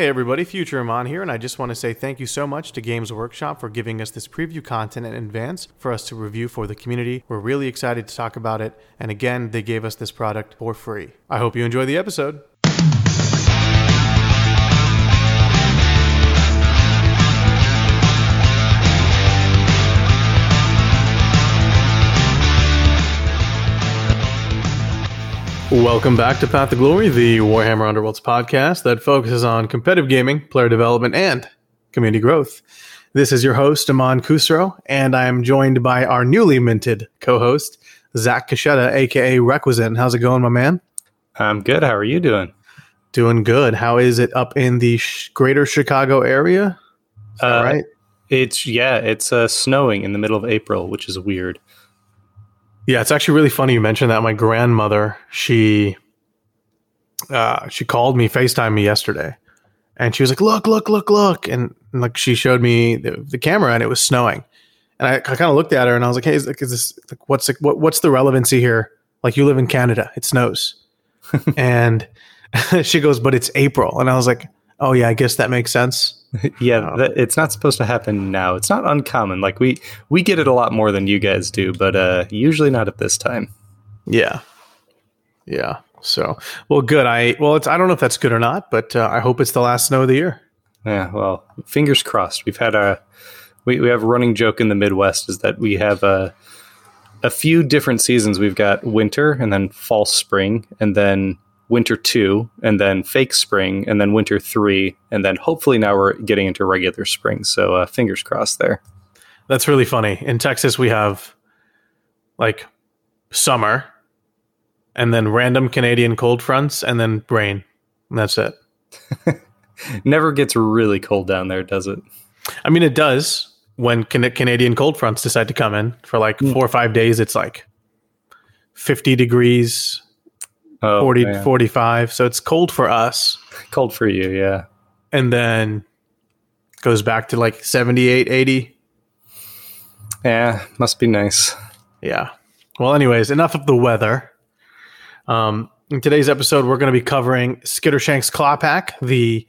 Hey everybody, Future Amon here, and I just want to say thank you so much to Games Workshop for giving us this preview content in advance for us to review for the community. We're really excited to talk about it, and again, they gave us this product for free. I hope you enjoy the episode. Welcome back to Path to Glory, the Warhammer Underworlds podcast that focuses on competitive gaming, player development, and community growth. This is your host, Amon Kusro, and I am joined by our newly minted co host, Zach Kasheta, aka Requisite. How's it going, my man? I'm good. How are you doing? Doing good. How is it up in the sh- greater Chicago area? Uh, right. It's, yeah, it's uh, snowing in the middle of April, which is weird. Yeah, it's actually really funny you mentioned that. My grandmother, she uh, she called me, FaceTime me yesterday, and she was like, "Look, look, look, look!" And, and like she showed me the, the, camera, and it was snowing. And I, I kind of looked at her, and I was like, "Hey, is, like, is this like what's like, what, what's the relevancy here? Like, you live in Canada, it snows." and she goes, "But it's April," and I was like, "Oh yeah, I guess that makes sense." yeah, um, it's not supposed to happen now. It's not uncommon. Like we we get it a lot more than you guys do, but uh, usually not at this time. Yeah, yeah. So well, good. I well, it's I don't know if that's good or not, but uh, I hope it's the last snow of the year. Yeah. Well, fingers crossed. We've had a we we have a running joke in the Midwest is that we have a a few different seasons. We've got winter and then fall, spring, and then winter two, and then fake spring, and then winter three, and then hopefully now we're getting into regular spring. So uh, fingers crossed there. That's really funny. In Texas, we have like summer, and then random Canadian cold fronts, and then rain. And that's it. Never gets really cold down there, does it? I mean, it does when can- Canadian cold fronts decide to come in for like hmm. four or five days. It's like 50 degrees, oh, 40 man. 45 so it's cold for us. Cold for you yeah. And then goes back to like 78 80 yeah must be nice. Yeah. Well anyways enough of the weather. Um, in today's episode we're going to be covering skittershank's claw pack the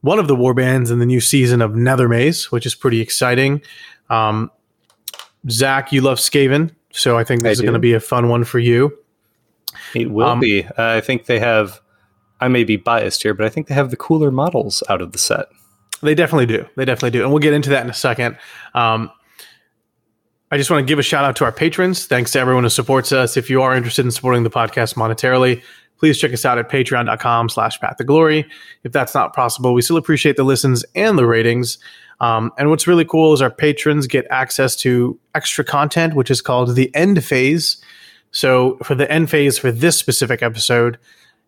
one of the war bands in the new season of Nethermaze, which is pretty exciting. Um, zach you love skaven so i think this I is going to be a fun one for you it will um, be. Uh, I think they have. I may be biased here, but I think they have the cooler models out of the set. They definitely do. They definitely do, and we'll get into that in a second. Um, I just want to give a shout out to our patrons. Thanks to everyone who supports us. If you are interested in supporting the podcast monetarily, please check us out at patreon.com slash path to glory. If that's not possible, we still appreciate the listens and the ratings. Um, and what's really cool is our patrons get access to extra content, which is called the end phase. So for the end phase for this specific episode,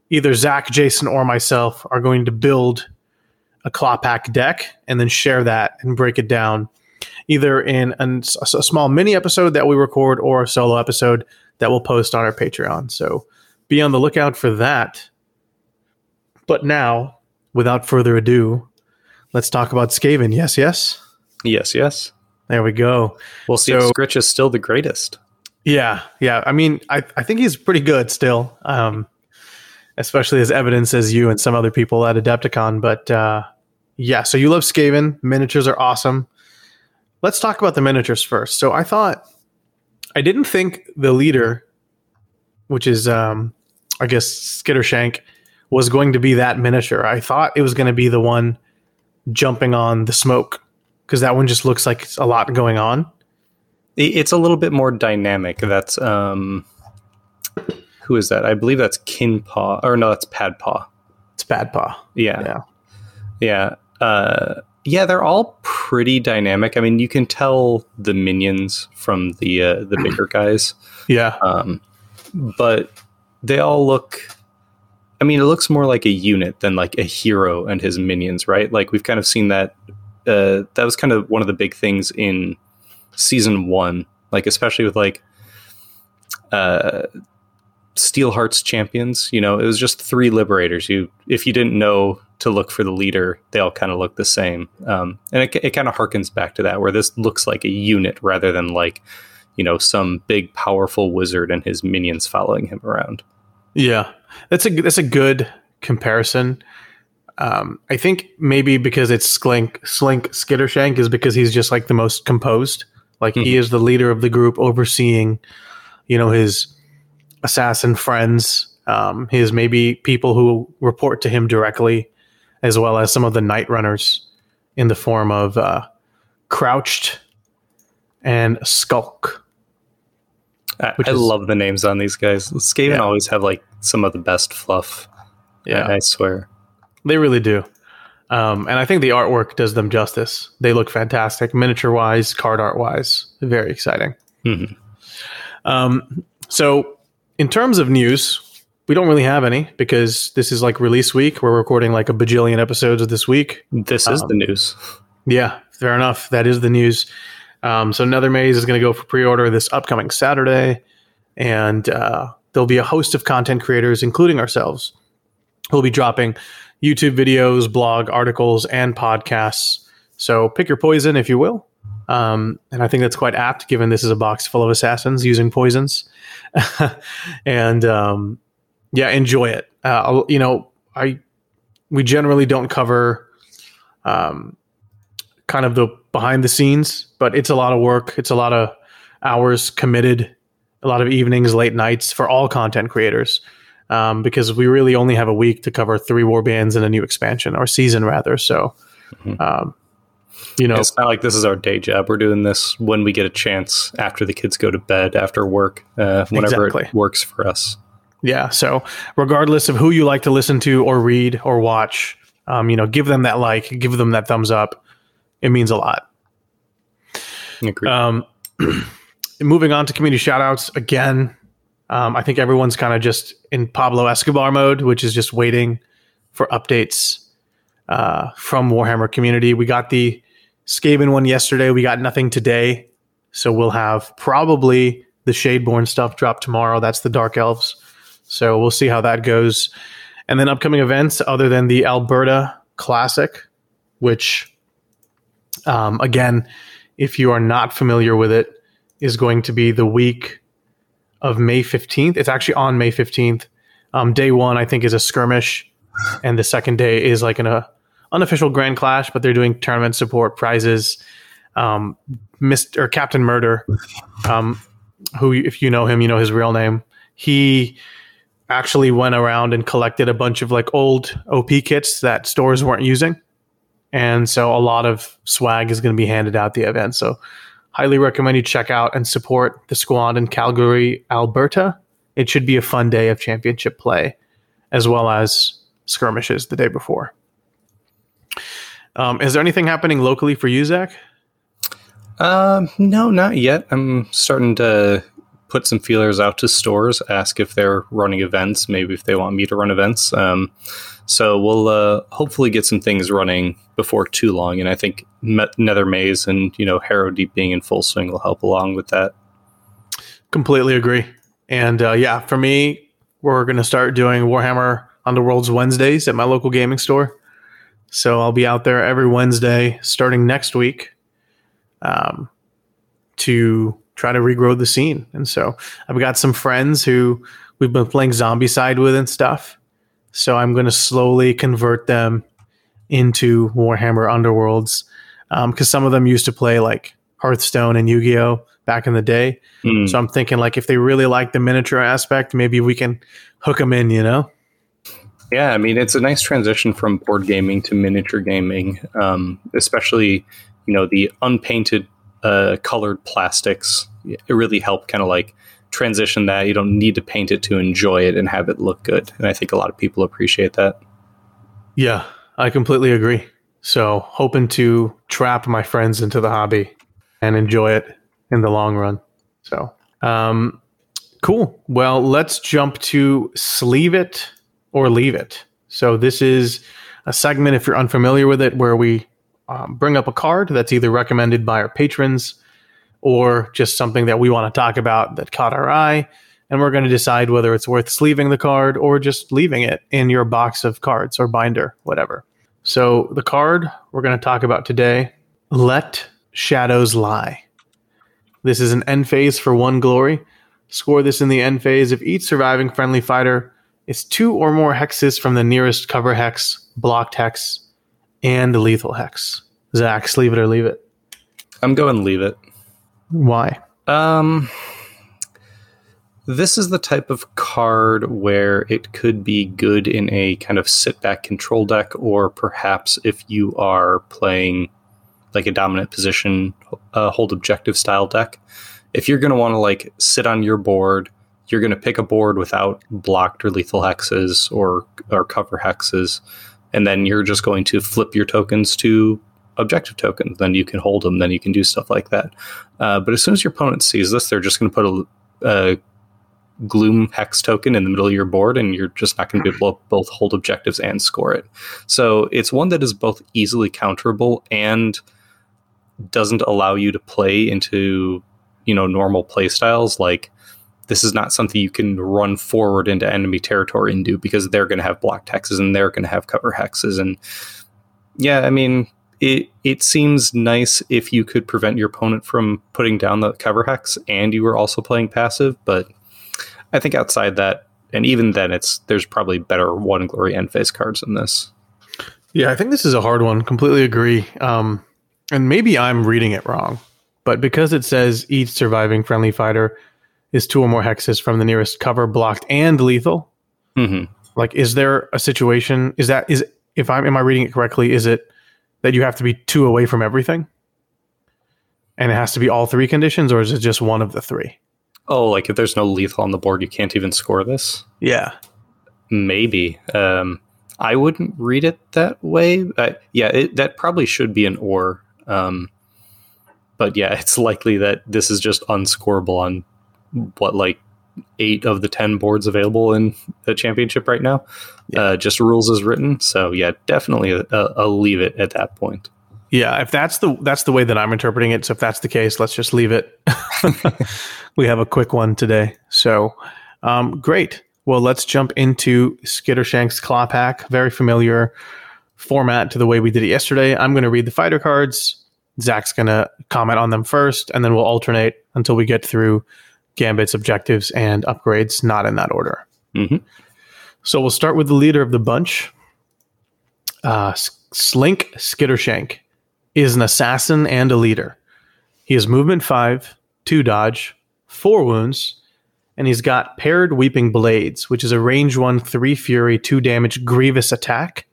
either Zach, Jason, or myself are going to build a claw pack deck and then share that and break it down either in a, a small mini episode that we record or a solo episode that we'll post on our Patreon. So be on the lookout for that. But now, without further ado, let's talk about Skaven. Yes, yes? Yes, yes. There we go. We'll see so, if Skritch is still the greatest. Yeah, yeah. I mean, I, I think he's pretty good still, um, especially as evidence as you and some other people at Adepticon. But uh, yeah, so you love Skaven. Miniatures are awesome. Let's talk about the miniatures first. So I thought, I didn't think the leader, which is, um, I guess, Skittershank, was going to be that miniature. I thought it was going to be the one jumping on the smoke because that one just looks like a lot going on. It's a little bit more dynamic. That's um, who is that? I believe that's Kinpaw, or no, that's Padpaw. It's Padpaw. Yeah, yeah, yeah. Uh, yeah, they're all pretty dynamic. I mean, you can tell the minions from the uh, the bigger guys. Yeah. Um, but they all look. I mean, it looks more like a unit than like a hero and his minions, right? Like we've kind of seen that. Uh, that was kind of one of the big things in season one, like especially with like uh, Steel Hearts champions. You know, it was just three liberators. You, if you didn't know to look for the leader, they all kind of look the same, um, and it, it kind of harkens back to that, where this looks like a unit rather than like you know some big powerful wizard and his minions following him around. Yeah, that's a that's a good comparison. Um, I think maybe because it's Slink, Slink Skittershank is because he's just like the most composed. Like mm-hmm. he is the leader of the group, overseeing, you know, his assassin friends, um, his maybe people who report to him directly, as well as some of the night runners in the form of uh, Crouched and Skulk. I, I is, love the names on these guys. Skaven yeah. always have like some of the best fluff. Yeah, I, I swear. They really do. Um, and I think the artwork does them justice. They look fantastic, miniature wise, card art wise. Very exciting. Mm-hmm. Um, so, in terms of news, we don't really have any because this is like release week. We're recording like a bajillion episodes of this week. This is um, the news. Yeah, fair enough. That is the news. Um, so, Nethermaze is going to go for pre order this upcoming Saturday. And uh, there'll be a host of content creators, including ourselves, who'll be dropping YouTube videos, blog articles, and podcasts. So pick your poison, if you will. Um, and I think that's quite apt, given this is a box full of assassins using poisons. and um, yeah, enjoy it. Uh, you know, I we generally don't cover um, kind of the behind the scenes, but it's a lot of work. It's a lot of hours committed, a lot of evenings, late nights for all content creators um, because we really only have a week to cover three war bands and a new expansion or season rather. So, mm-hmm. um, you know, it's not like this is our day job. We're doing this when we get a chance after the kids go to bed, after work, uh, whenever exactly. it works for us. Yeah. So, regardless of who you like to listen to or read or watch, um, you know, give them that like, give them that thumbs up. It means a lot. Agreed. Um, moving on to community shoutouts again. Um, I think everyone's kind of just in Pablo Escobar mode, which is just waiting for updates uh, from Warhammer community. We got the Skaven one yesterday. We got nothing today. So we'll have probably the Shadeborn stuff drop tomorrow. That's the Dark Elves. So we'll see how that goes. And then upcoming events other than the Alberta Classic, which, um, again, if you are not familiar with it, is going to be the week of May 15th. It's actually on May 15th. Um, day one, I think, is a skirmish, and the second day is like an uh, unofficial grand clash, but they're doing tournament support prizes. Um, Mr. Captain Murder, um, who, if you know him, you know his real name. He actually went around and collected a bunch of like old OP kits that stores weren't using. And so a lot of swag is going to be handed out the event. So highly recommend you check out and support the squad in Calgary, Alberta. It should be a fun day of championship play, as well as skirmishes the day before. Um, is there anything happening locally for you, Zach? Um, no, not yet. I'm starting to put some feelers out to stores, ask if they're running events, maybe if they want me to run events. Um, so we'll uh, hopefully get some things running before too long, and I think Nethermaze and you know Harrowdeep being in full swing will help along with that. Completely agree. And uh, yeah, for me, we're going to start doing Warhammer Underworlds Wednesdays at my local gaming store. So I'll be out there every Wednesday starting next week um, to try to regrow the scene. And so I've got some friends who we've been playing Zombicide with and stuff. So I'm going to slowly convert them into Warhammer Underworlds because um, some of them used to play like Hearthstone and Yu Gi Oh back in the day. Mm. So I'm thinking like if they really like the miniature aspect, maybe we can hook them in. You know? Yeah, I mean it's a nice transition from board gaming to miniature gaming, um, especially you know the unpainted uh, colored plastics. It really helped kind of like transition that. You don't need to paint it to enjoy it and have it look good. And I think a lot of people appreciate that. Yeah, I completely agree. So, hoping to trap my friends into the hobby and enjoy it in the long run. So, um, cool. Well, let's jump to sleeve it or leave it. So, this is a segment, if you're unfamiliar with it, where we um, bring up a card that's either recommended by our patrons or just something that we want to talk about that caught our eye. And we're going to decide whether it's worth sleeving the card or just leaving it in your box of cards or binder, whatever. So, the card we're going to talk about today Let Shadows Lie. This is an end phase for one glory. Score this in the end phase if each surviving friendly fighter is two or more hexes from the nearest cover hex blocked hex, and the lethal hex. Zach, leave it or leave it. I'm going to leave it. Why? Um, this is the type of card where it could be good in a kind of sit back control deck, or perhaps if you are playing like a dominant position, uh, hold objective style deck. If you're going to want to like sit on your board, you're going to pick a board without blocked or lethal hexes or or cover hexes, and then you're just going to flip your tokens to objective tokens. Then you can hold them. Then you can do stuff like that. Uh, but as soon as your opponent sees this, they're just going to put a, a gloom hex token in the middle of your board and you're just not going to be able to both hold objectives and score it so it's one that is both easily counterable and doesn't allow you to play into you know normal play styles like this is not something you can run forward into enemy territory and do because they're going to have blocked hexes and they're going to have cover hexes and yeah i mean it it seems nice if you could prevent your opponent from putting down the cover hex and you were also playing passive but I think outside that, and even then, it's there's probably better one glory end phase cards than this. Yeah, I think this is a hard one. Completely agree. Um, and maybe I'm reading it wrong, but because it says each surviving friendly fighter is two or more hexes from the nearest cover, blocked, and lethal. Mm-hmm. Like, is there a situation? Is that is if I'm am I reading it correctly? Is it that you have to be two away from everything, and it has to be all three conditions, or is it just one of the three? Oh, like if there's no lethal on the board, you can't even score this? Yeah. Maybe. Um, I wouldn't read it that way. I, yeah, it, that probably should be an or. Um, but yeah, it's likely that this is just unscorable on what, like eight of the 10 boards available in the championship right now. Yeah. Uh, just rules as written. So yeah, definitely a, a, a leave it at that point. Yeah, if that's the that's the way that I'm interpreting it. So if that's the case, let's just leave it. we have a quick one today. So um, great. Well, let's jump into Skittershank's Clawpack. Very familiar format to the way we did it yesterday. I'm going to read the fighter cards. Zach's going to comment on them first, and then we'll alternate until we get through Gambit's objectives and upgrades, not in that order. Mm-hmm. So we'll start with the leader of the bunch, uh, Slink Skittershank is an assassin and a leader. He has movement five, two dodge, four wounds, and he's got paired weeping blades, which is a range one, three fury, two damage, grievous attack.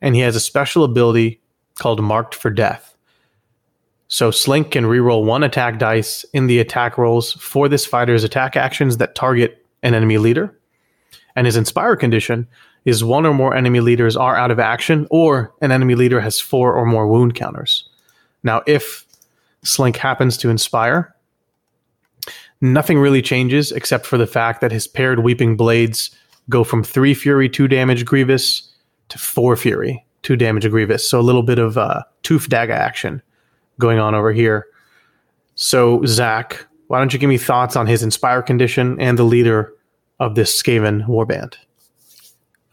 And he has a special ability called Marked for Death. So Slink can reroll one attack dice in the attack rolls for this fighter's attack actions that target an enemy leader. And his Inspire condition is one or more enemy leaders are out of action, or an enemy leader has four or more wound counters. Now, if Slink happens to inspire, nothing really changes except for the fact that his paired Weeping Blades go from three Fury, two damage Grievous to four Fury, two damage Grievous. So a little bit of uh, Tooth Dagger action going on over here. So, Zach, why don't you give me thoughts on his Inspire condition and the leader of this Skaven warband?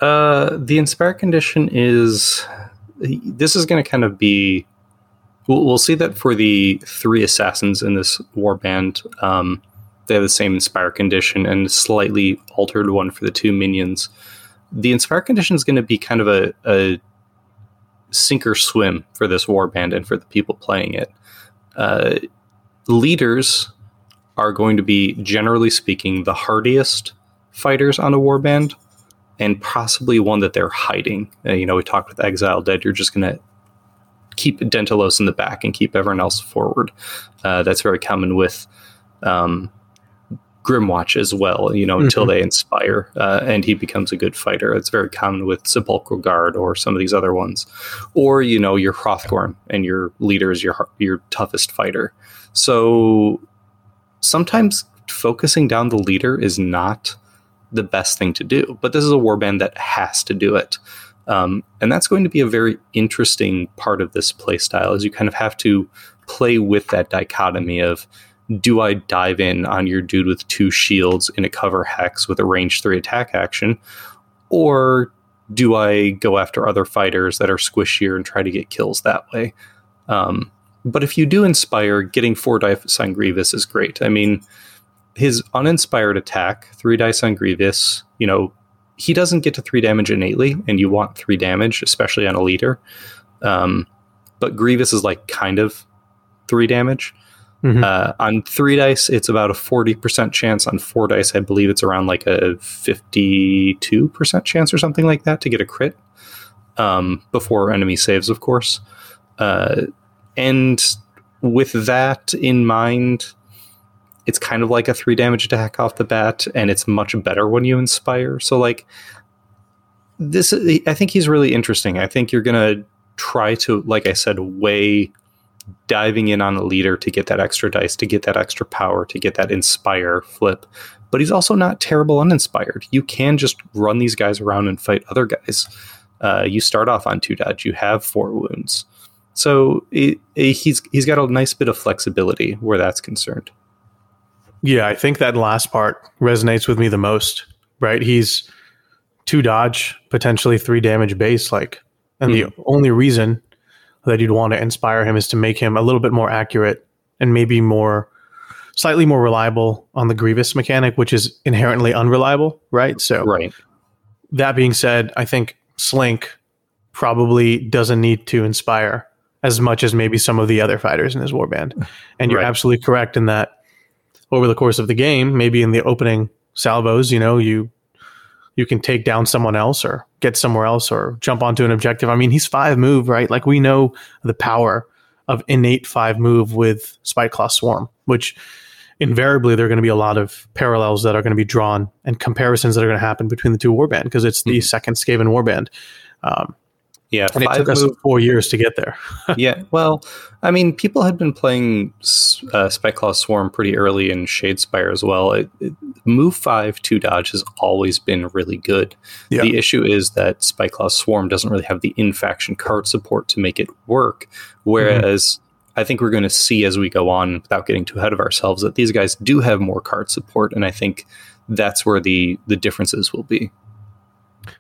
Uh, the inspire condition is this is going to kind of be. We'll, we'll, see that for the three assassins in this warband, um, they have the same inspire condition and slightly altered one for the two minions. The inspire condition is going to be kind of a, a sink or swim for this warband and for the people playing it. Uh, leaders are going to be, generally speaking, the hardiest fighters on a warband and possibly one that they're hiding. Uh, you know, we talked with Exiled Dead. You're just going to keep Deintalos in the back and keep everyone else forward. Uh, that's very common with um, Grimwatch as well, you know, mm-hmm. until they inspire uh, and he becomes a good fighter. It's very common with Sepulchral Guard or some of these other ones. Or, you know, your Hrothgorn and your leader is your, your toughest fighter. So sometimes focusing down the leader is not the best thing to do. But this is a warband that has to do it. Um, and that's going to be a very interesting part of this playstyle is you kind of have to play with that dichotomy of do I dive in on your dude with two shields in a cover hex with a range three attack action, or do I go after other fighters that are squishier and try to get kills that way? Um, but if you do inspire, getting four dice on Grievous is great. I mean, his uninspired attack, three dice on Grievous, you know, he doesn't get to three damage innately, and you want three damage, especially on a leader. Um, but Grievous is like kind of three damage. Mhm. Uh, on three dice, it's about a 40% chance. On four dice, I believe it's around like a 52% chance or something like that to get a crit um, before enemy saves, of course. Uh, and with that in mind, it's kind of like a three damage attack off the bat, and it's much better when you inspire. So, like, this, I think he's really interesting. I think you're going to try to, like I said, weigh diving in on a leader to get that extra dice, to get that extra power, to get that inspire flip. But he's also not terrible uninspired. You can just run these guys around and fight other guys. Uh, you start off on two dodge. You have four wounds, so it, it- he's he's got a nice bit of flexibility where that's concerned. Yeah, I think that last part resonates with me the most, right? He's two dodge, potentially three damage base, like, and the only reason that you'd want to inspire him is to make him a little bit more accurate and maybe more, slightly more reliable on the Grievous mechanic, which is inherently unreliable, right? So, Right. that being said, I think Slink probably doesn't need to inspire as much as maybe some of the other fighters in his warband. And you're Right. absolutely correct in that over the course of the game, maybe in the opening salvos, you know, you you can take down someone else or get somewhere else or jump onto an objective. I mean, he's five move, right? Like we know the power of innate five move with Spiteclaw Swarm, which invariably there are going to be a lot of parallels that are going to be drawn and comparisons that are going to happen between the two warband because it's the Mhm. second Skaven warband. Um, Yeah. and it took us move- four years to get there. yeah. Well, I mean, people had been playing uh, Spiteclaw Swarm pretty early in Shadespire as well. It, it, move five two dodge has always been really good. Yeah. The issue is that Spiteclaw Swarm doesn't really have the in-faction card support to make it work. Whereas I think we're going to see as we go on, without getting too ahead of ourselves, that these guys do have more card support, and I think that's where the the differences will be.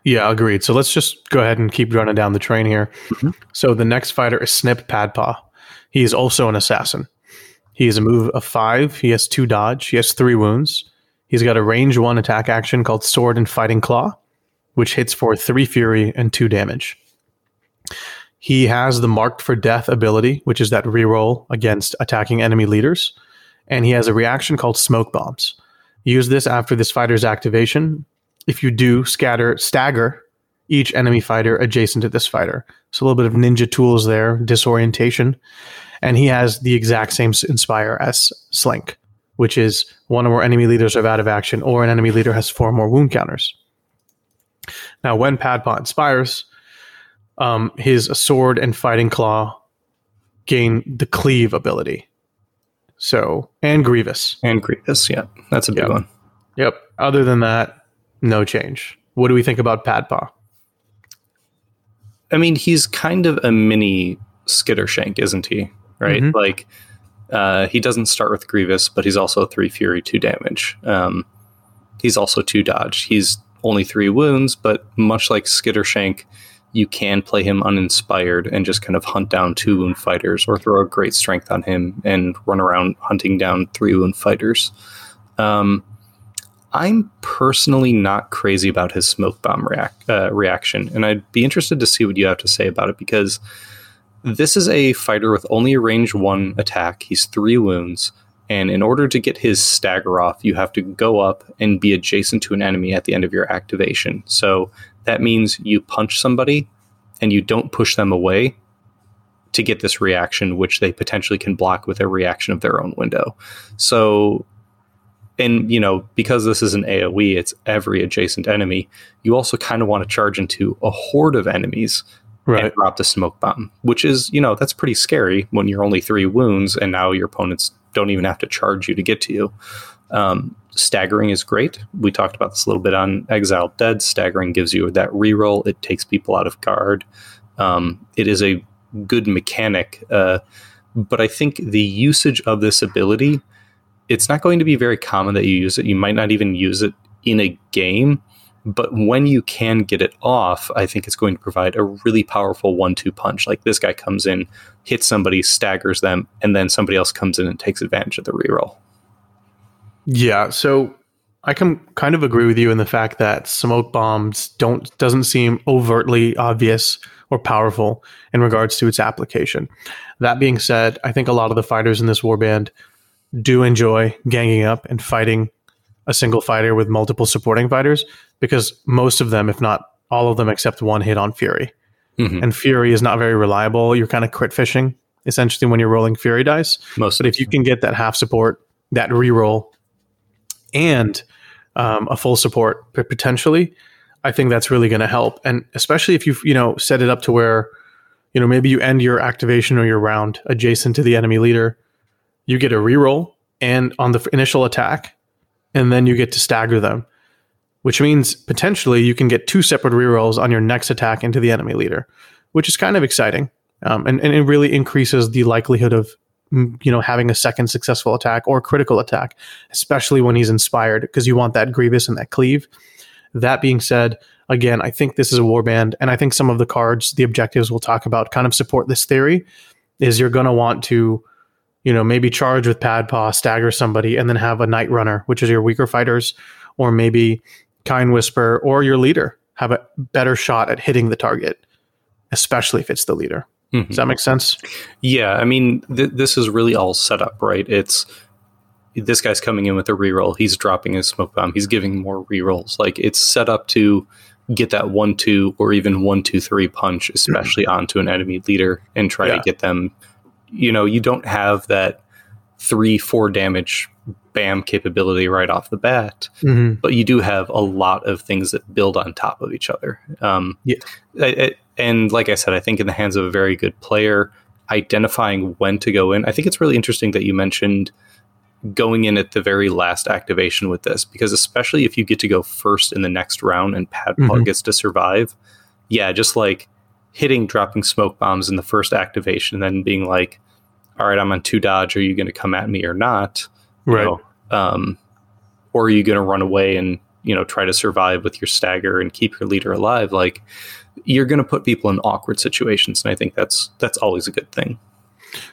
Yeah, agreed. So let's just go ahead and keep running down the train here. Mhm. So the next fighter is Snip Padpaw. He is also an assassin. He is a move of five. He has two dodge. He has three wounds. He's got a range one attack action called Sword and Fighting Claw, which hits for three fury and two damage. He has the Marked for Death ability, which is that reroll against attacking enemy leaders. And he has a reaction called Smoke Bombs. Use this after this fighter's activation. If you do, scatter, stagger each enemy fighter adjacent to this fighter. So a little bit of ninja tools there, disorientation. And he has the exact same inspire as Slink, which is one or more enemy leaders are out of action, or an enemy leader has four more wound counters. Now, when Padpaw inspires, um, his sword and fighting claw gain the cleave ability. So, and Grievous. And Grievous, yeah, that's a big Yeah. one. Yep. Other than that, no change. What do we think about Padpaw? I mean, he's kind of a mini Skittershank, isn't he? Right? Mhm. Like, uh, he doesn't start with Grievous, but he's also three Fury, two damage. Um, he's also two dodge. He's only three wounds, but much like Skittershank, you can play him uninspired and just kind of hunt down two wound fighters, or throw a great strength on him and run around hunting down three wound fighters. Um, I'm personally not crazy about his smoke bomb uh, reaction, and I'd be interested to see what you have to say about it because this is a fighter with only a range one attack. He's three wounds, and in order to get his stagger off, you have to go up and be adjacent to an enemy at the end of your activation. So that means you punch somebody and you don't push them away to get this reaction, which they potentially can block with a reaction of their own window. So and you know because this is an aoe it's every adjacent enemy you also kind of want to charge into a horde of enemies and drop the smoke bomb which is you know that's pretty scary when you're only three wounds and now your opponents don't even have to charge you to get to you. Um, staggering is great. We talked about this a little bit on exiled dead. Staggering gives you that reroll. It takes people out of guard. Um, it is a good mechanic uh, but i think the usage of this ability it's not going to be very common that you use it. You might not even use it in a game, but when you can get it off, I think it's going to provide a really powerful one two punch. Like this guy comes in, hits somebody, staggers them, and then somebody else comes in and takes advantage of the reroll. Yeah. So I can kind of agree with you in the fact that smoke bombs don't doesn't seem overtly obvious or powerful in regards to its application. That being said, I think a lot of the fighters in this warband do enjoy ganging up and fighting a single fighter with multiple supporting fighters because most of them, if not all of them, except one hit on Fury. Mhm. And Fury is not very reliable. You're kind of crit fishing essentially when you're rolling Fury dice. Most But if you can get that half support, that reroll, and um, a full support potentially, I think that's really going to help. And especially if you you know set it up to where you know maybe you end your activation or your round adjacent to the enemy leader, you get a reroll and on the initial attack, and then you get to stagger them, which means potentially you can get two separate rerolls on your next attack into the enemy leader, which is kind of exciting. Um, and, and it really increases the likelihood of mm, you know having a second successful attack or critical attack, especially when he's inspired, because you want that Grievous and that Cleave. That being said, again, I think this is a warband, and I think some of the cards, the objectives we'll talk about, kind of support this theory. Is you're going to want to, you know, maybe charge with Padpaw, stagger somebody, and then have a Night Runner, which is your weaker fighters, or maybe Kin Whisper or your leader have a better shot at hitting the target, especially if it's the leader. Mhm. Does that make sense? Yeah, I mean, th- this is really all set up, right? It's this guy's coming in with a reroll. He's dropping his smoke bomb. He's giving more rerolls. Like it's set up to get that one, two, or even one, two, three punch, especially onto an enemy leader and try Yeah. to get them. You know, you don't have that three, four damage bam capability right off the bat, Mm-hmm. but you do have a lot of things that build on top of each other. Um, Yeah. I- I- and like I said, I think in the hands of a very good player, identifying when to go in. I think it's really interesting that you mentioned going in at the very last activation with this, because especially if you get to go first in the next round and Padpaw Mhm. gets to survive, yeah, just like hitting, dropping smoke bombs in the first activation, and then being like, "All right, I'm on two dodge. Are you going to come at me or not?" you Right. know, um, or are you going to run away and you know try to survive with your stagger and keep your leader alive? Like you're going to put people in awkward situations, and I think that's that's always a good thing.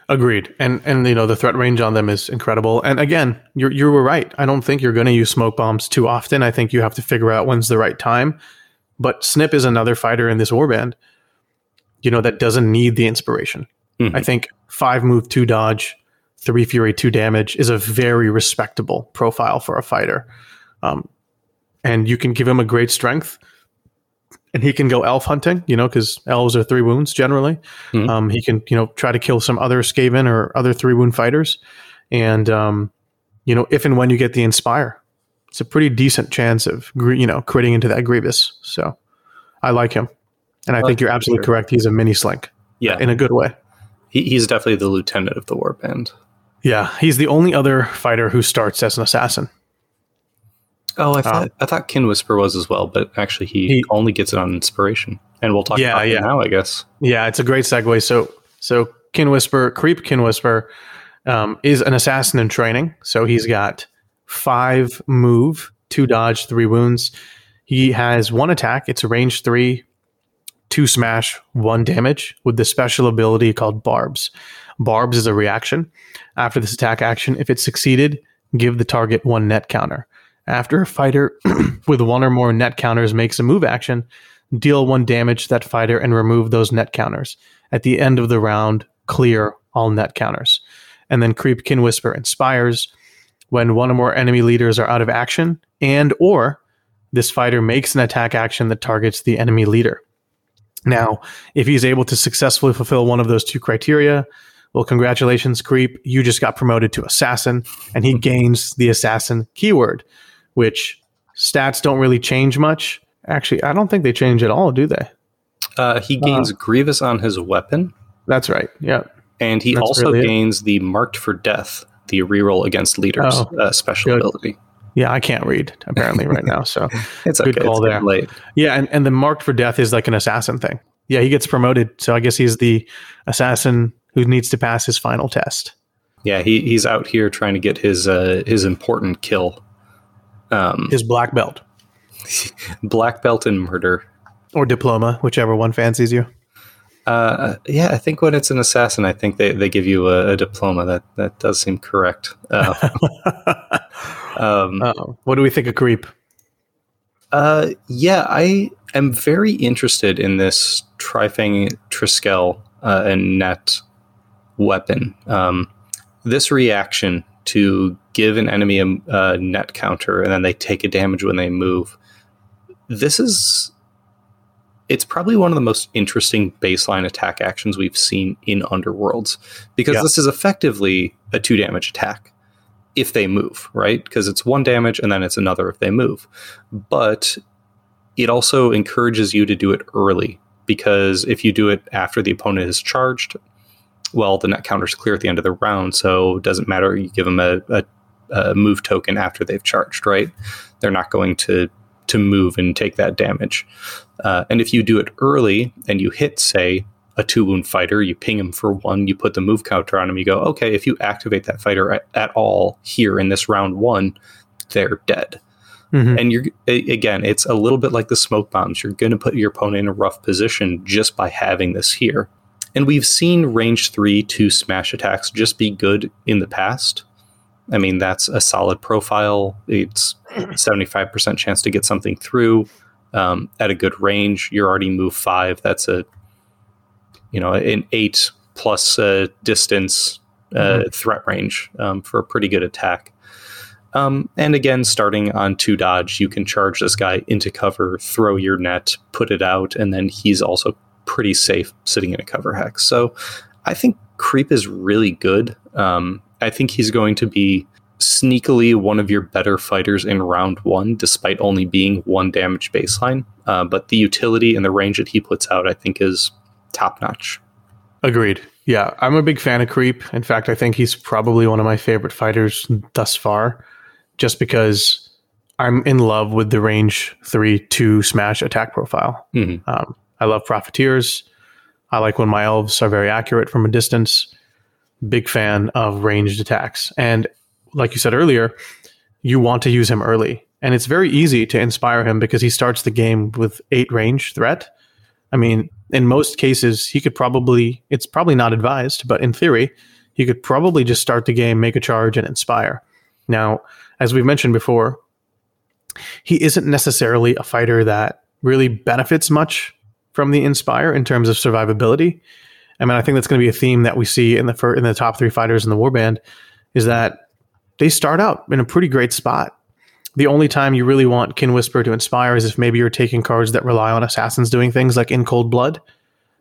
Agreed. And and you know the threat range on them is incredible. And again, you you were right. I don't think you're going to use smoke bombs too often. I think you have to figure out when's the right time. But Snip is another fighter in this warband, you know, that doesn't need the inspiration. Mhm. I think five move, two dodge, three fury, two damage is a very respectable profile for a fighter. Um, and you can give him a great strength, and he can go elf hunting. You know, because elves are three wounds generally. Mhm. Um, he can you know try to kill some other Skaven or other three wound fighters, and um, you know if and when you get the inspire, it's a pretty decent chance of you know critting into that Grievous. So I like him, and I I think you're absolutely sure. correct. He's a mini slink Yeah, in a good way. he, he's definitely the lieutenant of the warband. Yeah, he's the only other fighter who starts as an assassin. Oh, I thought I thought Kin Whisper was as well, but actually he, He- only gets it on inspiration, and we'll talk Yeah, about yeah. it now, I guess. Yeah, it's a great segue. So, so Kin Whisper, Creep Kin Whisper, um, is an assassin in training. So he's got five move, two dodge, three wounds. He has one attack. It's a range three, two smash, one damage with the special ability called Barbs. Barbs is a reaction. After this attack action, if it succeeded, give the target one net counter. After a fighter with one or more net counters makes a move action, deal one damage to that fighter and remove those net counters. At the end of the round, clear all net counters. And then Creep Kin Whisper inspires when one or more enemy leaders are out of action and or this fighter makes an attack action that targets the enemy leader. Now, if he's able to successfully fulfill one of those two criteria, well, congratulations, Creep. You just got promoted to Assassin, and he gains the Assassin keyword, which stats don't really change much. Actually, I don't think they change at all, do they? Uh, he gains Grievous on his weapon, That's right. Yeah. and he That's also really it. gains the Marked for Death, the reroll against leaders Oh, uh, special good. ability. Yeah, I can't read apparently right now. So It's a Good okay. call it's there. late. yeah, and, and the marked for death is like an assassin thing. Yeah, he gets promoted. So I guess he's the assassin who needs to pass his final test. Yeah, he, he's out here trying to get his uh, his important kill. Um, His black belt black belt in murder. or diploma, whichever one fancies you. Uh, yeah, I think when it's an assassin, I think they, they give you a, a diploma. That that does seem correct. Uh, um, what do we think of creep? Uh, yeah, I am very interested in this Trifang Triskel uh, and net weapon. Um, this reaction to give an enemy a, a net counter and then they take a damage when they move. This is it's probably one of the most interesting baseline attack actions we've seen in Underworlds because yeah. this is effectively a two damage attack if they move, right? Because it's one damage and then it's another if they move. But it also encourages you to do it early because if you do it after the opponent is charged, well, the net counter's clear at the end of the round, so it doesn't matter. You give them a, a, a move token after they've charged, right? They're not going to to move and take that damage. Uh, and if you do it early and you hit, say, a two wound fighter, you ping him for one, you put the move counter on him, you go, okay, if you activate that fighter at, at all here in this round one, they're dead. Mm-hmm. And you're again, it's a little bit like the smoke bombs. You're going to put your opponent in a rough position just by having this here. And we've seen range three to smash attacks just be good in the past. I mean, that's a solid profile. It's 75% chance to get something through um, at a good range. You're already move five. That's a, you know, an eight plus uh, distance uh, mm-hmm. threat range um, for a pretty good attack. Um, and again, starting on two dodge, you can charge this guy into cover, throw your net, put it out, and then he's also pretty safe sitting in a cover hex. So I think creep is really good. Um, I think he's going to be sneakily one of your better fighters in round one, despite only being one damage baseline. Uh, but the utility and the range that he puts out, I think, is top notch. Agreed. Yeah, I'm a big fan of Creep. In fact, I think he's probably one of my favorite fighters thus far, just because I'm in love with the range three two smash attack profile. Mm-hmm. Um, I love profiteers. I like when my elves are very accurate from a distance. Big fan of ranged attacks. And like you said earlier, you want to use him early. And it's very easy to inspire him because he starts the game with eight range threat. I mean, in most cases, he could probably, it's probably not advised, but in theory, he could probably just start the game, make a charge, and inspire. Now, as we've mentioned before, he isn't necessarily a fighter that really benefits much from the Inspire in terms of survivability. I mean, I think that's going to be a theme that we see in the fir- in the top three fighters in the warband is that they start out in a pretty great spot. The only time you really want Kin Whisper to inspire is if maybe you're taking cards that rely on assassins doing things like in cold blood,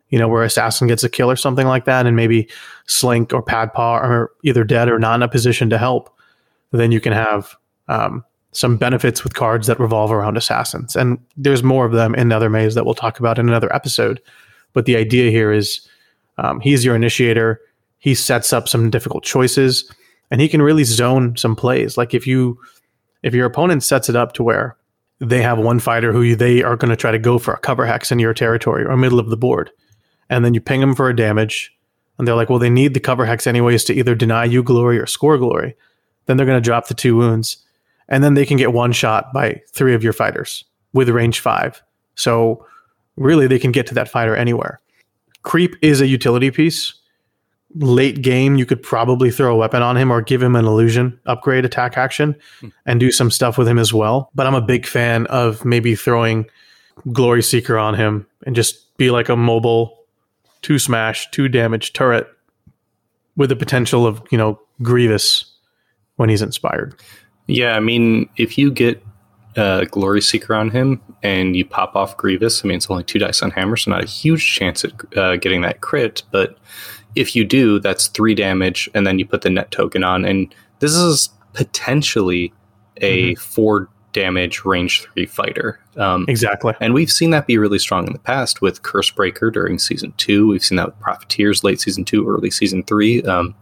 you know, where assassin gets a kill or something like that, and maybe Slink or Padpaw are either dead or not in a position to help. Then you can have um, some benefits with cards that revolve around assassins. And there's more of them in Nethermaze that we'll talk about in another episode. But the idea here is um, he's your initiator. He sets up some difficult choices and he can really zone some plays. Like if you if your opponent sets it up to where they have one fighter who they are going to try to go for a cover hex in your territory or middle of the board, and then you ping them for a damage, and they're like, well, they need the cover hex anyways to either deny you glory or score glory. Then they're going to drop the two wounds and then they can get one shot by three of your fighters with range five. So really, they can get to that fighter anywhere. Creep is a utility piece. Late game, you could probably throw a weapon on him or give him an illusion upgrade attack action hmm. and do some stuff with him as well. But I'm a big fan of maybe throwing Glory Seeker on him and just be like a mobile two smash, two damage turret with the potential of, you know, Grievous when he's inspired. Yeah, I mean, if you get uh, Glory Seeker on him and you pop off Grievous, I mean, it's only two dice on hammer, so not a huge chance at uh, getting that crit. But if you do, that's three damage, and then you put the net token on, and this is potentially a mm-hmm. four damage range three fighter. Um, exactly. And we've seen that be really strong in the past with Cursebreaker during season two. We've seen that with Profiteers late season two, early season three. Um,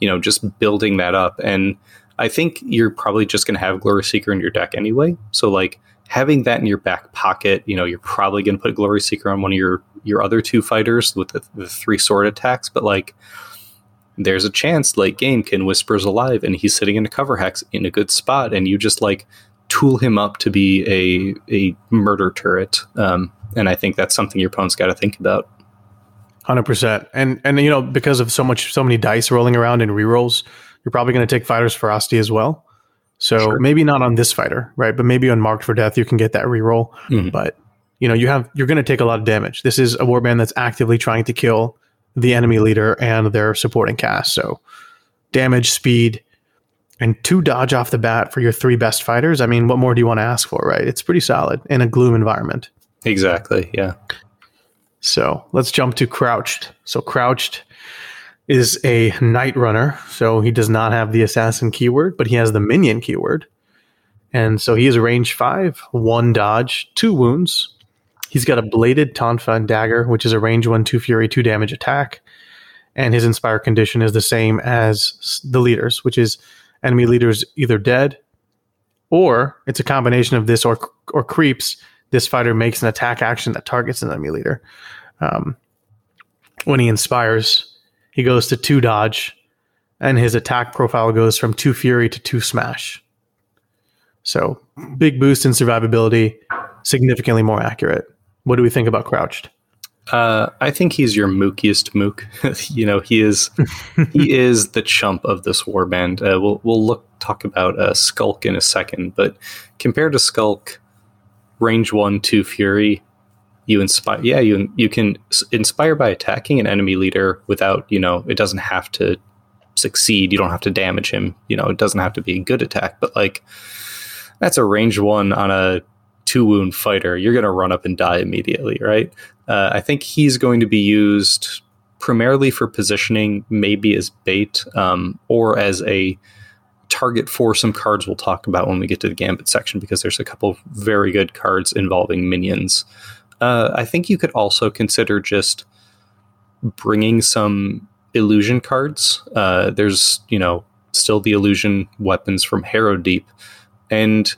you know, just building that up. And I think you're probably just going to have Glory Seeker in your deck anyway. So like having that in your back pocket, you know, you're probably going to put Glory Seeker on one of your your other two fighters with the, the three sword attacks, but like there's a chance late game Kin Whispers alive and he's sitting in a cover hex in a good spot and you just like tool him up to be a a murder turret. Um, and I think that's something your opponent's got to think about. Hundred percent, and and you know because of so much so many dice rolling around and rerolls, you're probably going to take Fighter's Ferocity as well. So Sure. maybe not on this fighter, right? But maybe on Marked for Death, you can get that reroll. Mhm. But you know, you have you're going to take a lot of damage. This is a warband that's actively trying to kill the enemy leader and their supporting cast. So damage, speed, and two dodge off the bat for your three best fighters. I mean, what more do you want to ask for, right? It's pretty solid in a gloom environment. Exactly. Yeah. So let's jump to Crouched. So Crouched is a Night Runner. So he does not have the Assassin keyword, but he has the Minion keyword. And so he is range five, one dodge, two wounds. He's got a bladed Tonfa and Dagger, which is a range one, two fury, two damage attack. And his Inspire condition is the same as the leaders, which is enemy leaders either dead or it's a combination of this or, or creeps. This fighter makes an attack action that targets an enemy leader. Um, when he inspires, he goes to two dodge, and his attack profile goes from two fury to two smash. So big boost in survivability, significantly more accurate. What do we think about Krowchrik? Uh, I think he's your mookiest mook. you know, he is he is the chump of this warband. Uh, we'll we'll look talk about uh, Skulk in a second, but compared to Skulk, range one, two fury, you inspire. Yeah, you you can inspire by attacking an enemy leader without you know it doesn't have to succeed. You don't have to damage him. You know, it doesn't have to be a good attack, but like that's a range one on a two wound fighter. You're going to run up and die immediately, right? Uh, I think he's going to be used primarily for positioning, maybe as bait um, or as a target for some cards we'll talk about when we get to the Gambit section because there's a couple very good cards involving minions. Uh, I think you could also consider just bringing some illusion cards. Uh, there's, you know, still the illusion weapons from Harrowdeep. And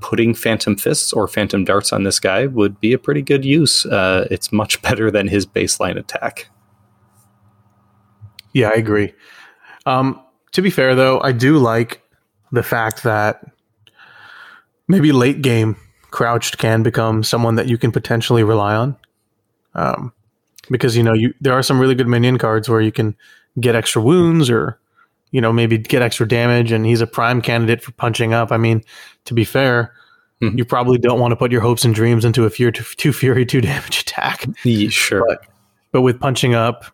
putting Phantom Fists or Phantom Darts on this guy would be a pretty good use. Uh, it's much better than his baseline attack. Yeah, I agree. Um, to be fair, though, I do like the fact that maybe late game Krowchrik can become someone that you can potentially rely on. Um, because you know you there are some really good minion cards where you can get extra wounds or you know maybe get extra damage, and he's a prime candidate for punching up. I mean, to be fair. Mhm. You probably don't want to put your hopes and dreams into a fear two fury two damage attack. Yeah, sure. But- but with punching up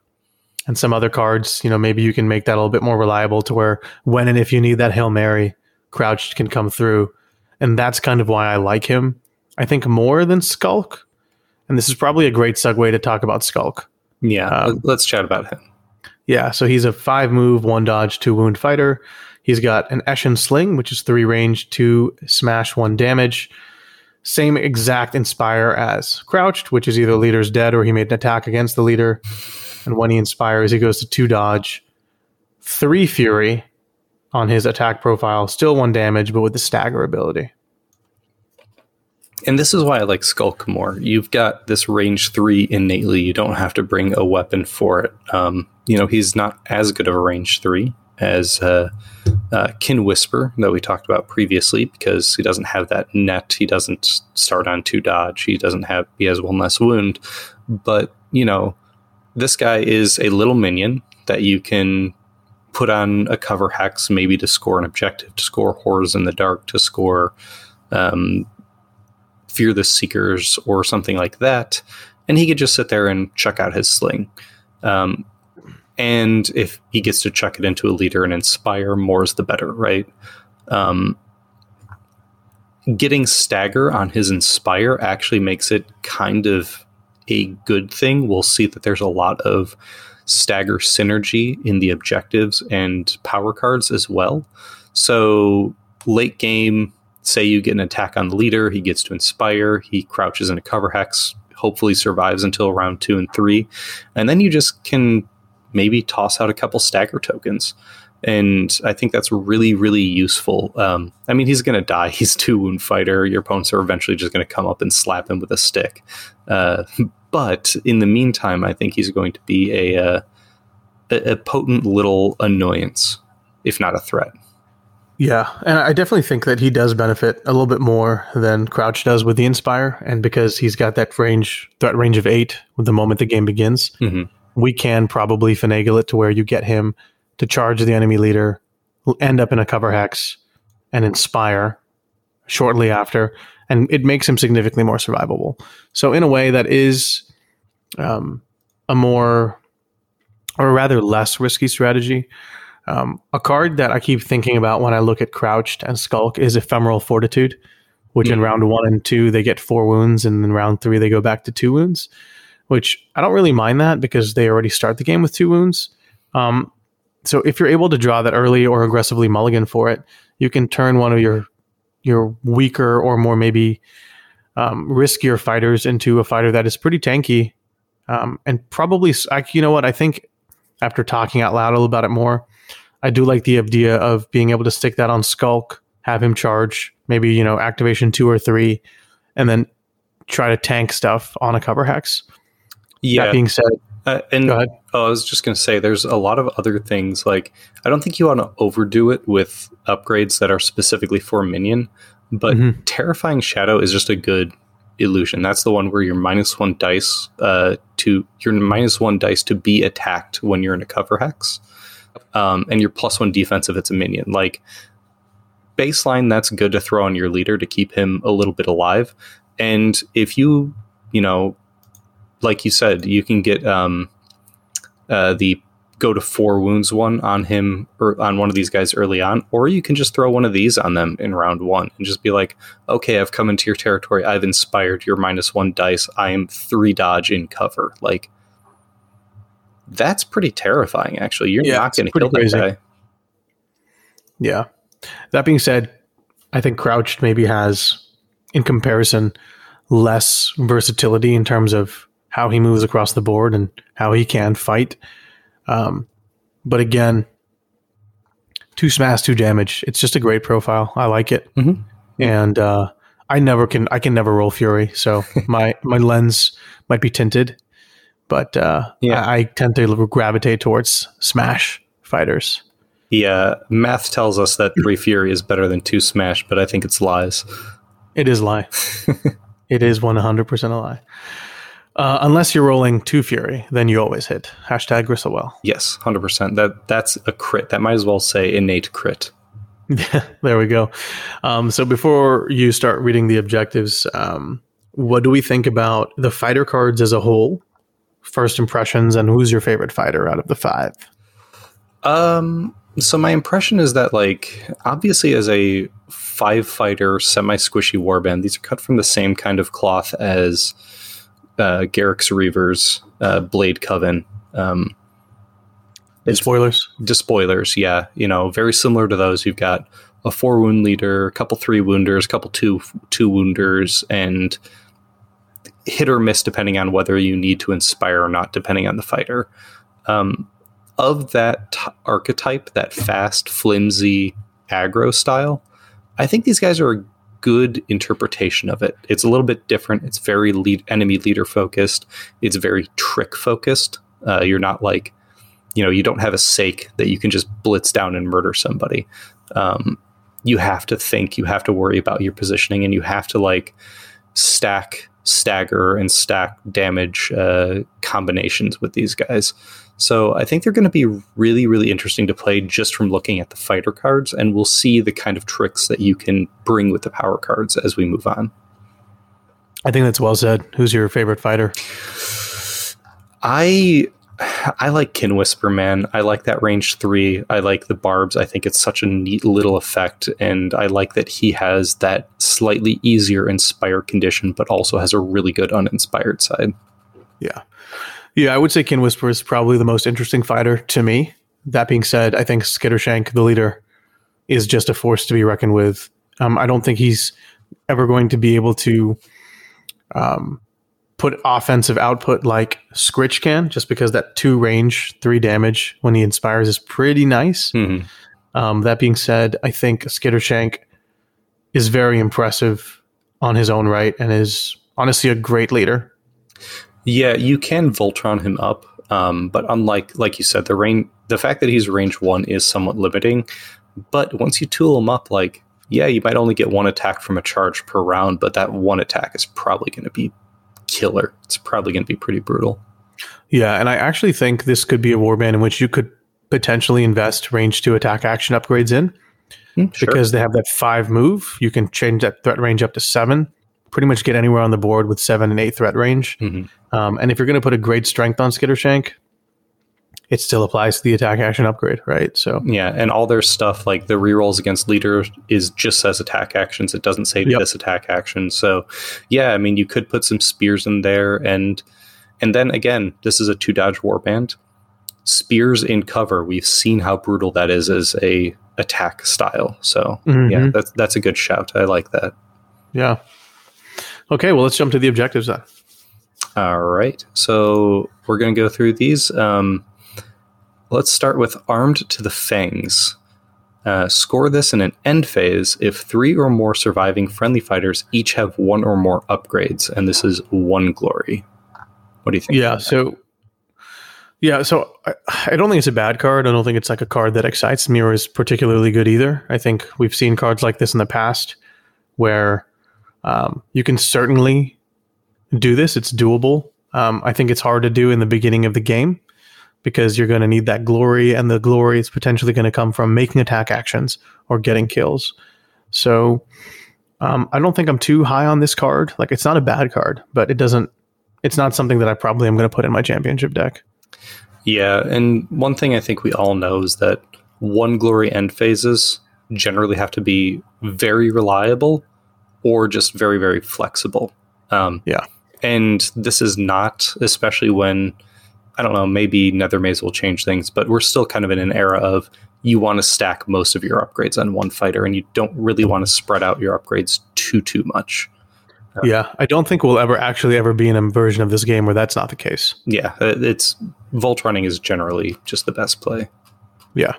and some other cards, you know, maybe you can make that a little bit more reliable to where when and if you need that Hail Mary, Krowchrik can come through. And that's kind of why I like him. I think more than Skulk. And this is probably a great segue to talk about Skulk. yeah, um, let's chat about him. Yeah, so he's a five move, one dodge, two wound fighter. He's got an Eshin Sling, which is three range, two smash, one damage. Same exact inspire as Krowchrik, which is either leader's dead or he made an attack against the leader. And when he inspires, he goes to two dodge, three fury on his attack profile, still one damage, but with the stagger ability. And this is why I like Skulk more. You've got this range three innately. You don't have to bring a weapon for it. Um, you know, he's not as good of a range three as uh, uh, Kin Whisper that we talked about previously because he doesn't have that net. He doesn't start on two dodge. He doesn't have, he has one less wound. But, you know, this guy is a little minion that you can put on a cover hex maybe to score an objective, to score horrors in the dark, to score um, fear the seekers or something like that. And he could just sit there and chuck out his sling. Um, and if he gets to chuck it into a leader and inspire more is the better right? Um, getting stagger on his inspire actually makes it kind of a good thing. We'll see that there's a lot of stagger synergy in the objectives and power cards as well so late game say you get an attack on the leader, he gets to inspire, he crouches in a cover hex, hopefully survives until round two and three, and then you just can maybe toss out a couple stagger tokens. And I think that's really, really useful. Um, I mean, he's going to die. He's two wound fighter. Your opponents are eventually just going to come up and slap him with a stick. Uh, but in the meantime, I think he's going to be a, uh, a, a potent little annoyance, if not a threat. Yeah, and I definitely think that he does benefit a little bit more than Crouch does with the Inspire, and because he's got that range, threat range of eight with the moment the game begins, Mhm. we can probably finagle it to where you get him to charge the enemy leader, end up in a cover hex, and inspire shortly after, and it makes him significantly more survivable. So in a way, that is um, a more or rather less risky strategy. Um, a card that I keep thinking about when I look at Krowchrik and Skulk is Ephemeral Fortitude, which mm-hmm. in round one and two they get four wounds, and in round three they go back to two wounds. Which I don't really mind that because they already start the game with two wounds. Um, so if you're able to draw that early or aggressively mulligan for it, you can turn one of your your weaker or more maybe um, riskier fighters into a fighter that is pretty tanky um, and probably you know what I think after talking out loud a little about it more, I do like the idea of being able to stick that on Skulk, have him charge, maybe, you know, activation two or three, and then try to tank stuff on a cover hex. Yeah. That being said, uh, and oh, I was just going to say, there's a lot of other things. Like, I don't think you want to overdo it with upgrades that are specifically for minion, but mm-hmm. Terrifying Shadow is just a good illusion. That's the one where you're minus one dice uh, to you're minus one dice to be attacked when you're in a cover hex, um, and you're plus one defense if it's a minion. Like baseline, that's good to throw on your leader to keep him a little bit alive. And if you, you know, like you said, you can get um, uh, the go to four wounds one on him or on one of these guys early on, or you can just throw one of these on them in round one and just be like, okay, I've come into your territory. I've inspired your minus one dice. I am three dodge in cover. Like, that's pretty terrifying, actually. You're yeah, not going to kill crazy. that guy. Yeah. That being said, I think Krowchrik maybe has, in comparison, less versatility in terms of how he moves across the board and how he can fight. Um, but again, two smash, two damage. It's just a great profile. I like it, mm-hmm. and uh, I never can. I can never roll fury, so my my lens might be tinted, but uh, yeah, I, I tend to gravitate towards smash fighters. Yeah, math tells us that three fury is better than two smash, but I think it's lies. It is lie. it is one hundred percent a lie. Uh, unless you're rolling two fury, then you always hit. Hashtag Gristlewell. Yes, hundred percent. That that's a crit. That might as well say innate crit. Yeah, there we go. Um, so before you start reading the objectives, um, what do we think about the fighter cards as a whole? First impressions, and who's your favorite fighter out of the five? Um. So my impression is that, like, obviously, as a five fighter semi squishy warband, these are cut from the same kind of cloth as uh, Garrek's Reavers, uh, Blade Coven. Um, spoilers. Despoilers, yeah. You know, very similar to those. You've got a four wound leader, a couple three wounders, a couple two two wounders, and hit or miss depending on whether you need to inspire or not, depending on the fighter. Um, of that t- archetype, that fast, flimsy aggro style, I think these guys are a good interpretation of it. It's a little bit different. It's very lead enemy leader focused. It's very trick focused. Uh, you're not like, you know, you don't have a sake that you can just blitz down and murder somebody. Um, you have to think. You have to worry about your positioning, and you have to like stack, stagger, and stack damage uh, combinations with these guys. So I think they're going to be really, really interesting to play just from looking at the fighter cards, and we'll see the kind of tricks that you can bring with the power cards as we move on. I think that's well said. Who's your favorite fighter? I I like Kin Whisper, man. I like that range three. I like the barbs. I think it's such a neat little effect, and I like that he has that slightly easier inspired condition, but also has a really good uninspired side. Yeah, yeah, I would say Kin Whisper is probably the most interesting fighter to me. That being said, I think Skittershank, the leader, is just a force to be reckoned with. Um, I don't think he's ever going to be able to um, put offensive output like Skritch can, just because that two range, three damage when he inspires is pretty nice. Mm-hmm. Um, that being said, I think Skittershank is very impressive on his own right and is honestly a great leader. Yeah, you can Voltron him up, um, but unlike like you said, the range, the fact that he's range one is somewhat limiting. But once you tool him up, like yeah, you might only get one attack from a charge per round, but that one attack is probably going to be killer. It's probably going to be pretty brutal. Yeah, and I actually think this could be a warband in which you could potentially invest range two attack action upgrades in. Mm, sure. because they have that five move. You can change that threat range up to seven. Pretty much get anywhere on the board with seven and eight threat range. Mhm. Um, and if you're going to put a great strength on Skittershank, it still applies to the attack action upgrade, right? So Yeah, and all their stuff like the rerolls against leader is just says attack actions. It doesn't say Yep. this attack action. So yeah, I mean you could put some spears in there and and then again, this is a two dodge warband. Spears in cover, we've seen how brutal that is as a attack style. So yeah, Mhm. that's that's a good shout. I like that. yeah. Okay, well let's jump to the objectives then. All right. So we're going to go through these. Um, let's start with Armed to the Fangs. Uh, score this in an end phase if three or more surviving friendly fighters each have one or more upgrades, and this is one glory. What do you think? Yeah. So, yeah. So I, I don't think it's a bad card. I don't think it's like a card that excites me or is particularly good either. I think we've seen cards like this in the past where um, you can certainly do this. It's doable. Um, I think it's hard to do in the beginning of the game because you're going to need that glory, and the glory is potentially going to come from making attack actions or getting kills. So um, I don't think I'm too high on this card. Like it's not a bad card, but it doesn't. It's not something that I probably am going to put in my championship deck. Yeah, and one thing I think we all know is that one glory end phases generally have to be very reliable or just very, very flexible. Um, Yeah. And this is not, especially when, I don't know, maybe Nethermaze will change things, but we're still kind of in an era of you want to stack most of your upgrades on one fighter and you don't really want to spread out your upgrades too, too much. Yeah, I don't think we'll ever actually ever be in a version of this game where that's not the case. Yeah, it's vault running is generally just the best play. Yeah.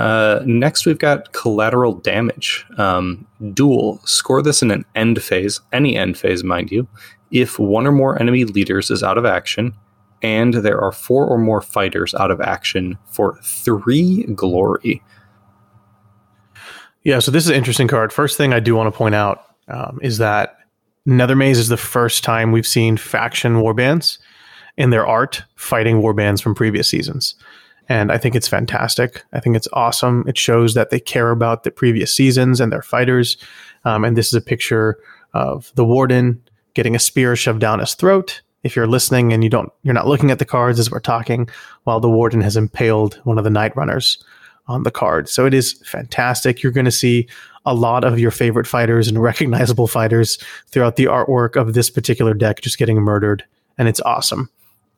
Uh, next, we've got collateral damage. Um, duel. Score this in an end phase, any end phase, mind you, if one or more enemy leaders is out of action, and there are four or more fighters out of action for three glory. Yeah, so this is an interesting card. First thing I do want to point out um, is that Nethermaze is the first time we've seen faction warbands in their art fighting warbands from previous seasons. And I think it's fantastic. I think it's awesome. It shows that they care about the previous seasons and their fighters. Um, and this is a picture of the warden getting a spear shoved down his throat. If you're listening and you don't, you're not looking at the cards as we're talking, while the warden has impaled one of the night runners on the card. So it is fantastic. You're going to see a lot of your favorite fighters and recognizable fighters throughout the artwork of this particular deck just getting murdered. And it's awesome.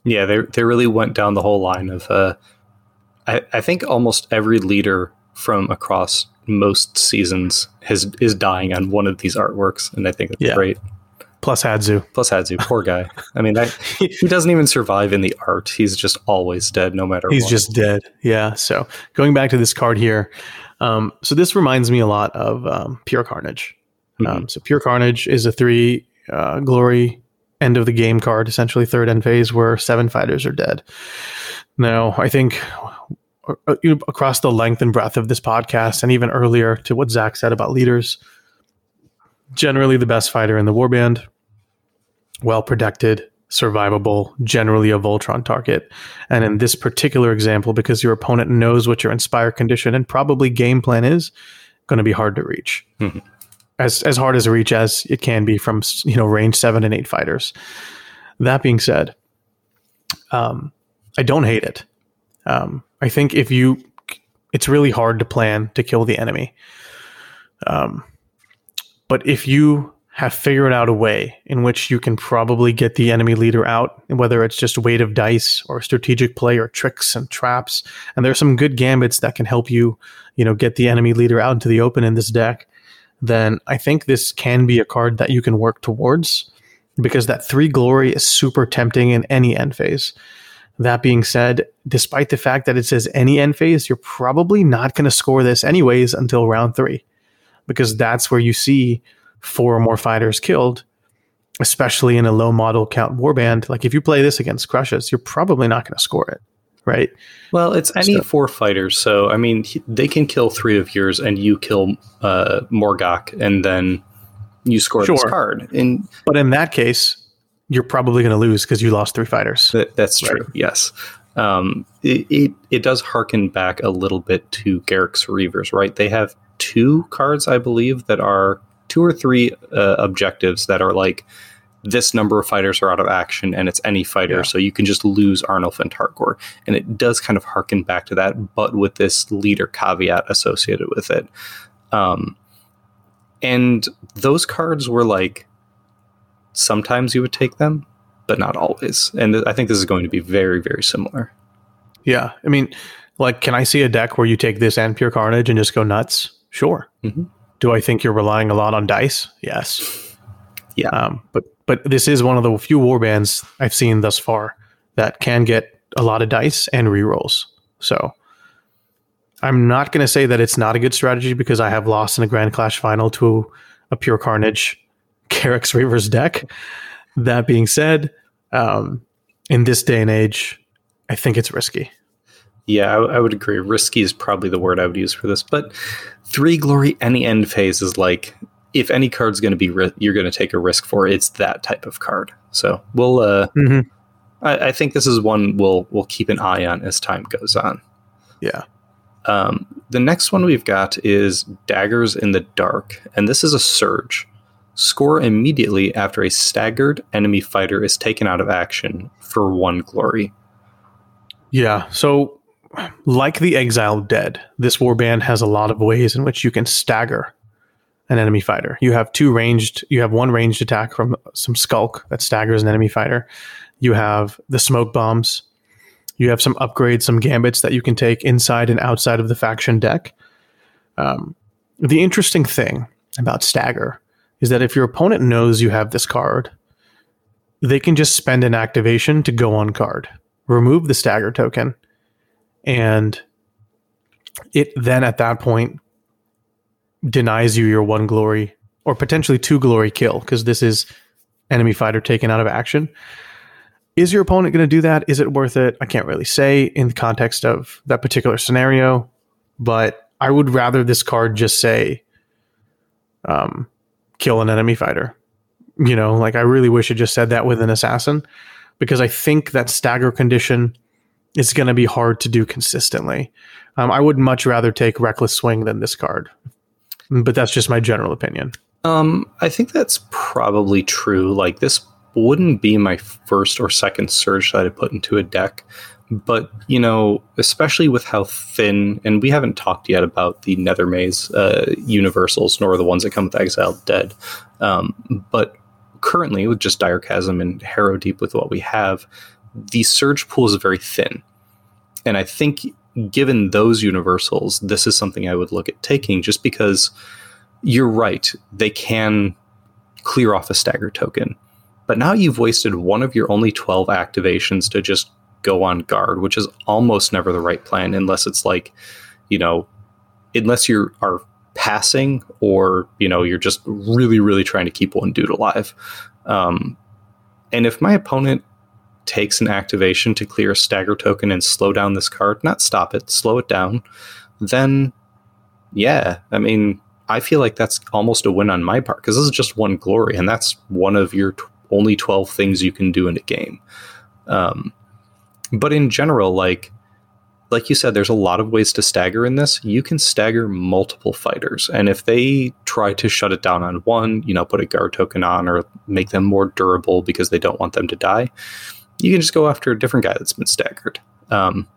Yeah, they they really went down the whole line of. Uh, I, I think almost every leader from across most seasons has is dying on one of these artworks, and I think that's Yeah. great. Plus Hadzu. Plus Hadzu, poor guy. I mean, that, he doesn't even survive in the art. He's just always dead, no matter He's what. just dead. Yeah. So going back to this card here. Um, so this reminds me a lot of um, Pure Carnage. Um, so Pure Carnage is a three uh, glory end of the game card, essentially third end phase where seven fighters are dead. Now, I think uh, across the length and breadth of this podcast, and even earlier to what Zach said about leaders, generally the best fighter in the warband, well protected, survivable, generally a Voltron target. And in this particular example, because your opponent knows what your inspire condition and probably game plan is, going to be hard to reach. Mhm. As as hard as a reach as it can be from you know range seven and eight fighters. That being said, um, I don't hate it. Um, I think if you, it's really hard to plan to kill the enemy. Um, but if you have figured out a way in which you can probably get the enemy leader out, whether it's just weight of dice or strategic play or tricks and traps, and there's some good gambits that can help you, you know, get the enemy leader out into the open in this deck, then I think this can be a card that you can work towards because that three glory is super tempting in any end phase. That being said, despite the fact that it says any end phase, you're probably not going to score this anyways until round three, because that's where you see four or more fighters killed, especially in a low model count warband. Like if you play this against Krushas, you're probably not going to score it, right? Well, it's any So- four fighters, so I mean, they can kill three of yours, and you kill uh, Morgok, and then you score this card. And But in that case, you're probably going to lose because you lost three fighters. That, that's Right. true. Yes. Um, it, it, it does harken back a little bit to Garrek's Reavers, right? They have two cards, I believe, that are two or three uh, objectives that are like this number of fighters are out of action and it's any fighter, yeah. so you can just lose Arnulf and Targor. And it does kind of harken back to that, but with this leader caveat associated with it. Um, and those cards were like sometimes you would take them, but not always. And th- I think this is going to be very, very similar. Yeah. I mean, like, can I see a deck where you take this and Pure Carnage and just go nuts? Sure. Mm-hmm. Do I think you're relying a lot on dice? Yes. Yeah. Um, but but this is one of the few warbands I've seen thus far that can get a lot of dice and rerolls. So I'm not going to say that it's not a good strategy because I have lost in a Grand Clash final to a Pure Carnage Garrek's Reavers deck. That being said, um, in this day and age, I think it's risky. Yeah, I, I, would agree. Risky is probably the word I would use for this. But three glory, any end phase is like if any card's going to be ri- you're going to take a risk for, it's that type of card. So we'll. Uh, mm-hmm. I, I, think this is one we'll we'll keep an eye on as time goes on. Yeah. Um, the next one we've got is Daggers in the Dark, and this is a surge. Score immediately after a staggered enemy fighter is taken out of action for one glory. Yeah, so like the Exiled Dead, this warband has a lot of ways in which you can stagger an enemy fighter. You have two ranged, you have one ranged attack from some skulk that staggers an enemy fighter. You have the smoke bombs. You have some upgrades, some gambits that you can take inside and outside of the faction deck. Um, the interesting thing about stagger is that if your opponent knows you have this card, they can just spend an activation to go on card, remove the stagger token, and it then at that point denies you your one glory or potentially two glory kill because this is enemy fighter taken out of action. Is your opponent going to do that? Is it worth it? I can't really say in the context of that particular scenario, but I would rather this card just say, um, kill an enemy fighter. You know, like I really wish it just said that with an assassin because I think that stagger condition is going to be hard to do consistently. Um, I would much rather take reckless swing than this card, but that's just my general opinion. Um, I think that's probably true. Like this wouldn't be my first or second surge that I put into a deck but you know, especially with how thin, and we haven't talked yet about the Nethermaze uh, universals, nor the ones that come with Exiled Dead. Um, but currently, with just Dire Chasm and Harrowdeep, with what we have, the surge pool is very thin, and I think given those universals, this is something I would look at taking, just because you're right, they can clear off a stagger token. But now you've wasted one of your only 12 activations to just go on guard, which is almost never the right plan unless it's like, you know, unless you are passing or you know you're just really really trying to keep one dude alive. Um, and if my opponent takes an activation to clear a stagger token and slow down this card, not stop it, slow it down, then yeah, I mean, I feel like that's almost a win on my part because this is just one glory, and that's one of your t- only 12 things you can do in a game. Um, but in general, like like you said, there's a lot of ways to stagger in this. You can stagger multiple fighters, and if they try to shut it down on one, you know, put a guard token on or make them more durable because they don't want them to die, you can just go after a different guy that's been staggered. Um,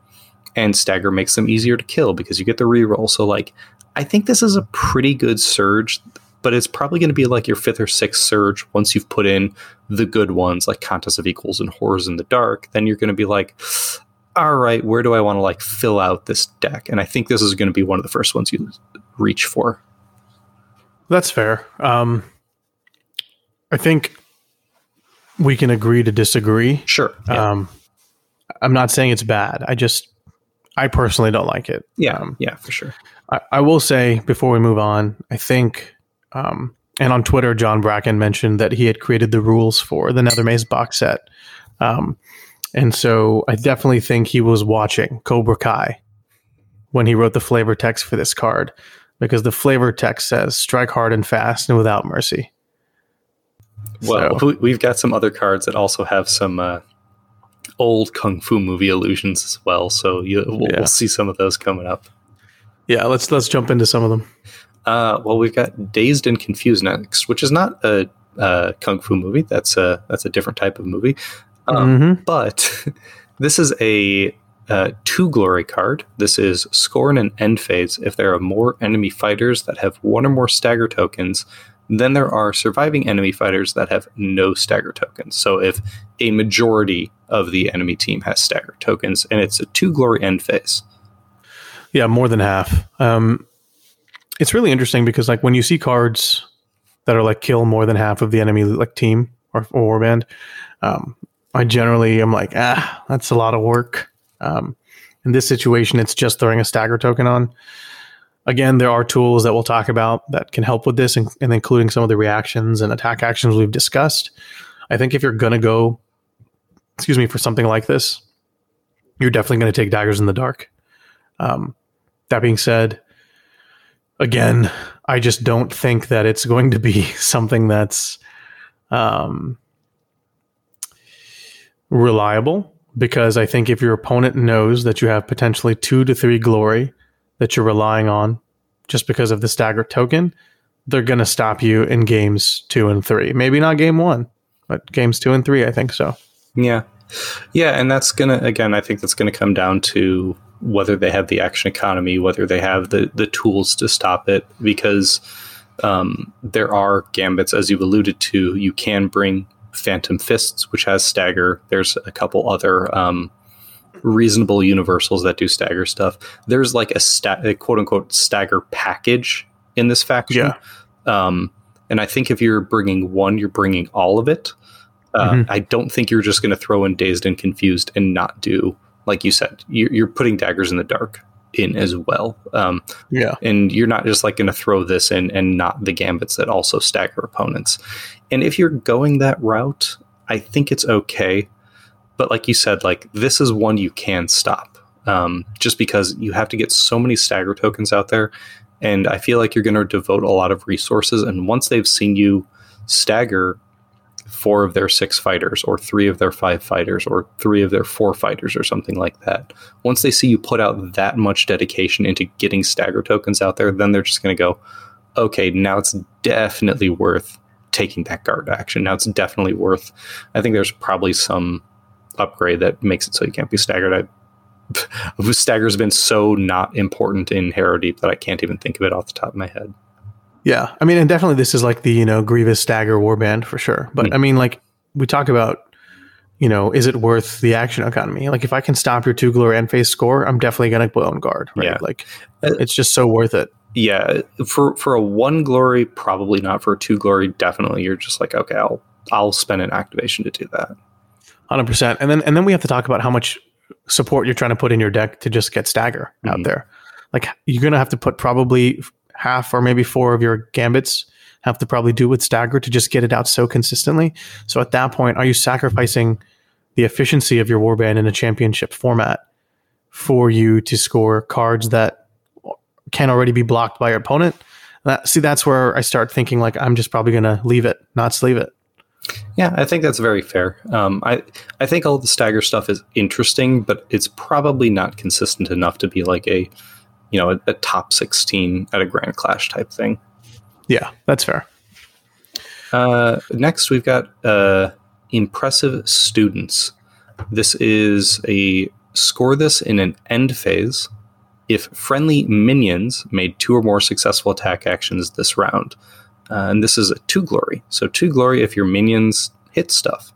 and stagger makes them easier to kill because you get the reroll. So, like, I think this is a pretty good surge but it's probably going to be like your fifth or sixth surge once you've put in the good ones like Contest of Equals and Horrors in the Dark. Then you're going to be like, all right, where do I want to like fill out this deck? And I think this is going to be one of the first ones you reach for. That's fair. Um, I think we can agree to disagree. Sure. Yeah. Um, I'm not saying it's bad. I just, I personally don't like it. Yeah. Um, yeah, for sure. I, I, will say before we move on, I think um, and on Twitter, John Bracken mentioned that he had created the rules for the Nethermaze box set. Um, and so I definitely think he was watching Cobra Kai when he wrote the flavor text for this card because the flavor text says strike hard and fast and without mercy. Well, so. we've got some other cards that also have some uh, old kung fu movie illusions as well. So you, we'll, Yeah. we'll see some of those coming up. Yeah, let's let's jump into some of them. Uh, well, we've got Dazed and Confused next, which is not a, uh kung fu movie. That's a that's a different type of movie. Um, Mhm. But this is a uh, two glory card. This is score in an end phase if there are more enemy fighters that have one or more stagger tokens then there are surviving enemy fighters that have no stagger tokens. So if a majority of the enemy team has stagger tokens, and it's a two glory end phase. Yeah, more than half. Um, it's really interesting because like when you see cards that are like kill more than half of the enemy like team or, or warband, um, I generally am like, ah, that's a lot of work. Um, in this situation, it's just throwing a stagger token on. Again, there are tools that we'll talk about that can help with this, and, and including some of the reactions and attack actions we've discussed. I think if you're gonna go, excuse me, for something like this, you're definitely to take daggers in the dark. Um, that being said, again, I just don't think that it's going to be something that's um, reliable because I think if your opponent knows that you have potentially two to three glory that you're relying on just because of the stagger token, they're going to stop you in games two and three. Maybe not game one, but games two and three, I think so. Yeah. Yeah, and that's gonna again, I think that's gonna come down to whether they have the action economy, whether they have the the tools to stop it, because um, there are gambits, as you've alluded to. You can bring Phantom Fists, which has stagger. There's a couple other um, reasonable universals that do stagger stuff. There's like a, sta- a quote unquote stagger package in this faction. Yeah. Um, and I think if you're bringing one, you're bringing all of it. Uh, Mhm. I don't think you're just going to throw in Dazed and Confused and not do, like you said, you're, you're putting Daggers in the Dark in as well. Um, Yeah. and you're not just like going to throw this in and not the gambits that also stagger opponents. And if you're going that route, I think it's okay. But like you said, like this is one you can stop, um, just because you have to get so many stagger tokens out there, and I feel like you're going to devote a lot of resources. And once they've seen you stagger four of their six fighters, or three of their five fighters, or three of their four fighters, or something like that, once they see you put out that much dedication into getting stagger tokens out there, then they're just going to go, okay, now it's definitely worth taking that guard action. Now it's definitely worth. I think there's probably some upgrade that makes it so you can't be staggered. I, stagger's been so not important in Harrowdeep that I can't even think of it off the top of my head. Yeah, I mean, and definitely this is like the you know Grievous Stagger Warband for sure. But Mm. I mean, like we talk about, you know, is it worth the action economy? Like if I can stop your two glory end phase score, I'm definitely gonna put on guard. Right? Yeah. Like Uh, it's just so worth it. Yeah, for for a one glory, probably not. For a two glory, definitely. You're just like, okay, I'll I'll spend an activation to do that. Hundred percent. And then and then we have to talk about how much support you're trying to put in your deck to just get stagger out Mhm. there. Like you're gonna have to put probably half or maybe four of your gambits have to probably do with stagger to just get it out so consistently. So at that point, are you sacrificing the efficiency of your warband in a championship format for you to score cards that can already be blocked by your opponent? That, see, that's where I start thinking like I'm just probably gonna leave it, not sleeve it. Yeah, I think that's very fair. Um, I I think all the stagger stuff is interesting, but it's probably not consistent enough to be like a you know a, a top sixteen at a Grand Clash type thing. Yeah, that's fair. Uh, next, we've got uh, impressive students. This is a score this in an end phase if friendly minions made two or more successful attack actions this round. Uh, and this is a two glory. So two glory if your minions hit stuff.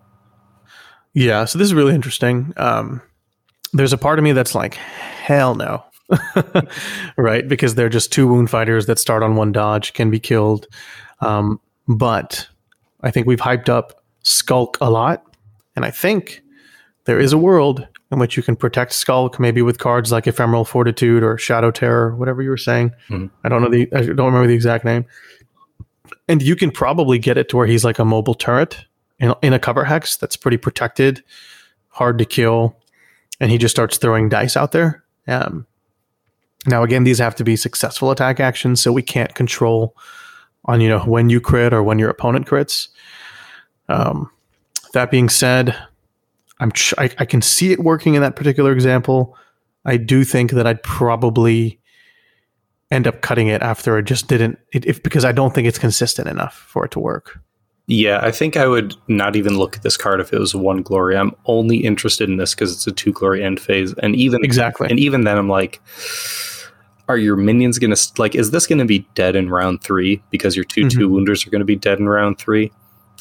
Yeah, so this is really interesting. Um, there's a part of me that's like, hell no. right? Because they're just two wound fighters that start on one dodge, can be killed. Um, but I think we've hyped up Skulk a lot. And I think there is a world in which you can protect Skulk, maybe with cards like Ephemeral Fortitude or Shadow Terror, whatever you were saying. Mhm. I don't know the I don't remember the exact name. And you can probably get it to where he's like a mobile turret in, in a cover hex that's pretty protected, hard to kill, and he just starts throwing dice out there. Um, now, again, these have to be successful attack actions, so we can't control on you know when you crit or when your opponent crits. Um, that being said, I'm ch- I, I can see it working in that particular example. I do think that I'd probably end up cutting it after it just didn't it, if because I don't think it's consistent enough for it to work. Yeah, I think I would not even look at this card if it was one glory. I'm only interested in this because it's a two glory end phase, and even Exactly. and even then, I'm like, are your minions gonna like? Is this gonna be dead in round three because your 2 two wounders are gonna be dead in round three?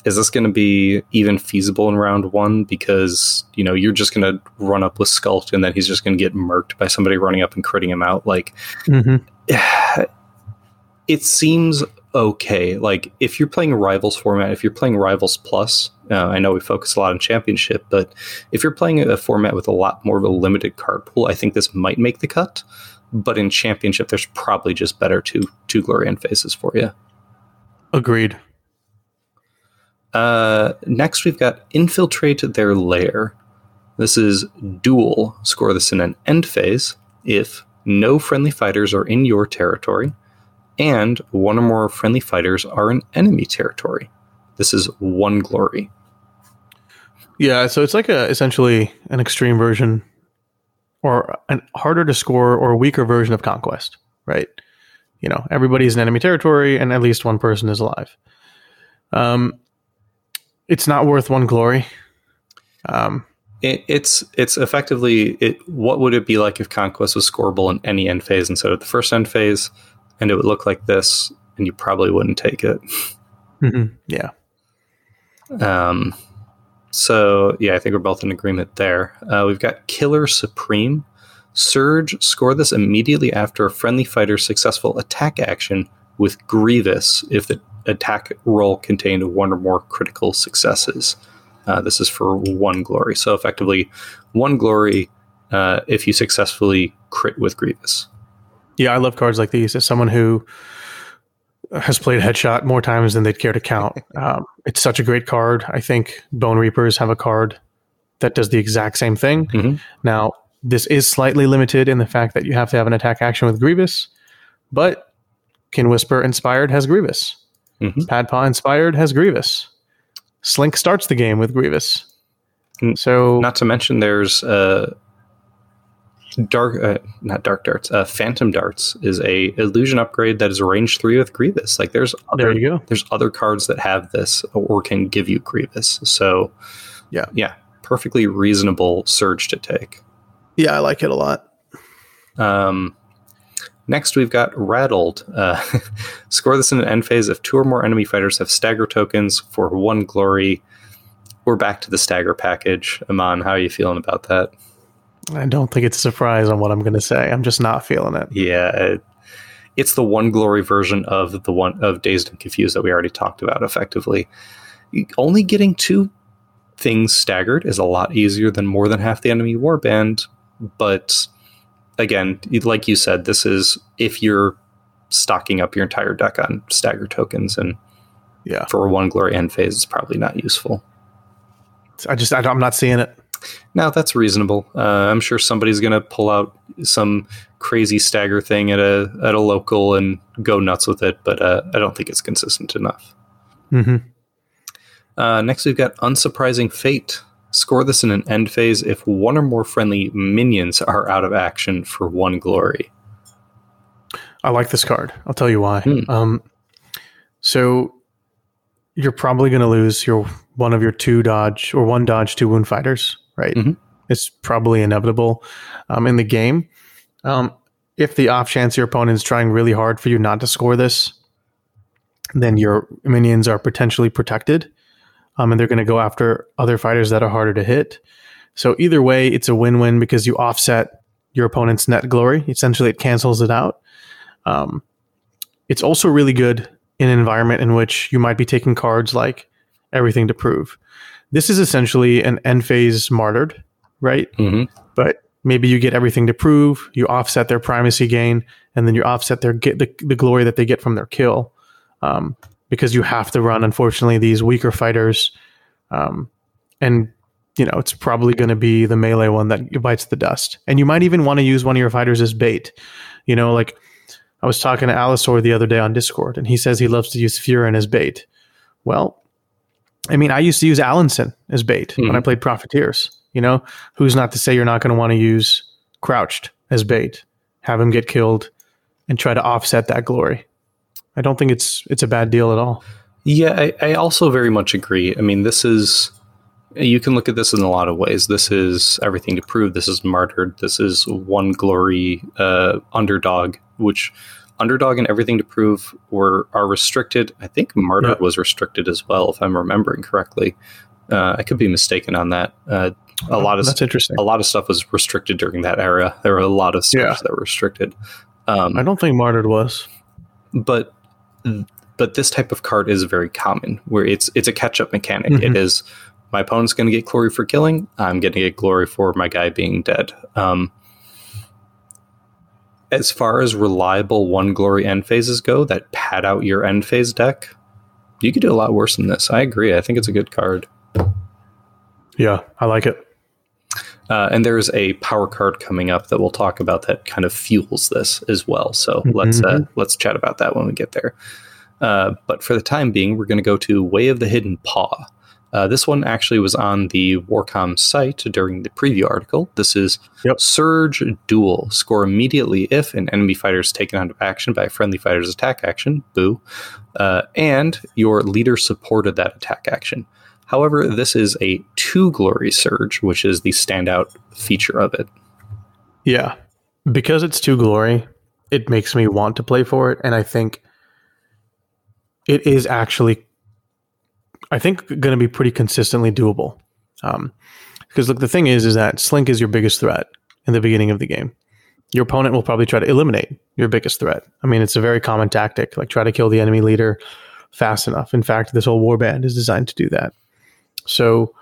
Is this gonna be even feasible in round one because you know you're just gonna run up with Skulk and then he's just gonna get murked by somebody running up and critting him out? Like, Mhm. it seems okay. Like if you're playing a rivals format, if you're playing rivals plus, uh, I know we focus a lot on championship, but if you're playing a format with a lot more of a limited card pool, I think this might make the cut. But in championship, there's probably just better two two glory end phases for you. Agreed. Uh, next, we've got infiltrate their lair. This is dual. Score this in an end phase if no friendly fighters are in your territory and one or more friendly fighters are in enemy territory. This is one glory. Yeah, so it's like a essentially an extreme version or an harder to score or weaker version of conquest, right? You know, everybody's in enemy territory and at least one person is alive. Um it's not worth one glory. Um It, it's it's effectively it. What would it be like if conquest was scoreable in any end phase instead of the first end phase, and it would look like this, and you probably wouldn't take it. yeah. Um, so yeah, I think we're both in agreement there. Uh, we've got Killer Supreme. Surge, score this immediately after a friendly fighter's successful attack action with Grievous if the attack roll contained one or more critical successes. Uh, this is for one glory. So effectively, one glory uh, if you successfully crit with Grievous. Yeah, I love cards like these. As someone who has played Headshot more times than they'd care to count, um, it's such a great card. I think Bone Reapers have a card that does the exact same thing. Mhm. Now, this is slightly limited in the fact that you have to have an attack action with Grievous, but Kin Whisper Inspired has Grievous. Mhm. Padpaw Inspired has Grievous. Slink starts the game with Grievous. So Not to mention, there's uh, dark, uh, not dark darts. Uh, Phantom darts is a illusion upgrade that is range three with Grievous. Like there's other, there you go. there's other cards that have this or can give you Grievous. So Yeah. yeah, perfectly reasonable surge to take. Yeah, I like it a lot. Um, next, we've got Rattled. Uh, score this in an end phase if two or more enemy fighters have stagger tokens for one glory. We're back to the stagger package. Amon, how are you feeling about that? I don't think it's a surprise on what I'm going to say. I'm just not feeling it. Yeah, it, it's the one glory version of the one of Dazed and Confused that we already talked about. Effectively, only getting two things staggered is a lot easier than more than half the enemy warband. But again, like you said, this is if you're stocking up your entire deck on stagger tokens, and Yeah, for one glory end phase, it's probably not useful. I just I I'm not seeing it. Now that's reasonable. Uh, I'm sure somebody's going to pull out some crazy stagger thing at a at a local and go nuts with it, but uh, I don't think it's consistent enough. hmm Uh, next, we've got unsurprising fate. Score this in an end phase if one or more friendly minions are out of action for one glory. I like this card. I'll tell you why. Hmm. Um, so you're probably going to lose your one of your two dodge or one dodge two wound fighters, right? Mhm. It's probably inevitable um, in the game. Um, if the off chance your opponent is trying really hard for you not to score this, then your minions are potentially protected, um, and they're going to go after other fighters that are harder to hit. So either way, it's a win-win because you offset your opponent's net glory. Essentially, it cancels it out. Um, it's also really good in an environment in which you might be taking cards like Everything to Prove. This is essentially an end phase martyred, right? hmm But maybe you get Everything to Prove, you offset their primacy gain, and then you offset their get the, the glory that they get from their kill. Um, because you have to run, unfortunately, these weaker fighters. Um, and you know, it's probably going to be the melee one that bites the dust. And you might even want to use one of your fighters as bait. You know, like I was talking to Alisor the other day on Discord, and he says he loves to use Furin as bait. Well, I mean, I used to use Allenson as bait when I Mhm. played Profiteers. You know, who's not to say you're not going to want to use crouched as bait, have him get killed, and try to offset that glory. I don't think it's it's a bad deal at all. Yeah, I, I also very much agree. I mean, this is you can look at this in a lot of ways. This is everything to prove. This is martyred. This is one glory uh, underdog, which underdog and everything to prove were are restricted. I think yeah. was restricted as well, if I'm remembering correctly. Uh, I could be mistaken on that. Uh, a oh, lot of that's interesting. A lot of stuff was restricted during that era. There were a lot of stuff yeah. that were restricted. Um, I don't think martyred was, but but this type of card is very common, where it's it's a catch up mechanic. Mm-hmm. It is my opponent's going to get glory for killing. I'm going to get glory for my guy being dead. Um, as far as reliable one glory end phases go, that pad out your end phase deck, you could do a lot worse than this. I agree. I think it's a good card. Yeah, I like it. Uh, and there's a power card coming up that we'll talk about that kind of fuels this as well. So mm-hmm. let's uh, let's chat about that when we get there. Uh, but for the time being, we're going to go to Way of the Hidden Paw. Uh, this one actually was on the Warcom site during the preview article. This is yep. Surge Duel. Score immediately if an enemy fighter is taken out of action by a friendly fighter's attack action. Boo. Uh, and your leader supported that attack action. However, this is a two glory surge, which is the standout feature of it. Yeah. Because it's two glory, it makes me want to play for it. And I think it is actually I think going to be pretty consistently doable. Um, because look, the thing is, is that Slink is your biggest threat in the beginning of the game. Your opponent will probably try to eliminate your biggest threat. I mean, it's a very common tactic, like try to kill the enemy leader fast enough. In fact, this whole warband is designed to do that. So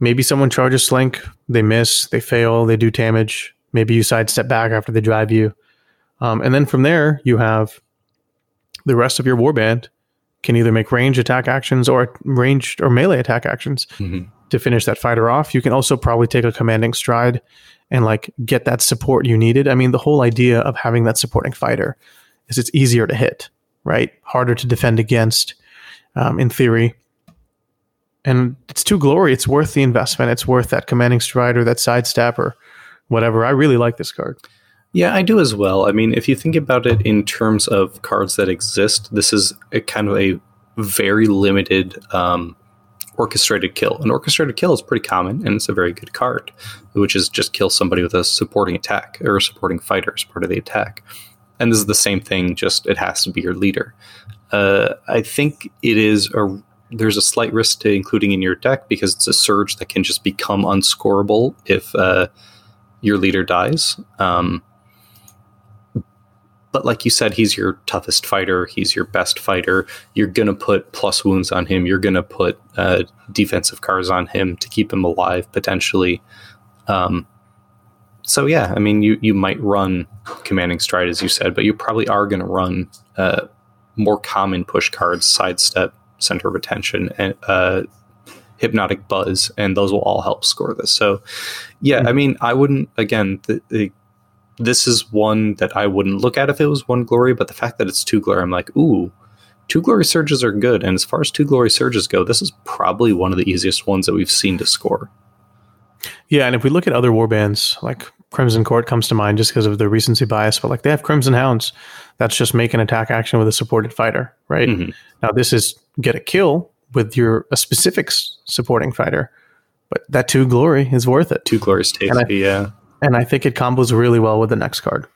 maybe someone charges Slink, they miss, they fail, they do damage. Maybe you sidestep back after they drive you. Um, and then from there, you have the rest of your warband can either make range attack actions or ranged or melee attack actions mm-hmm. to finish that fighter off. You can also probably take a commanding stride and like get that support you needed. I mean, the whole idea of having that supporting fighter is it's easier to hit, right? Harder to defend against, um, in theory. And it's too glory. It's worth the investment. It's worth that commanding stride or that sidestep or whatever. I really like this card. Yeah, I do as well. I mean, if you think about it in terms of cards that exist, this is a kind of a very limited um, orchestrated kill. An orchestrated kill is pretty common, and it's a very good card, which is just kill somebody with a supporting attack or a supporting fighter as part of the attack. And this is the same thing, just it has to be your leader. Uh, I think it is a there's a slight risk to including in your deck because it's a surge that can just become unscorable if uh, your leader dies. Um, but like you said, he's your toughest fighter. He's your best fighter. You're going to put plus wounds on him. You're going to put uh, defensive cards on him to keep him alive potentially. Um, so yeah, I mean, you you might run commanding stride as you said, but you probably are going to run uh, more common push cards, sidestep, center of attention, and uh, hypnotic buzz, and those will all help score this. So yeah, mm-hmm. I mean, I wouldn't again the, the this is one that I wouldn't look at if it was one glory, but the fact that it's two glory, I'm like, ooh, two glory surges are good. And as far as two glory surges go, this is probably one of the easiest ones that we've seen to score. Yeah, and if we look at other warbands, like Crimson Court comes to mind just because of the recency bias, but like they have Crimson Hounds, that's just make an attack action with a supported fighter, right? Mm-hmm. Now this is get a kill with your a specific supporting fighter, but that two glory is worth it. Two glory is tasty, yeah. And I think it combos really well with the next card.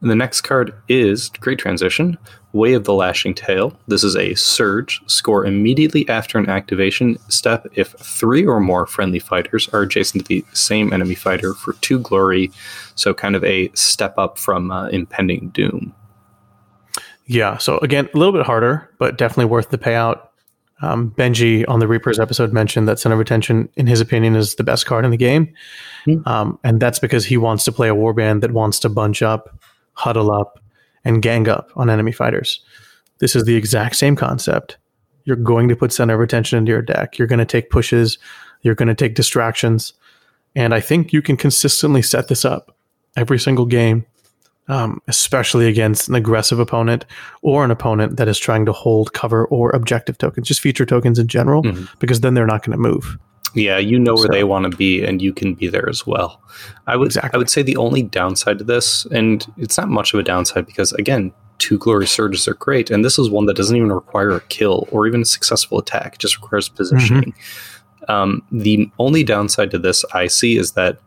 And the next card is Great Transition, Way of the Lashing Tail. This is a surge. Score immediately after an activation step if three or more friendly fighters are adjacent to the same enemy fighter for two glory. So, kind of a step up from uh, Impending Doom. Yeah. So, again, a little bit harder, but definitely worth the payout. Um, Benji on the Reapers episode mentioned that Center of Attention, in his opinion, is the best card in the game. Mm-hmm. Um, and that's because he wants to play a warband that wants to bunch up, huddle up, and gang up on enemy fighters. This is the exact same concept. You're going to put Center of Attention into your deck. You're going to take pushes. You're going to take distractions. And I think you can consistently set this up every single game um, especially against an aggressive opponent or an opponent that is trying to hold cover or objective tokens, just feature tokens in general, mm-hmm. because then they're not going to move. Yeah, you know where So- they want to be, and you can be there as well. I would Exactly. I would say the only downside to this, and it's not much of a downside because again, two glory surges are great, and this is one that doesn't even require a kill or even a successful attack; it just requires positioning. Um, the only downside to this I see is that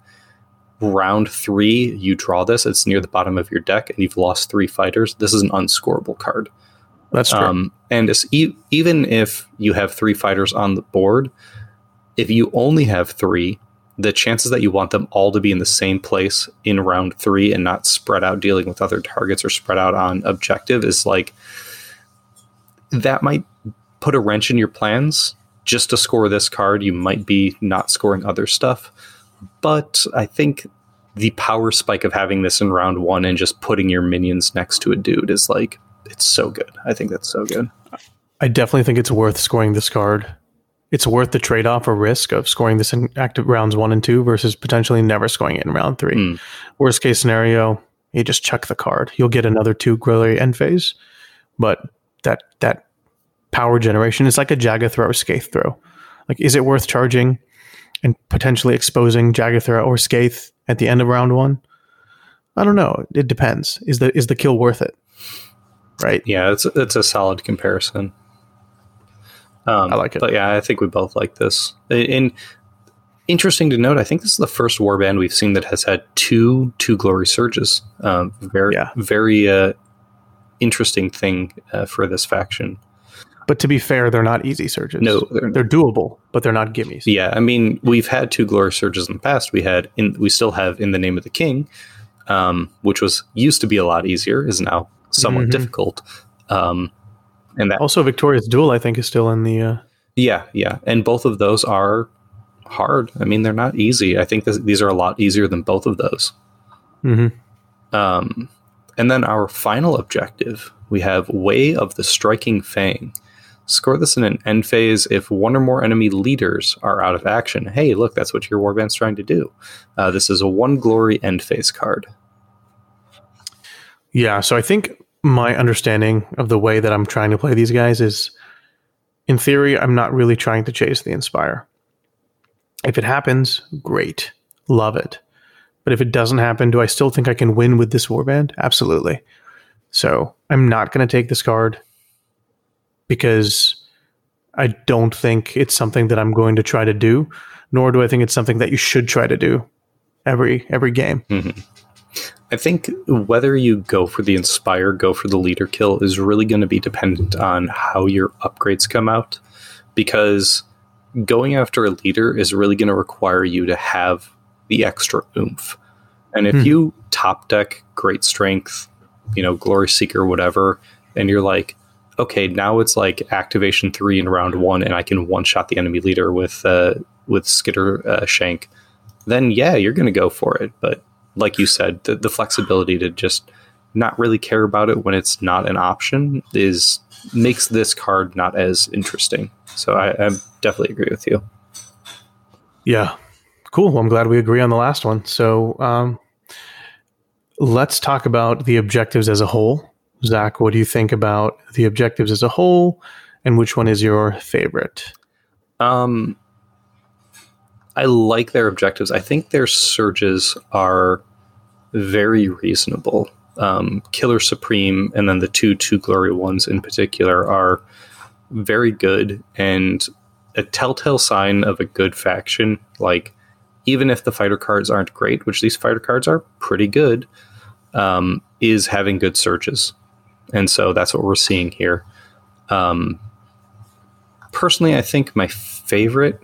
round three, you draw this; it's near the bottom of your deck, and you've lost three fighters. This is an unscoreable card. That's true. Um, and it's e- even if you have three fighters on the board, if you only have three, the chances that you want them all to be in the same place in round three and not spread out dealing with other targets or spread out on objective is like that might put a wrench in your plans. Just to score this card, you might be not scoring other stuff. But I think the power spike of having this in round one and just putting your minions next to a dude is like it's so good. I think that's so good. I definitely think it's worth scoring this card. It's worth the trade off or risk of scoring this in active rounds one and two versus potentially never scoring it in round three. Mm. Worst case scenario, you just chuck the card. You'll get another two glory end phase, but that that power generation is like a Jagathra or Skaeth throw. Like, is it worth charging and potentially exposing Jagathra or Skaeth at the end of round one? I don't know. It depends. Is the is the kill worth it? Right. Yeah, it's it's a solid comparison. Um, I like it. but yeah, I think we both like this. And interesting to note, I think this is the first warband we've seen that has had two two glory surges. Um, very Yeah. very uh, interesting thing uh, for this faction. But to be fair, they're not easy surges. No, they're they're doable, but they're not gimmies. Yeah, I mean, we've had two glory surges in the past. We had in we still have in the name of the king, um, which was used to be a lot easier, is now somewhat Mhm. difficult. Um, and that Also, Victorious Duel, I think, is still in the. Uh, yeah, yeah, and both of those are hard. I mean, they're not easy. I think this, these are a lot easier than both of those. mhm. Um, and then our final objective, we have Way of the Striking Fang. Score this in an end phase if one or more enemy leaders are out of action. Hey, look, that's what your warband's trying to do. Uh, this is a one glory end phase card. Yeah, so I think my understanding of the way that I'm trying to play these guys is, in theory, I'm not really trying to chase the Inspire. If it happens, great, love it. But if it doesn't happen, do I still think I can win with this warband? Absolutely. So I'm not going to take this card because I don't think it's something that I'm going to try to do, nor do I think it's something that you should try to do every every game. I think whether you go for the inspire, go for the leader kill is really going to be dependent on how your upgrades come out. Because going after a leader is really going to require you to have the extra oomph. And if Hmm. you top deck great strength, you know, glory seeker, whatever, and you're like, okay, now it's like activation three in round one, and I can one shot the enemy leader with uh, with skitter uh, shank, then yeah, you're going to go for it. But like you said, the, the flexibility to just not really care about it when it's not an option is makes this card not as interesting. So I, I definitely agree with you. Yeah. Cool. Well, I'm glad we agree on the last one. So um, let's talk about the objectives as a whole. Zach, what do you think about the objectives as a whole, and which one is your favorite? Um, I like their objectives. I think their surges are very reasonable. Um, Killer Supreme and then the two Two Glory ones in particular are very good and a telltale sign of a good faction. Like, even if the fighter cards aren't great, which these fighter cards are pretty good, um, is having good surges. And so that's what we're seeing here. Um, personally, I think my favorite.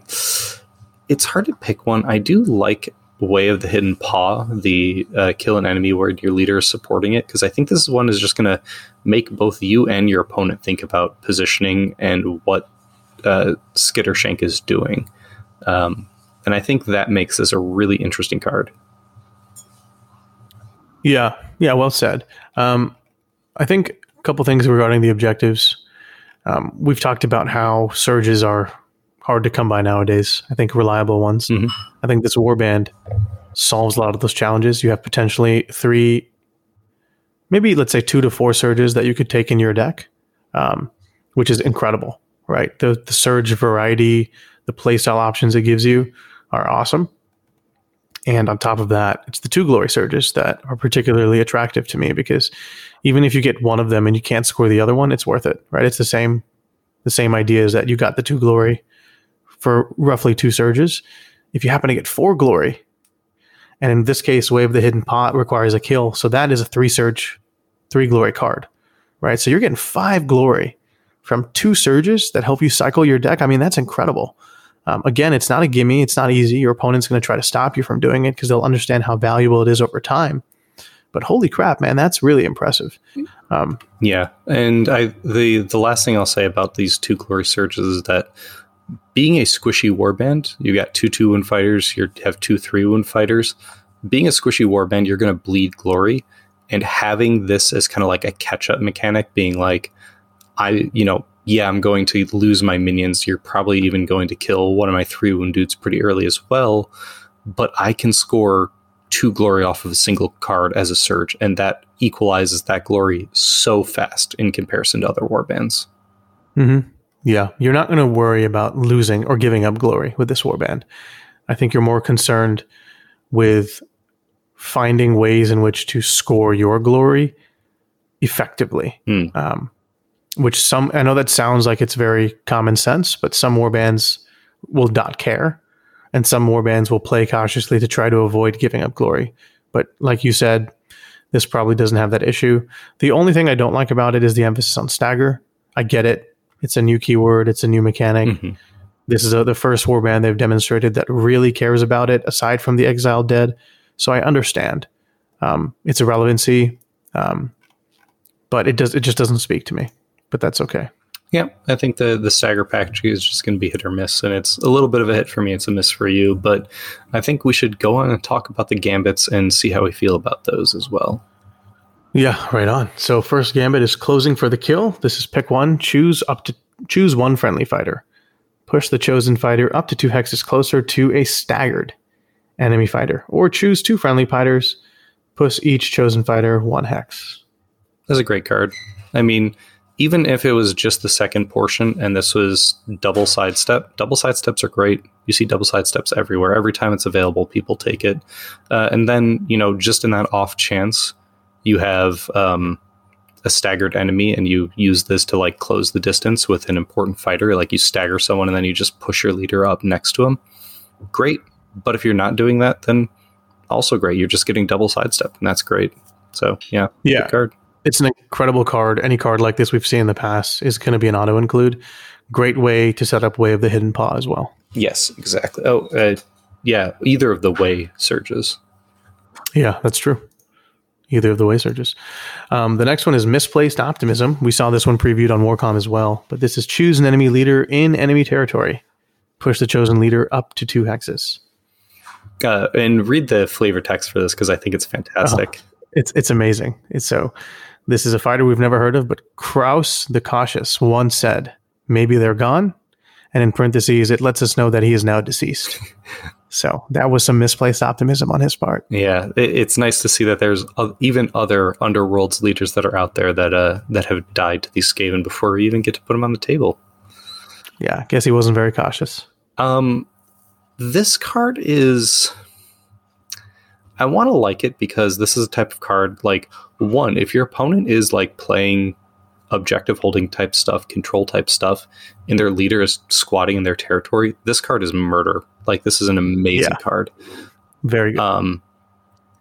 It's hard to pick one. I do like Way of the Hidden Paw, the uh, kill an enemy where your leader is supporting it, because I think this one is just going to make both you and your opponent think about positioning and what uh, Skittershank is doing. Um, and I think that makes this a really interesting card. Yeah. Yeah. Well said. Um, I think a couple things regarding the objectives. Um, we've talked about how surges are hard to come by nowadays. I think reliable ones. Mhm. I think this warband solves a lot of those challenges. You have potentially three, maybe let's say two to four surges that you could take in your deck, um, which is incredible, right? The the surge variety, the playstyle options it gives you are awesome. And on top of that, it's the two glory surges that are particularly attractive to me because even if you get one of them and you can't score the other one, it's worth it, right? It's the same the same idea is that you got the two glory for roughly two surges. If you happen to get four glory, and in this case, Way of the Hidden Paw requires a kill, so that is a three surge, three glory card, right? So you're getting five glory from two surges that help you cycle your deck. I mean, that's incredible. Um, again, it's not a gimme. It's not easy. Your opponent's going to try to stop you from doing it because they'll understand how valuable it is over time. But holy crap, man, that's really impressive. Um, yeah, and I the the last thing I'll say about these two glory surges is that being a squishy warband, you got two two wound fighters, you have two three wound fighters. Being a squishy warband, you're going to bleed glory, and having this as kind of like a catch up mechanic, being like, I you know yeah, I'm going to lose my minions. You're probably even going to kill one of my three wound dudes pretty early as well. But I can score two glory off of a single card as a surge, and that equalizes that glory so fast in comparison to other warbands. Mm-hmm. Yeah, you're not going to worry about losing or giving up glory with this warband. I think you're more concerned with finding ways in which to score your glory effectively. Mm. Um, which some I know that sounds like it's very common sense, but some warbands will not care, and some warbands will play cautiously to try to avoid giving up glory. But like you said, this probably doesn't have that issue. The only thing I don't like about it is the emphasis on stagger. I get it; it's a new keyword, it's a new mechanic. Mm-hmm. This is a, the first warband they've demonstrated that really cares about it, aside from the exiled dead. So I understand um, its irrelevancy, um, but it does it just doesn't speak to me but that's okay. Yeah, I think the the stagger package is just going to be hit or miss, and it's a little bit of a hit for me. It's a miss for you, but I think we should go on and talk about the gambits and see how we feel about those as well. Yeah, right on. So first gambit is closing for the kill. This is pick one. Choose up to choose one friendly fighter. Push the chosen fighter up to two hexes closer to a staggered enemy fighter, or choose two friendly fighters. Push each chosen fighter one hex. That's a great card. I mean, even if it was just the second portion and this was double sidestep, double sidesteps are great. You see double sidesteps everywhere. Every time it's available, people take it. Uh, and then, you know, just in that off chance, you have um, a staggered enemy and you use this to like close the distance with an important fighter. Like you stagger someone and then you just push your leader up next to him. Great. But if you're not doing that, then also great. You're just getting double sidestep and that's great. So, yeah. Yeah. Card it's an incredible card. Any card like this we've seen in the past is going to be an auto include. Great way to set up Way of the Hidden Paw as well. Yes, exactly. Oh, uh, yeah, either of the way surges. Yeah, that's true. Either of the way surges. Um, the next one is Misplaced Optimism. We saw this one previewed on Warcom as well, but this is choose an enemy leader in enemy territory. Push the chosen leader up to two hexes. Uh, and read the flavor text for this because I think it's fantastic. Uh-huh. It's it's amazing. It's so this is a fighter we've never heard of, but Kraus the Cautious once said, maybe they're gone. And in parentheses, it lets us know that he is now deceased. so that was some misplaced optimism on his part. Yeah, it's nice to see that there's even other underworlds leaders that are out there that uh, that have died to these Skaven before we even get to put them on the table. Yeah, I guess he wasn't very cautious. Um, this card is I want to like it because this is a type of card like one, if your opponent is like playing objective holding type stuff, control type stuff, and their leader is squatting in their territory, this card is murder. Like this is an amazing yeah. card. Very good. Um,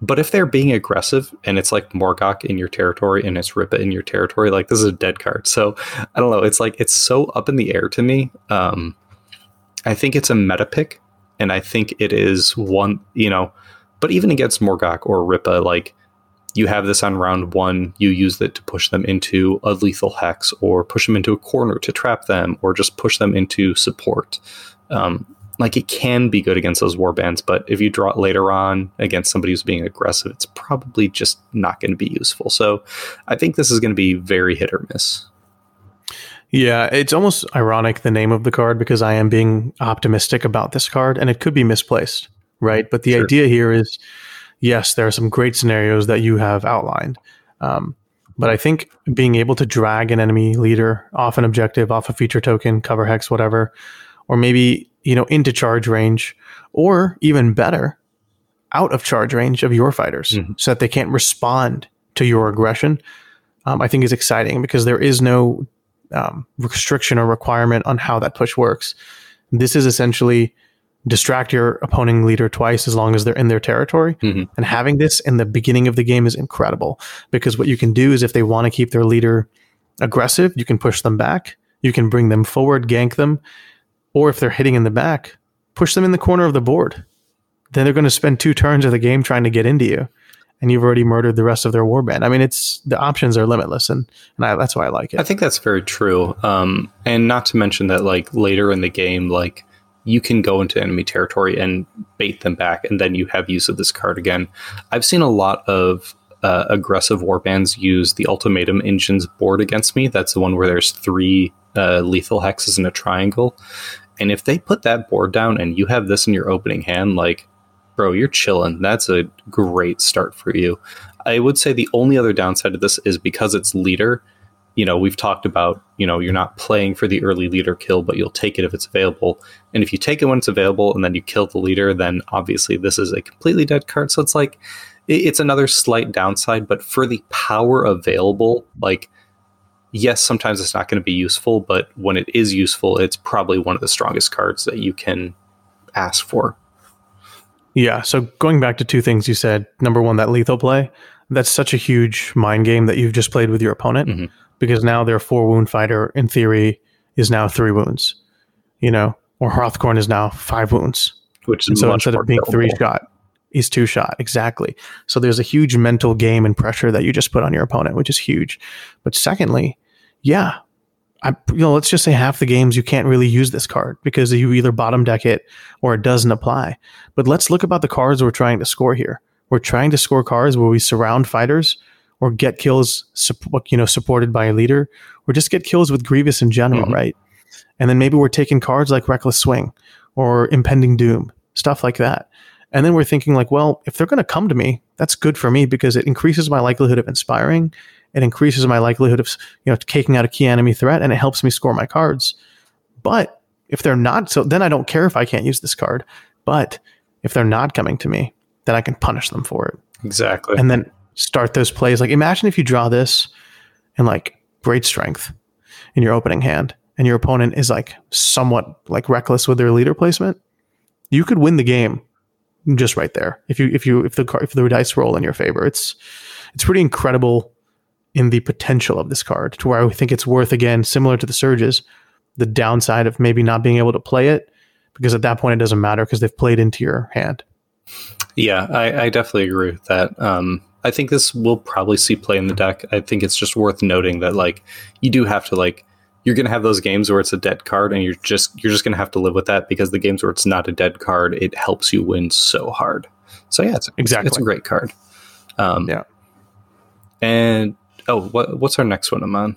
but if they're being aggressive and it's like Morgok in your territory and it's Rippa in your territory, like this is a dead card. So I don't know. It's like it's so up in the air to me. Um, I think it's a meta pick, and I think it is one. You know, but even against Morgok or Rippa, like you have this on round one, you use it to push them into a lethal hex or push them into a corner to trap them or just push them into support. Um, like it can be good against those warbands, but if you draw it later on against somebody who's being aggressive, it's probably just not going to be useful. So I think this is going to be very hit or miss. Yeah, it's almost ironic the name of the card because I am being optimistic about this card and it could be misplaced right? But the sure. idea here is yes, there are some great scenarios that you have outlined. Um, But I think being able to drag an enemy leader off an objective, off a feature token, cover hex, whatever, or maybe, you know, into charge range, or even better, out of charge range of your fighters mm-hmm. so that they can't respond to your aggression, um, I think is exciting because there is no um, restriction or requirement on how that push works. This is essentially distract your opposing leader twice as long as they're in their territory. Mm-hmm. And having this in the beginning of the game is incredible because what you can do is if they want to keep their leader aggressive, you can push them back, you can bring them forward, gank them, or if they're hitting in the back, push them in the corner of the board. Then they're going to spend two turns of the game trying to get into you. And you've already murdered the rest of their warband. I mean, it's the options are limitless, and and I, that's why I like it. I think that's very true. Um, and not to mention that, like later in the game, like you can go into enemy territory and bait them back, and then you have use of this card again. I've seen a lot of uh, aggressive warbands use the Ultimatum Engines board against me. That's the one where there's three uh, lethal hexes in a triangle. And if they put that board down and you have this in your opening hand, like, bro, you're chilling. That's a great start for you. I would say the only other downside to this is because it's leader you know, we've talked about, you know, you're not playing for the early leader kill, but you'll take it if it's available. And if you take it when it's available and then you kill the leader, then obviously this is a completely dead card. So it's like, it's another slight downside, but for the power available, like, yes, sometimes it's not going to be useful, but when it is useful, it's probably one of the strongest cards that you can ask for. Yeah. So going back to two things you said number one, that lethal play, that's such a huge mind game that you've just played with your opponent. Mm-hmm because now their four wound fighter in theory is now three wounds, you know, or Hrothgorn is now five wounds, which is so instead of being three shot, he's two shot exactly. So there's a huge mental game and pressure that you just put on your opponent, which is huge. But secondly, yeah, I, you know, let's just say half the games you can't really use this card because you either bottom deck it or it doesn't apply. But let's look about the cards we're trying to score here. We're trying to score cards where we surround fighters or get kills, you know, supported by a leader, or just get kills with Grievous in general, mm-hmm. right? And then maybe we're taking cards like Reckless Swing or Impending Doom, stuff like that. And then we're thinking like, well, if they're going to come to me, that's good for me because it increases my likelihood of inspiring. It increases my likelihood of you know taking out a key enemy threat, and it helps me score my cards. But if they're not, so then I don't care if I can't use this card. But if they're not coming to me, then I can punish them for it. Exactly. And then start those plays. Like imagine if you draw this in like great strength in your opening hand and your opponent is like somewhat like reckless with their leader placement, you could win the game just right there. If you if you if the if the dice roll in your favor, it's it's pretty incredible in the potential of this card to where I think it's worth again similar to the surges, the downside of maybe not being able to play it because at that point it doesn't matter because they've played into your hand. Yeah, I, I definitely agree with that. Um, I think this will probably see play in the deck. I think it's just worth noting that like you do have to like you're gonna have those games where it's a dead card and you're just you're just gonna have to live with that because the games where it's not a dead card, it helps you win so hard. So yeah, it's exactly it's a great card. Um, yeah. And oh, what what's our next one, Aman?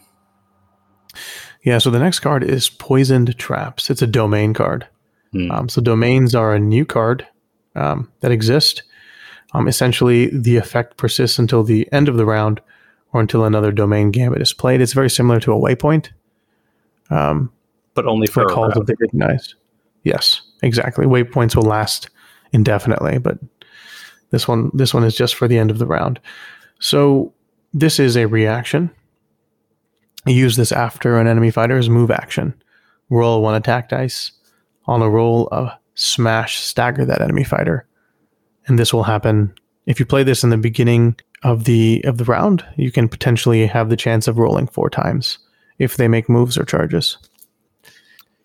Yeah, so the next card is Poisoned Traps. It's a domain card. Hmm. Um, so domains are a new card um, that exist um, essentially, the effect persists until the end of the round or until another domain gambit is played. It's very similar to a waypoint. Um, but only for calls of the recognized. Yes, exactly. Waypoints will last indefinitely, but this one this one is just for the end of the round. So this is a reaction. You use this after an enemy fighter's move action. Roll one attack dice. On a roll, of smash stagger that enemy fighter and this will happen if you play this in the beginning of the of the round. You can potentially have the chance of rolling four times if they make moves or charges.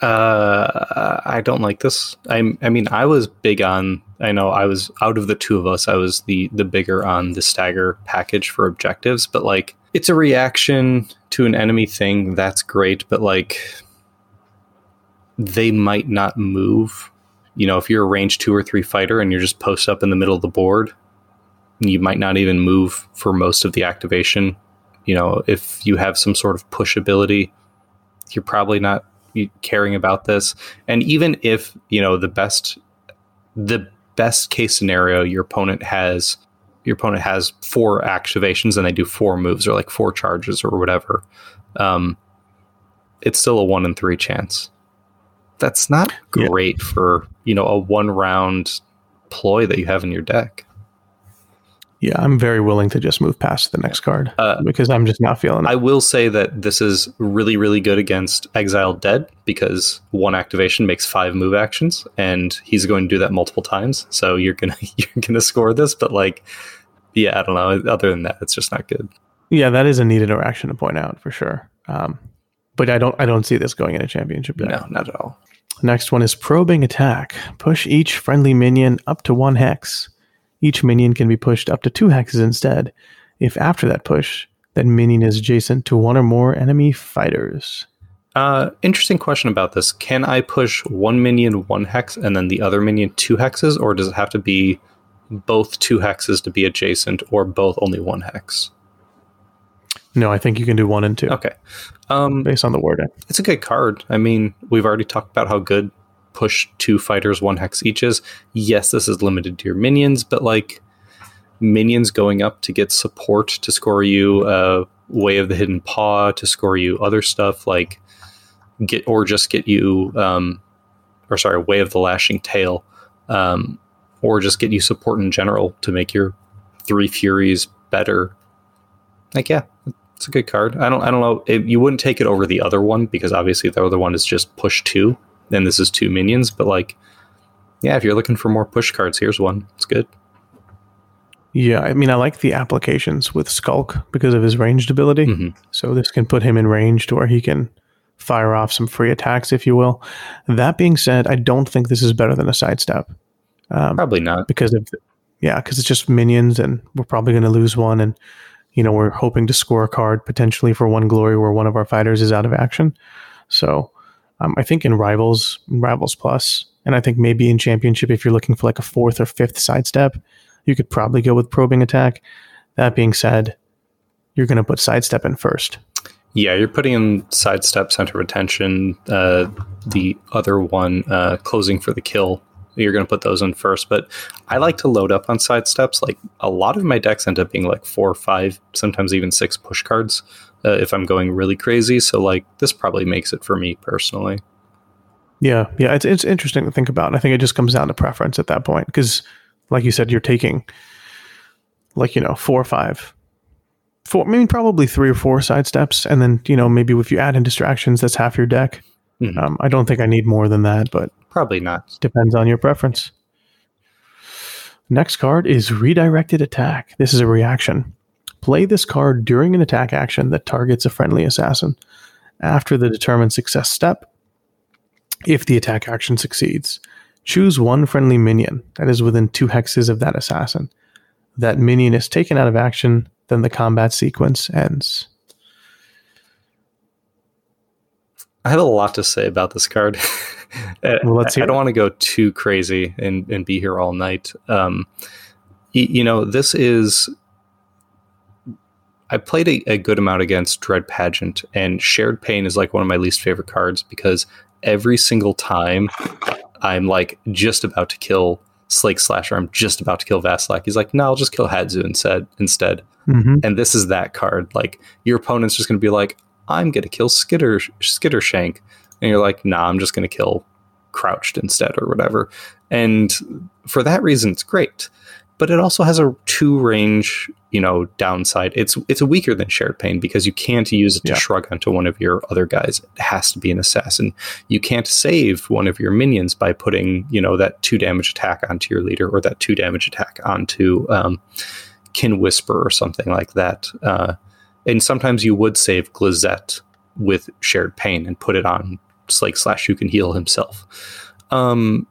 Uh, I don't like this. I I mean, I was big on. I know I was out of the two of us. I was the the bigger on the stagger package for objectives, but like it's a reaction to an enemy thing. That's great, but like they might not move you know, if you're a range two or three fighter and you're just post up in the middle of the board, you might not even move for most of the activation. You know, if you have some sort of push ability, you're probably not caring about this. And even if, you know, the best the best case scenario your opponent has your opponent has four activations and they do four moves or like four charges or whatever, um, it's still a one in three chance. That's not Yeah. great for you know a one round ploy that you have in your deck. Yeah, I'm very willing to just move past the next card Uh, because I'm just not feeling it. I will say that this is really, really good against Exiled Dead because one activation makes five move actions, and he's going to do that multiple times. So you're gonna you're gonna score this, but like, yeah, I don't know. Other than that, it's just not good. yeah, that is a neat interaction to point out for sure. Um, but I don't I don't see this going in a championship deck. No, not at all. Next one is probing attack. Push each friendly minion up to one hex. Each minion can be pushed up to two hexes instead. If after that push, that minion is adjacent to one or more enemy fighters. Uh, interesting question about this. Can I push one minion one hex and then the other minion two hexes, or does it have to be both two hexes to be adjacent, or both only one hex? No, I think you can do one and two Okay. Um, based on the wording. it's a good card. I mean, we've already talked about how good push two fighters one hex each is. Yes, this is limited to your minions, but like minions going up to get support to score you uh, way of the hidden paw to score you other stuff like get or just get you um, or sorry way of the lashing tail um, or just get you support in general to make your three furies better like yeah it's a good card. I don't. I don't know. It, you wouldn't take it over the other one because obviously the other one is just push two, and this is two minions. But like, yeah, if you're looking for more push cards, here's one. It's good. Yeah, I mean, I like the applications with Skulk because of his ranged ability. Mhm. So this can put him in range to where he can fire off some free attacks, if you will. That being said, I don't think this is better than a sidestep. Um, Probably not. because of yeah, because it's just minions, and we're probably going to lose one, and you know we're hoping to score a card potentially for one glory where one of our fighters is out of action. So um, I think in rivals, rivals plus, and I think maybe in championship if you're looking for like a fourth or fifth sidestep, you could probably go with probing attack. That being said, you're going to put sidestep in first. Yeah, you're putting in sidestep, center of attention. Uh, the other one, uh, closing for the kill. You're going to put those in first. But I like to load up on side steps. Like a lot of my decks end up being like four or five, sometimes even six push cards uh, if I'm going really crazy. So like this probably makes it for me personally. Yeah, yeah, it's it's interesting to think about. I think it just comes down to preference at that point because, like you said, you're taking like you know four or five, four, I mean probably three or four side steps, and then you know maybe if you add in distractions, that's half your deck. Mhm. Um, I don't think I need more than that, but Probably not. depends on your preference. Next card is Redirected Attack. This is a reaction. Play this card during an attack action that targets a friendly assassin. After the determined success step, if the attack action succeeds, choose one friendly minion that is within two hexes of that assassin. That minion is taken out of action, then the combat sequence ends. I have a lot to say about this card. Uh, Well, let's I, hear I don't want to go too crazy and, and be here all night. Um, y- you know, this is. I played a, a good amount against Dread Pageant, and Shared Pain is like one of my least favorite cards because every single time I'm like just about to kill Slake Slasher, I'm just about to kill Vasillac. He's like, no, I'll just kill Hadzu instead. Instead, Mm-hmm. and this is that card. Like your opponent's just going to be like, I'm going to kill Skitter Skittershank, and you're like, Nah, I'm just going to kill Krowchrik instead or whatever. And for that reason, it's great. But it also has a two range, you know, downside. It's it's weaker than Shared Pain because you can't use it to Yeah. shrug onto one of your other guys. It has to be an assassin. You can't save one of your minions by putting, you know, that two damage attack onto your leader or that two damage attack onto um, Kin Whisper or something like that. Uh, and sometimes you would save Glissete with Shared Pain and put it on Slakeslash who can heal himself. Um,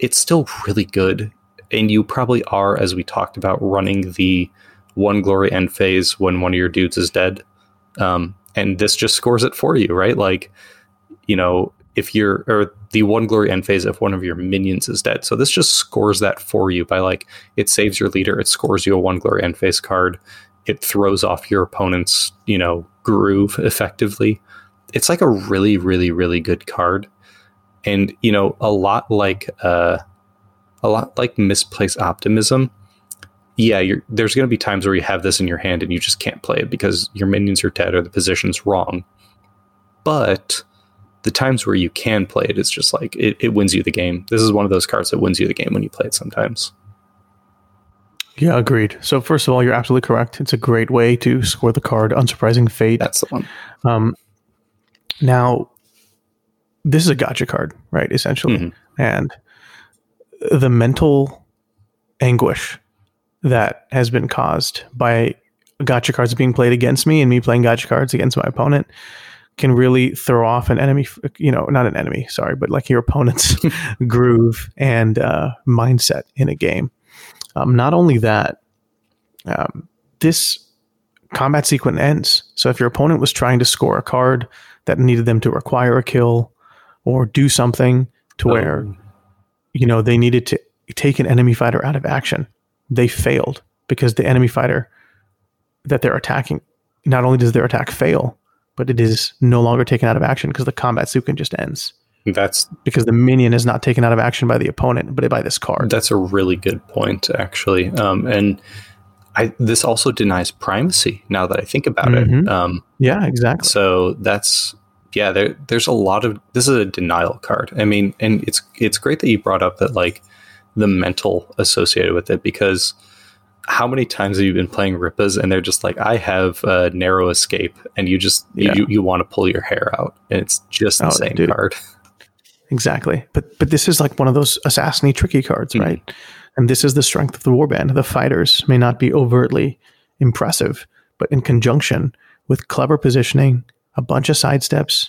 it's still really good. And you probably are, as we talked about, running the one glory end phase when one of your dudes is dead. Um, and this just scores it for you, right? Like, you know, if you're, or the one glory end phase if one of your minions is dead. So this just scores that for you by like, it saves your leader, it scores you a one glory end phase card, it throws off your opponent's, you know, groove effectively. It's like a really, really, really good card. And, you know, a lot like, uh, a lot like misplaced optimism, yeah, there's going to be times where you have this in your hand and you just can't play it because your minions are dead or the position's wrong. But the times where you can play it, it's just like it, it wins you the game. This is one of those cards that wins you the game when you play it sometimes. Yeah, agreed. So first of all, you're absolutely correct. It's a great way to score the card Unsurprising Fate. That's the one. Um, now, this is a gotcha card, right? Essentially, Mm-hmm. and the mental anguish that has been caused by gotcha cards being played against me and me playing gotcha cards against my opponent can really throw off an enemy, you know, not an enemy, sorry, but like your opponent's groove and uh, mindset in a game. Um, not only that, um, this combat sequence ends. So if your opponent was trying to score a card that needed them to require a kill or do something to where, Oh. you know, they needed to take an enemy fighter out of action, they failed because the enemy fighter that they're attacking, not only does their attack fail, but it is no longer taken out of action because the combat sequence just ends That's because the minion is not taken out of action by the opponent, but by this card. that's a really good point, actually. Um, and I this also denies primacy. Now that I think about it, Mhm. um, yeah, exactly. so that's yeah. There there's a lot of this is a denial card. I mean, and it's it's great that you brought up that like the mental associated with it because how many times have you been playing Rippas and they're just like, I have a narrow escape, and you just Yeah. you you want to pull your hair out, and it's just the Oh, same dude. card. Exactly. But but this is like one of those assassiny tricky cards, Mhm. right? And this is the strength of the warband. The fighters may not be overtly impressive, but in conjunction with clever positioning, a bunch of sidesteps,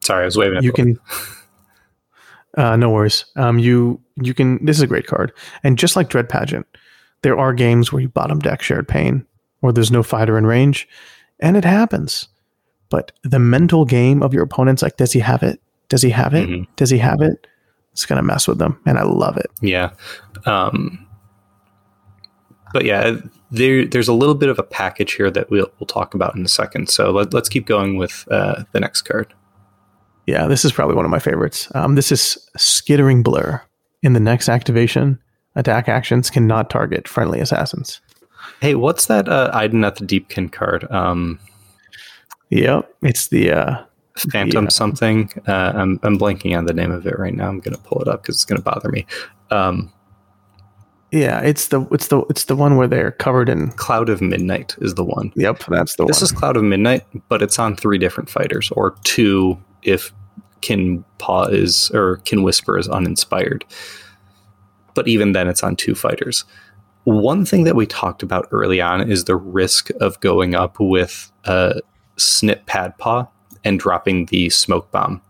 Sorry, I was waving. At you can uh, no worries. Um, you you can. This is a great card, and just like Dread Pageant, there are games where you bottom deck Shared Pain, or there's no fighter in range, and it happens. But the mental game of your opponents, like, does he have it? Does he have it? Mhm. Does he have it? It's gonna mess with them, and I love it. Yeah. Um, but yeah, there, there's a little bit of a package here that we'll, we'll talk about in a second. So let, let's keep going with uh, the next card. Yeah, this is probably one of my favorites. Um, this is Skittering Blur. In the next activation, attack actions cannot target friendly assassins. Hey, what's that uh, Idoneth Deepkin card? Um, Yep, it's the uh, Phantom Yeah. something. Uh, I'm, I'm blanking on the name of it right now. I'm going to pull it up because it's going to bother me. Um, yeah, it's the it's the it's the one where they're covered in. Cloud of Midnight is the one. Yep, that's the This one. This is Cloud of Midnight, but it's on three different fighters, or two if Kin Paw is or Kin Whisper is uninspired. But even then, it's on two fighters. One thing that we talked about early on is the risk of going up with a Snip Padpaw and dropping the Smoke Bomb.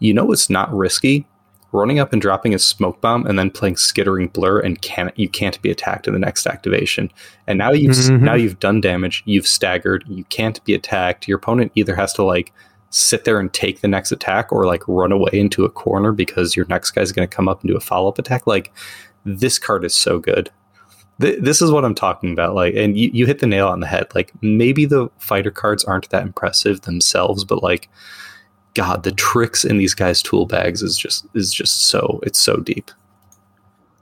You know it's not risky. Running up and dropping a smoke bomb and then playing skittering blur and can't you can't be attacked in the next activation. And now you've Mhm. now you've done damage, you've staggered, you can't be attacked. Your opponent either has to like sit there and take the next attack or like run away into a corner because your next guy's going to come up and do a follow-up attack. Like this card is so good. Th- this is what I'm talking about. Like, and you, you hit the nail on the head. Like maybe the fighter cards aren't that impressive themselves, but like, God, the tricks in these guys' tool bags is just is just so it's so deep.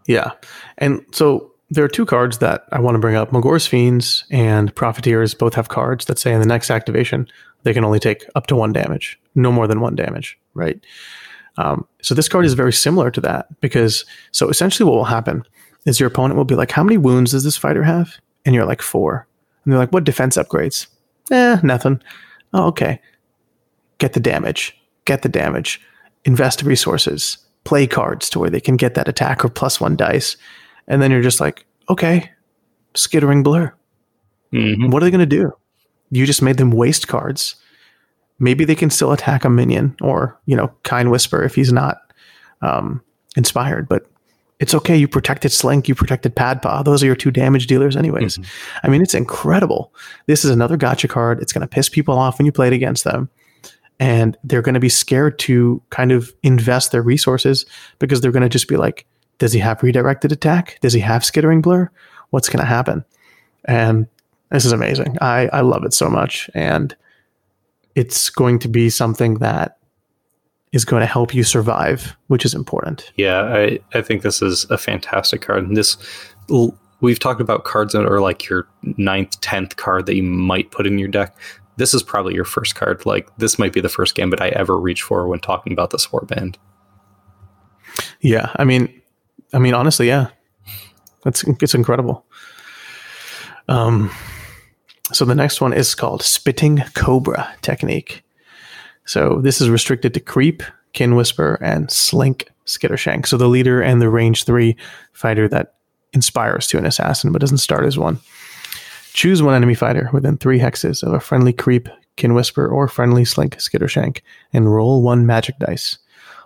yeah, and so there are two cards that I want to bring up. Magore's Fiends and Profiteers both have cards that say in the next activation they can only take up to one damage, no more than one damage, right? Um, so this card is very similar to that because so essentially what will happen is your opponent will be like, "How many wounds does this fighter have?" And you're like, four. And they're like, "What defense upgrades?" Eh, nothing. Oh, okay. Get the damage. Get the damage. Invest resources. Play cards to where they can get that attack or plus one dice. And then you're just like, okay, skittering blur. Mhm. What are they going to do? You just made them waste cards. Maybe they can still attack a minion or, you know, Kin Whisper if he's not um, inspired, but it's okay. You protected Slink, you protected Padpaw. Those are your two damage dealers, anyways. Mm-hmm. I mean, it's incredible. This is another gotcha card. It's going to piss people off when you play it against them. And they're going to be scared to kind of invest their resources because they're going to just be like, does he have redirected attack? Does he have skittering blur? What's going to happen? And this is amazing. I, I love it so much. And it's going to be something that is going to help you survive, which is important. Yeah, I, I think this is a fantastic card. And this we've talked about cards that are like your ninth, tenth card that you might put in your deck. This is probably your first card. Like this might be the first gambit I ever reach for when talking about this warband. Yeah, I mean, I mean, honestly, yeah, it's it's incredible. Um, so the next one is called Spitting Cobra Technique. So this is restricted to Kreep, Kin Whisper, and Slink Skittershank. So the leader and the range three fighter that inspires to an assassin but doesn't start as one. Choose one enemy fighter within three hexes of a friendly Kreep, Kin Whisper, or friendly Slink Skittershank, and roll one magic dice.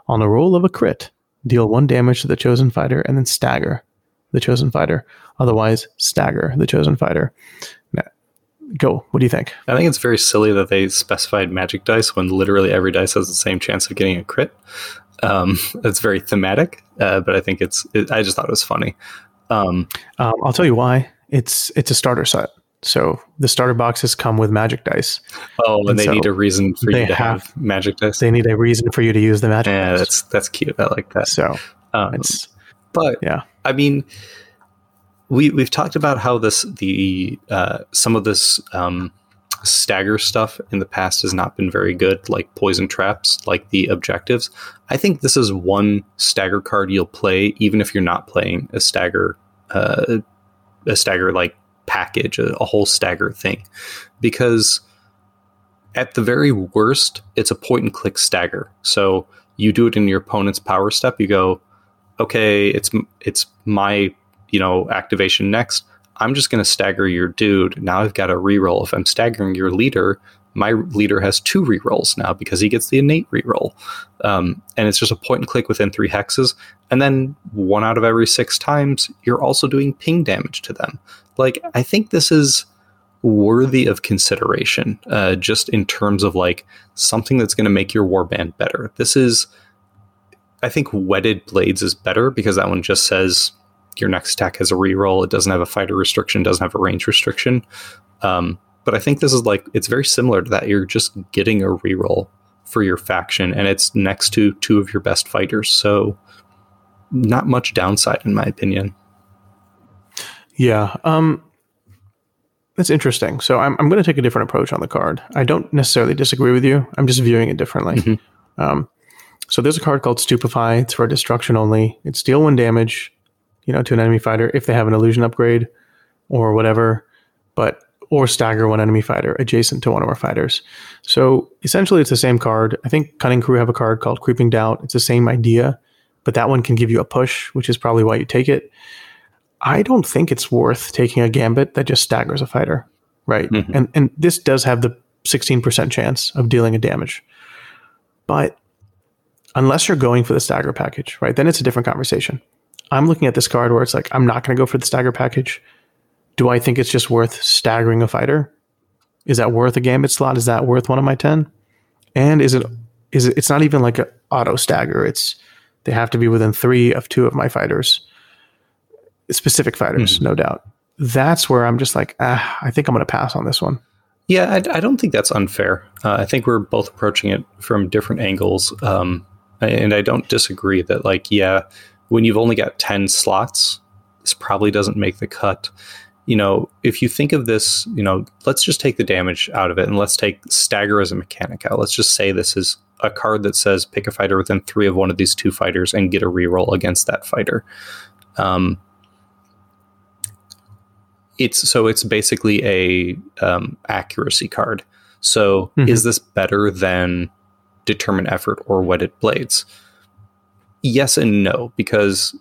On a roll of a crit, deal one damage to the chosen fighter and then stagger the chosen fighter. Otherwise, stagger the chosen fighter. Go. What do you think? I think it's very silly that they specified magic dice when literally every dice has the same chance of getting a crit. Um, it's very thematic, uh, but I think it's. It, I just thought it was funny. Um, um, I'll tell you why. It's it's a starter set. So the starter boxes come with magic dice. Oh, and, and they so need a reason for you to have, have, magic dice. They need a reason for you to use the magic. Yeah, dice. that's that's cute. I like that. So um, it's but yeah, I mean, we we've talked about how this the uh, some of this um, stagger stuff in the past has not been very good, like poison traps, like the objectives. I think this is one stagger card you'll play even if you're not playing a stagger, uh, a stagger like package, a, a whole stagger thing, because at the very worst, it's a point and click stagger. So you do it in your opponent's power step. You go, okay, it's it's my you know activation next. I'm just going to stagger your dude. Now I've got a reroll. If I'm staggering your leader, my leader has two rerolls now because he gets the innate reroll. Um, and it's just a point and click within three hexes. And then one out of every six times, you're also doing ping damage to them. Like, I think this is worthy of consideration, uh, just in terms of like something that's going to make your warband better. This is, I think, Whetted Blades is better because that one just says your next attack has a reroll. It doesn't have a fighter restriction, doesn't have a range restriction. Um, but I think this is like it's very similar to that. You're just getting a reroll for your faction, and it's next to two of your best fighters. So not much downside, in my opinion. Yeah, um, that's interesting. So I'm I'm going to take a different approach on the card. I don't necessarily disagree with you. I'm just viewing it differently. Mm-hmm. Um, so there's a card called Stupefy. It's for destruction only. It's deal one damage you know, to an enemy fighter if they have an illusion upgrade or whatever, but or stagger one enemy fighter adjacent to one of our fighters. So essentially, it's the same card. I think Cunning Crew have a card called Creeping Doubt. It's the same idea, but that one can give you a push, which is probably why you take it. I don't think it's worth taking a gambit that just staggers a fighter, right? Mm-hmm. And and this does have the 16% chance of dealing a damage. But unless you're going for the stagger package, right? Then it's a different conversation. I'm looking at this card where it's like, I'm not going to go for the stagger package. Do I think it's just worth staggering a fighter? Is that worth a gambit slot? Is that worth one of my 10? And is it, is it, it's not even like an auto stagger. It's, they have to be within three of two of my fighters, specific fighters, mm-hmm. no doubt. That's where I'm just like, ah, I think I'm going to pass on this one. Yeah, I, I don't think that's unfair. Uh, I think we're both approaching it from different angles. Um, and I don't disagree that, like, yeah, when you've only got 10 slots, this probably doesn't make the cut. You know, if you think of this, you know, let's just take the damage out of it and let's take stagger as a mechanic out. Let's just say this is a card that says pick a fighter within three of one of these two fighters and get a reroll against that fighter. Um, it's so it's basically a um, accuracy card. So mm-hmm. is this better than determine effort or Whetted Blades? Yes and no because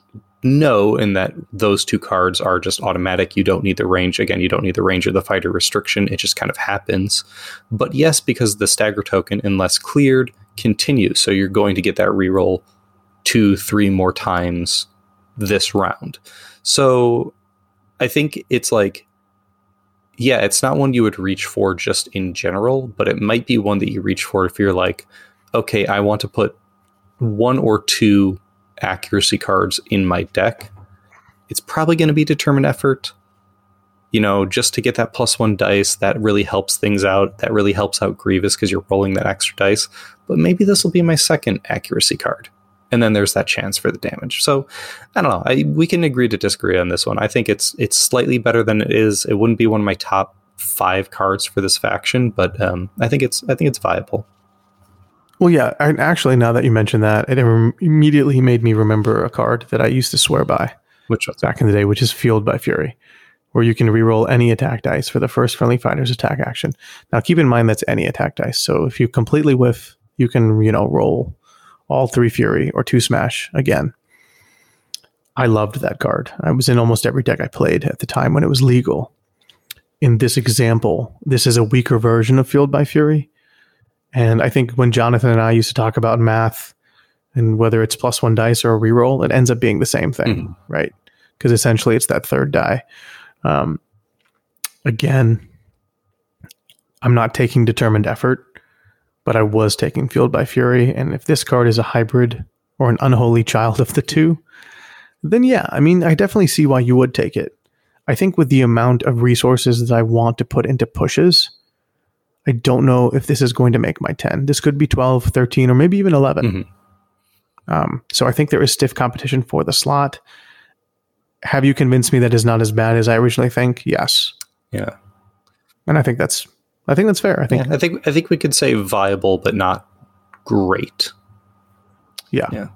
no in that those two cards are just automatic. You don't need the range. Again you don't need the range of the fighter restriction. It just kind of happens. But yes because the stagger token unless cleared continues. So you're going to get that reroll two three more times this round. So i think it's like yeah it's not one you would reach for just in general but it might be one that you reach for if you're like okay i want to put one or two accuracy cards in my deck, it's probably going to be determined effort. You know, just to get that plus one dice, that really helps things out. That really helps out Grievous because you're rolling that extra dice. But maybe this will be my second accuracy card. and then there's that chance for the damage. So I don't know. I, we can agree to disagree on this one. I think it's it's slightly better than it is. It wouldn't be one of my top five cards for this faction, but um, I think it's I think it's viable. Well, yeah. And actually, now that you mention that, it immediately made me remember a card that I used to swear by, which was back in the day, which is Fueled by Fury, where you can reroll any attack dice for the first friendly fighter's attack action. Now, keep in mind that's any attack dice. So if you completely whiff, you can you know roll all three Fury or two Smash again. I loved that card. I was in almost every deck I played at the time when it was legal. In this example, this is a weaker version of Fueled by Fury. And I think when Jonathan and I used to talk about math and whether it's plus one dice or a reroll, it ends up being the same thing, mm right? Because essentially it's that third die. Um, again, I'm not taking determined effort but I was taking Fueled by Fury. And if this card is a hybrid or an unholy child of the two, then yeah, I mean, I definitely see why you would take it. I think with the amount of resources that I want to put into pushes, I don't know if this is going to make my 10. This could be 12, 13, or maybe even 11. Mm-hmm. Um, so I think there is stiff competition for the slot. Have you convinced me that is not as bad as I originally think? Yes. Yeah. And I think that's I think that's fair. I think. Yeah, I think. I think we could say viable, but not great. Yeah. Yeah.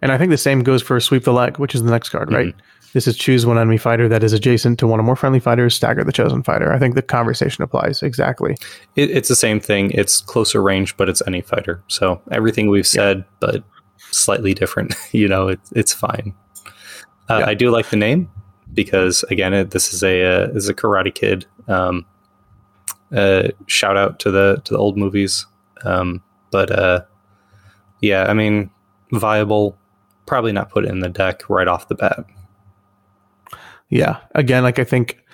And I think the same goes for sweep the leg, which is the next card, right? This is choose one enemy fighter that is adjacent to one or more friendly fighters, stagger the chosen fighter. I think the conversation applies exactly. It, it's the same thing. It's closer range, but it's any fighter. So everything we've said, yeah. but slightly different. you know, it, it's fine. Uh, yeah. I do like the name because again, it, this is a uh, this is a Karate Kid. Um, uh, shout out to the to the old movies. Um, but uh, yeah, I mean, viable. Probably not put in the deck right off the bat. Yeah, again, like I think.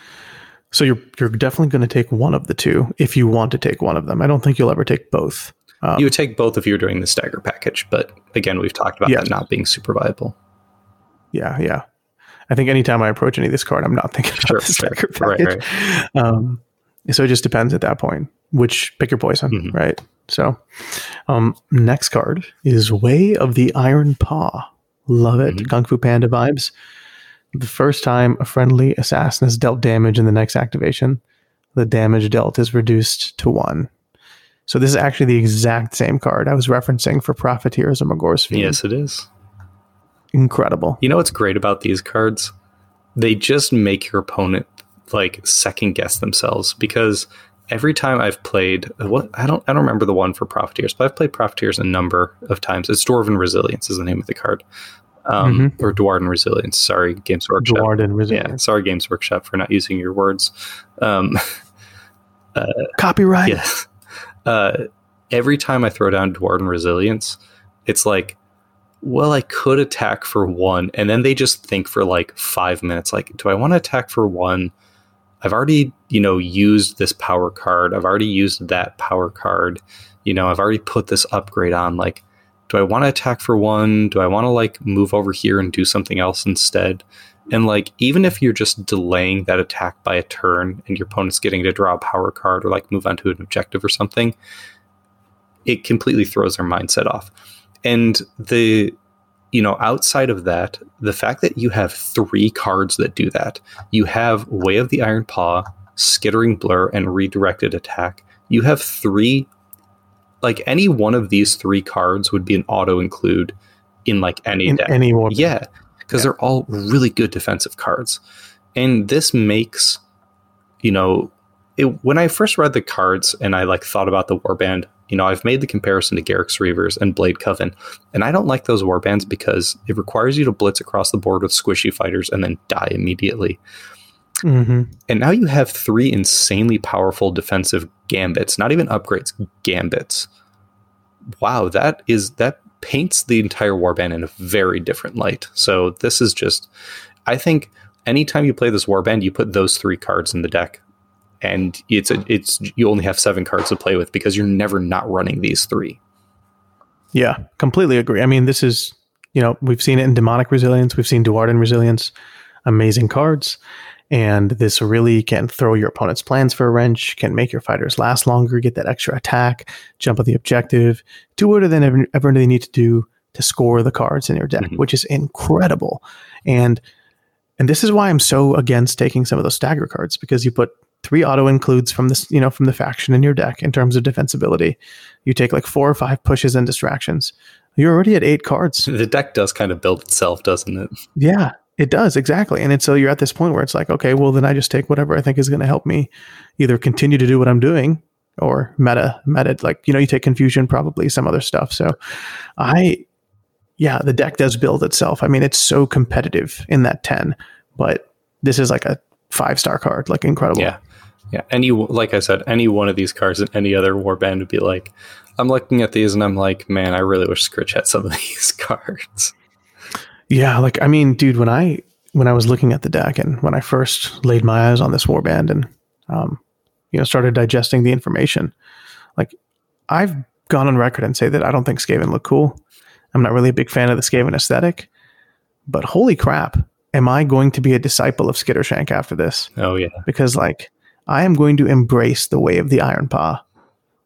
So you're you're definitely going to take one of the two if you want to take one of them. I don't think you'll ever take both. Um, you would take both if you're doing the stagger package, but again, we've talked about yeah. that not being super viable. Yeah, yeah. I think anytime I approach any of this card, I'm not thinking about sure, the stagger sure. package. Right, right. Um, so it just depends at that point, which pick your poison, mm-hmm. right? So, um, next card is Way of the Iron Paw. Love it. Mm-hmm. Kung Fu Panda vibes. The first time a friendly assassin is dealt damage in the next activation, the damage dealt is reduced to one. So this is actually the exact same card I was referencing for Profiteers of Magore's Fiend. Yes, it is. Incredible. You know what's great about these cards? They just make your opponent like second guess themselves because every time I've played what I don't I don't remember the one for Profiteers, but I've played Profiteers a number of times. It's Dwarven Resilience is the name of the card. Um, mm-hmm. or Duardin Resilience. Sorry, Games Workshop. Duardin Resilience. Yeah, sorry, Games Workshop for not using your words. Um, uh, Copyright. Yes. Uh, every time I throw down Duardin Resilience, it's like well, I could attack for one. And then they just think for like five minutes, like, do I want to attack for one? I've already, you know, used this power card. I've already used that power card. You know, I've already put this upgrade on. Like, do I want to attack for one? Do I want to like move over here and do something else instead? And like, even if you're just delaying that attack by a turn and your opponent's getting to draw a power card or like move on to an objective or something, it completely throws their mindset off. And the you know, outside of that, the fact that you have three cards that do that, you have Way of the Iron Paw, Skittering Blur, and Redirected Attack. You have three, like any one of these three cards would be an auto include in like any in deck. Any one. Yeah, because yeah. they're all really good defensive cards. And this makes, you know, it, when I first read the cards and I like thought about the warband, you know, I've made the comparison to Garrek's Reavers and Blade Coven, and I don't like those warbands because it requires you to blitz across the board with squishy fighters and then die immediately. Mm-hmm. And now you have three insanely powerful defensive gambits, not even upgrades, gambits. Wow, that is that paints the entire warband in a very different light. So this is just, I think, anytime you play this warband, you put those three cards in the deck and it's a, it's you only have seven cards to play with because you're never not running these three. Yeah, completely agree. I mean, this is you know we've seen it in demonic resilience, we've seen Duardin resilience, amazing cards, and this really can throw your opponent's plans for a wrench, can make your fighters last longer, get that extra attack, jump on the objective, do whatever they ever, ever they need to do to score the cards in your deck, Mhm. which is incredible. And and this is why I'm so against taking some of those stagger cards because you put three auto includes from this, you know, from the faction in your deck in terms of defensibility. You take like four or five pushes and distractions. You're already at eight cards. The deck does kind of build itself, doesn't it? Yeah, it does exactly. And it's so you're at this point where it's like, okay, well then I just take whatever I think is going to help me either continue to do what I'm doing or meta meta like you know you take confusion probably some other stuff. So I yeah, the deck does build itself. I mean, it's so competitive in that 10, but this is like a five star card, like incredible. Yeah. Yeah. Any, like I said, any one of these cards in any other warband would be like, I'm looking at these and I'm like, man, I really wish Skritch had some of these cards. Yeah, like I mean, dude, when I when I was looking at the deck and when I first laid my eyes on this warband and um, you know started digesting the information, like I've gone on record and say that I don't think Skaven look cool. I'm not really a big fan of the Skaven aesthetic, but holy crap, am I going to be a disciple of Skittershank after this? Oh, yeah. Because like I am going to embrace the way of the Iron Paw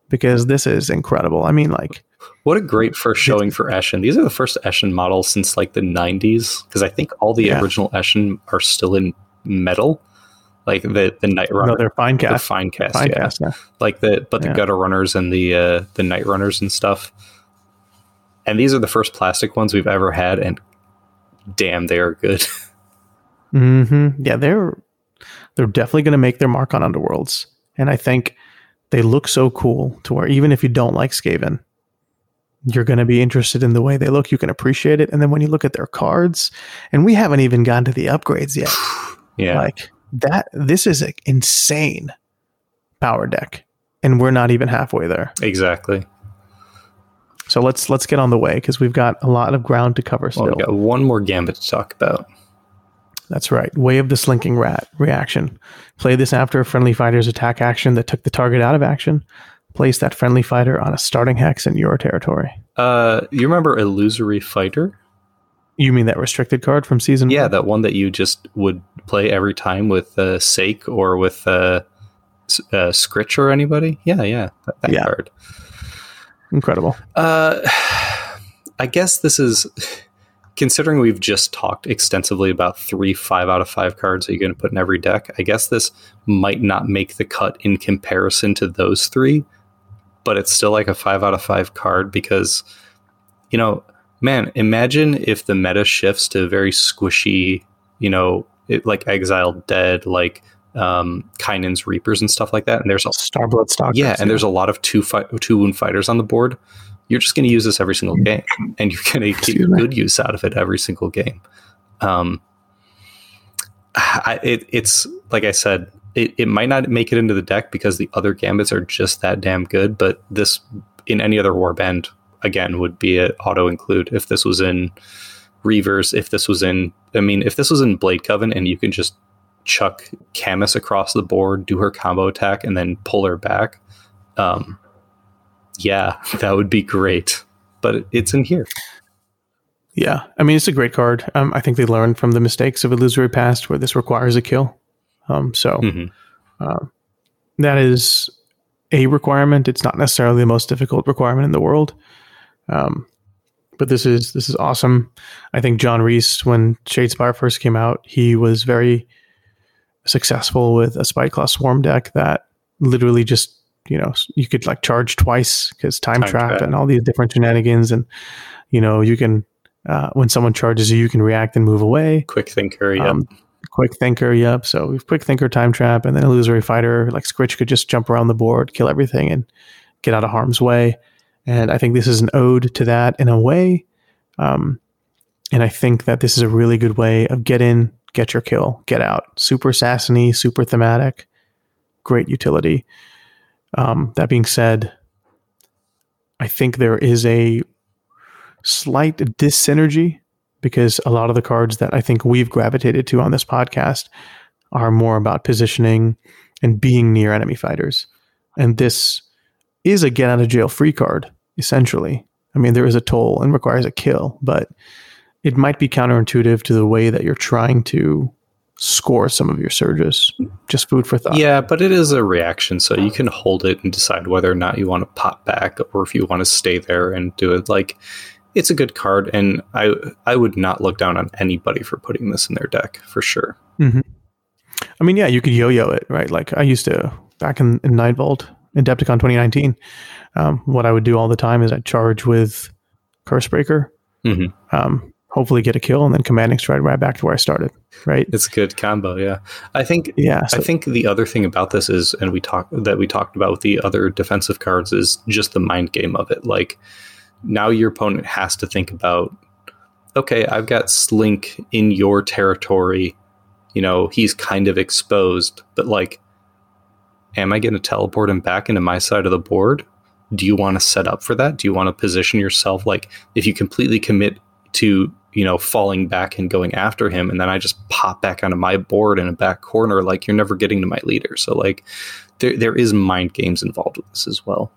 because this is incredible. I mean, like What a great first showing for Eshin. These are the first Eshin models since like the 90s, because I think all the Yeah. original Eshin are still in metal. Like the the Night Runner, no, they're fine cast. fine cast, Fine yeah. cast, yeah. Like the but the Yeah. gutter runners and the uh, the night runners and stuff. And these are the first plastic ones we've ever had, and damn, they are good. hmm Yeah, they're they're definitely going to make their mark on Underworlds, and I think they look so cool to where even if you don't like Skaven, you're going to be interested in the way they look. You can appreciate it, and then when you look at their cards, and we haven't even gotten to the upgrades yet. yeah, Like that, this is an insane power deck, and we're not even halfway there. exactly. So let's let's get on the way because we've got a lot of ground to cover still. Well, we got one more gambit to talk about. That's right. Way of the Slinking Rat reaction. Play this after a friendly fighter's attack action that took the target out of action. Place that friendly fighter on a starting hex in your territory. Uh, you remember Illusory Fighter? You mean that restricted card from season Yeah, one? that one that you just would play every time with uh, Skaeth or with uh, uh, Skritch or anybody. Yeah, yeah, that, that Yeah. card. Incredible. Uh, I guess this is considering we've just talked extensively about three five out of five cards that you're going to put in every deck. I guess this might not make the cut in comparison to those three, but it's still like a five out of five card because, you know, man, imagine if the meta shifts to very squishy, you know, it, like Exiled Dead, like um, Kainan's Reapers and stuff like that. And there's a Starblood Stalkers. yeah, and there's a lot of two fight two wound fighters on the board. You're just going to use this every single game, and you're going to get good use out of it every single game. Um, I, it, it's like I said, it, it might not make it into the deck because the other gambits are just that damn good. But this in any other warband again would be an auto include if this was in Reavers, if this was in, I mean, if this was in Blade Coven, and you can just chuck Khamyss across the board, do her combo attack, and then pull her back. Um, yeah, that would be great. But it's in here. Yeah, I mean it's a great card. Um, I think they learned from the mistakes of Illusory Past, where this requires a kill. Um, so Mhm. um, that is a requirement. It's not necessarily the most difficult requirement in the world, um, but this is this is awesome. I think John Reese, when Shadespire first came out, he was very successful with a Spiteclaw Swarm deck that literally just you know you could like charge twice because time, Time trap, trap. and all these different shenanigans, and you know you can uh, when someone charges you, you can react and move away. Quick thinker, yeah. Um, quick thinker, yep. So we've quick thinker, time trap, and then illusory fighter. Like Skritch could just jump around the board, kill everything, and get out of harm's way. And I think this is an ode to that in a way. Um, and I think that this is a really good way of get in, get your kill, get out. Super assassiny, super thematic, great utility. Um, that being said, I think there is a slight dyssynergy because a lot of the cards that I think we've gravitated to on this podcast are more about positioning and being near enemy fighters. And this is a get out of jail free card, essentially. I mean, there is a toll and requires a kill, but it might be counterintuitive to the way that you're trying to score some of your surges. Just food for thought. Yeah, but it is a reaction, so you can hold it and decide whether or not you want to pop back or if you want to stay there and do it. Like, it's a good card, and I I would not look down on anybody for putting this in their deck for sure. Mm-hmm. I mean, yeah, you could yo-yo it, right? Like I used to back in, in Nightvault, in Adepticon 2019. Um, what I would do all the time is I'd charge with Cursebreaker, Mhm. um, hopefully get a kill, and then Commanding Stride right back to where I started. Right? It's a good combo, yeah. I think Yeah. So, I think the other thing about this is, and we talked that we talked about with the other defensive cards is just the mind game of it. Like now your opponent has to think about, okay, I've got Slink in your territory. You know, he's kind of exposed, but like, am I going to teleport him back into my side of the board? Do you want to set up for that? Do you want to position yourself like if you completely commit to you know falling back and going after him and then i just pop back onto my board in a back corner like you're never getting to my leader so like there, there is mind games involved with this as well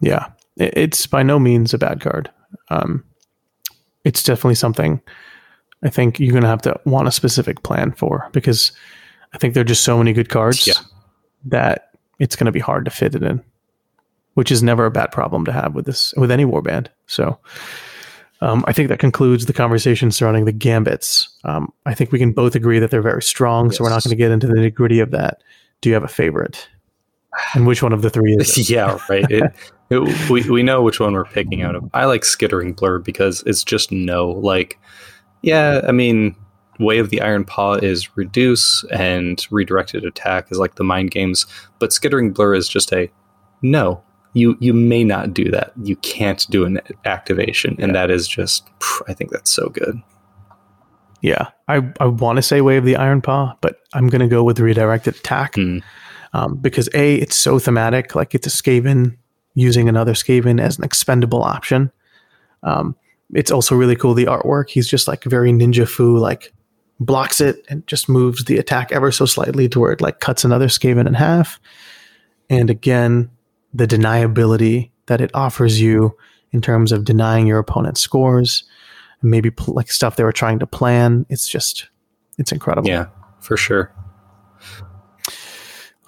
yeah, it's by no means a bad card. Um, it's definitely something I think you're going to have to want a specific plan for because I think there are just so many good cards Yeah. that it's going to be hard to fit it in, which is never a bad problem to have with this with any warband. So. Um, I think that concludes the conversation surrounding the gambits. Um, I think we can both agree that they're very strong, so we're not going to get into the nitty gritty of that. Do you have a favorite? And which one of the three is it? yeah right it, it- we, we know which one we're picking out of. I like skittering blur because it's just no like yeah i mean way of the iron paw is reduce and redirected attack is like the mind games but skittering blur is just a no. You you may not do that. You can't do an activation and that is just i think that's so good. Yeah, I, I want to say Way of the Iron Paw, but I'm going to go with redirected attack. Hmm. um, because a it's so thematic. Like it's a Skaven using another Skaven as an expendable option. Um, it's also really cool the artwork. He's just like very ninja foo, like blocks it and just moves the attack ever so slightly to where it like cuts another Skaven in half. And again, the deniability that it offers you in terms of denying your opponent's scores, maybe pl- like stuff they were trying to plan. It's just, it's incredible. yeah for sure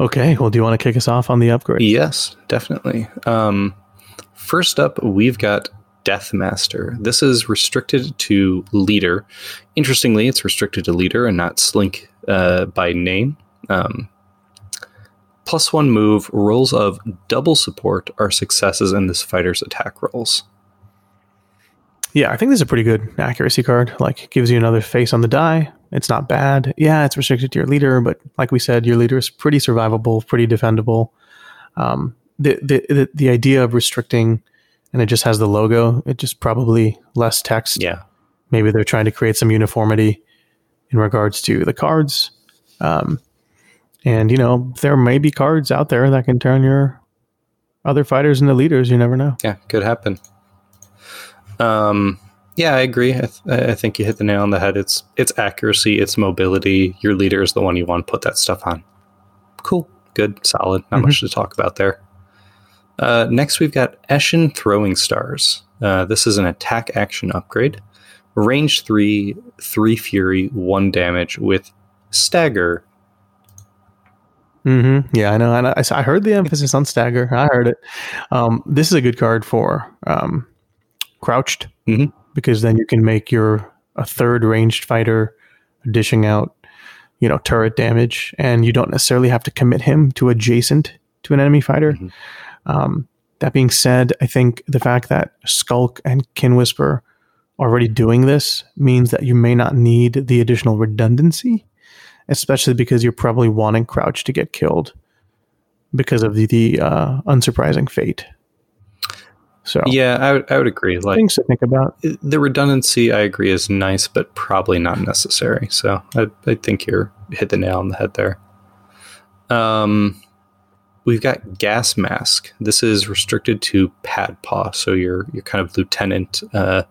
Okay. Well, do you want to kick us off on the upgrade? Yes, definitely. Um, first up, we've got Deathmaster. This is restricted to leader. Interestingly, it's restricted to leader and not Slink uh, by name. Um, plus one move, rolls of double support are successes in this fighter's attack rolls. Yeah, I think this is a pretty good accuracy card. Like, gives you another face on the die. It's not bad. Yeah, it's restricted to your leader, but like we said, your leader is pretty survivable, pretty defendable. Um, the, the the the idea of restricting, and it just has the logo. It just probably less text. Yeah. Maybe they're trying to create some uniformity in regards to the cards. Um, and you know, there may be cards out there that can turn your other fighters into leaders. You never know. Yeah, could happen. Um, yeah, I agree. I, th- I think you hit the nail on the head. It's it's accuracy, it's mobility. Your leader is the one you want to put that stuff on. Cool, good, solid. Not much to talk about there. Uh, next, we've got Eshin Throwing Stars. Uh, this is an attack action upgrade. Range three, three fury, one damage with stagger. Mm-hmm. Yeah, I know. And I, I heard the emphasis on stagger. I heard it. Um, this is a good card for um, Krowchrik Mhm. Because then you can make your a third ranged fighter dishing out, you know, turret damage, and you don't necessarily have to commit him to adjacent to an enemy fighter. Mhm. Um, that being said, I think the fact that Skulk and Kin Whisper are already doing this means that you may not need the additional redundancy especially because you're probably wanting Krowchrik to get killed because of the, the uh, unsurprising fate. So, Yeah, I would, I would agree. Like things to think about. the redundancy, I agree, is nice, but probably not necessary. So I, I think you're hit the nail on the head there. Um, we've got gas mask. This is restricted to Padpaw, so you're you're kind of lieutenant uh,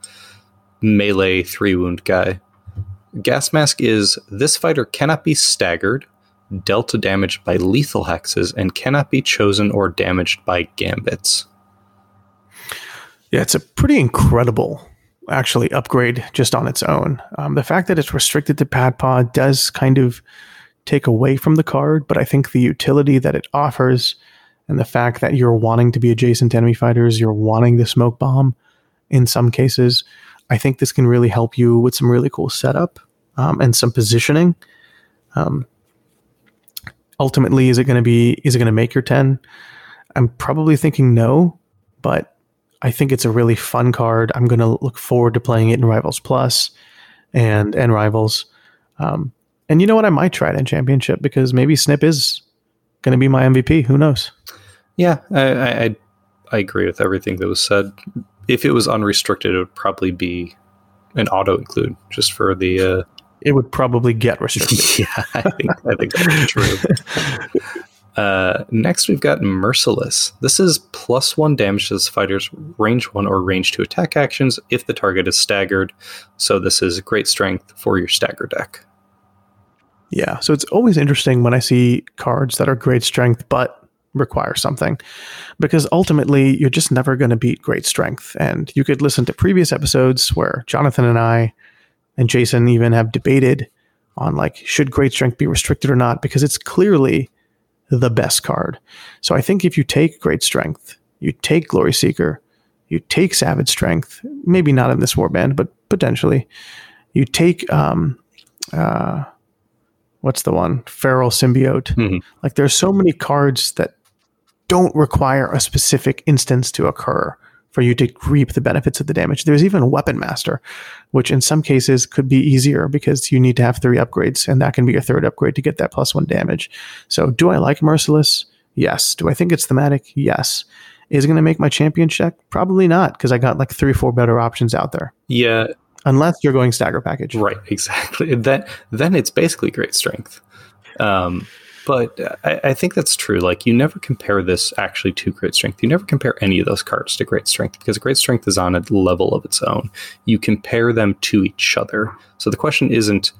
melee three wound guy. Gas mask is this fighter cannot be staggered, dealt damage by lethal hexes, and cannot be chosen or damaged by gambits. Yeah, it's a pretty incredible, actually, upgrade just on its own. Um, the fact that it's restricted to Padpaw does kind of take away from the card, but I think the utility that it offers and the fact that you're wanting to be adjacent to enemy fighters, you're wanting the smoke bomb, in some cases. I think this can really help you with some really cool setup um, and some positioning. Um, ultimately, is it going to be? Is it going to make your ten? I'm probably thinking no, but I think it's a really fun card. I'm going to look forward to playing it in Rivals Plus and and Rivals. Um, and you know what? I might try it in Championship because maybe Snip is going to be my MVP. Who knows? Yeah, I, I I agree with everything that was said. If it was unrestricted, it would probably be an auto include just for the. Uh, it would probably get restricted. yeah, I think I think that's true. Uh, next, we've got Merciless. This is plus one damage to this fighter's range one or range two attack actions if the target is staggered. So, this is great strength for your stagger deck. Yeah, so it's always interesting when I see cards that are great strength but require something because ultimately you're just never going to beat great strength. And you could listen to previous episodes where Jonathan and I and Jason even have debated on like should great strength be restricted or not because it's clearly the best card. So I think if you take Great Strength, you take Glory Seeker, you take Savage Strength, maybe not in this warband, but potentially, you take um, uh, what's the one? Feral Symbiote. Mm-hmm. Like there's so many cards that don't require a specific instance to occur for you to reap the benefits of the damage. There's even Weapon Master, which in some cases could be easier because you need to have three upgrades, and that can be your third upgrade to get that plus one damage. So, do I like Merciless? Yes. Do I think it's thematic? Yes. Is it going to make my champion check? Probably not, because I got like three or four better options out there. Yeah. Unless you're going stagger package. Right, exactly. Then then it's basically great strength. Um, but I, I, think that's true. Like you never compare this actually to Great Strength. You never compare any of those cards to Great Strength because Great Strength is on a level of its own. You compare them to each other. So the question isn't,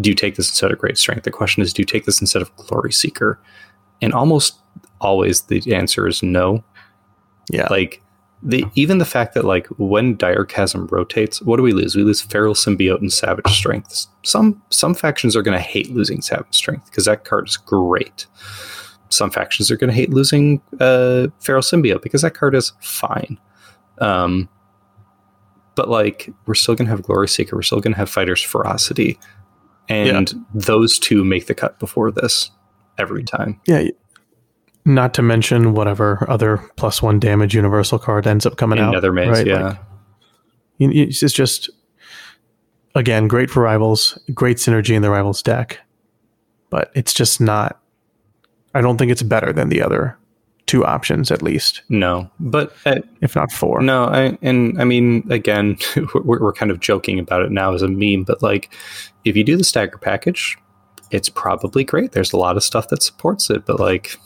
do you take this instead of Great Strength? The question is, do you take this instead of Glory Seeker? And almost always the answer is no. Yeah. Like the even the fact that like when Direchasm rotates what do we lose? We lose feral symbiote and savage strength. Some some factions are going to hate losing savage strength because that card is great. Some factions are going to hate losing uh, feral symbiote because that card is fine. Um, but like we're still going to have glory seeker we're still going to have fighters ferocity and yeah. those two make the cut before this every time. Yeah not to mention whatever other plus one damage universal card ends up coming out. Nethermaze, right? yeah. Like, it's just again great for rivals, great synergy in the rivals deck, but it's just not. I don't think it's better than the other two options at least. No, but uh, if not four. No, I and I mean again, we're, we're kind of joking about it now as a meme, but like if you do the stagger package, it's probably great. There's a lot of stuff that supports it, but like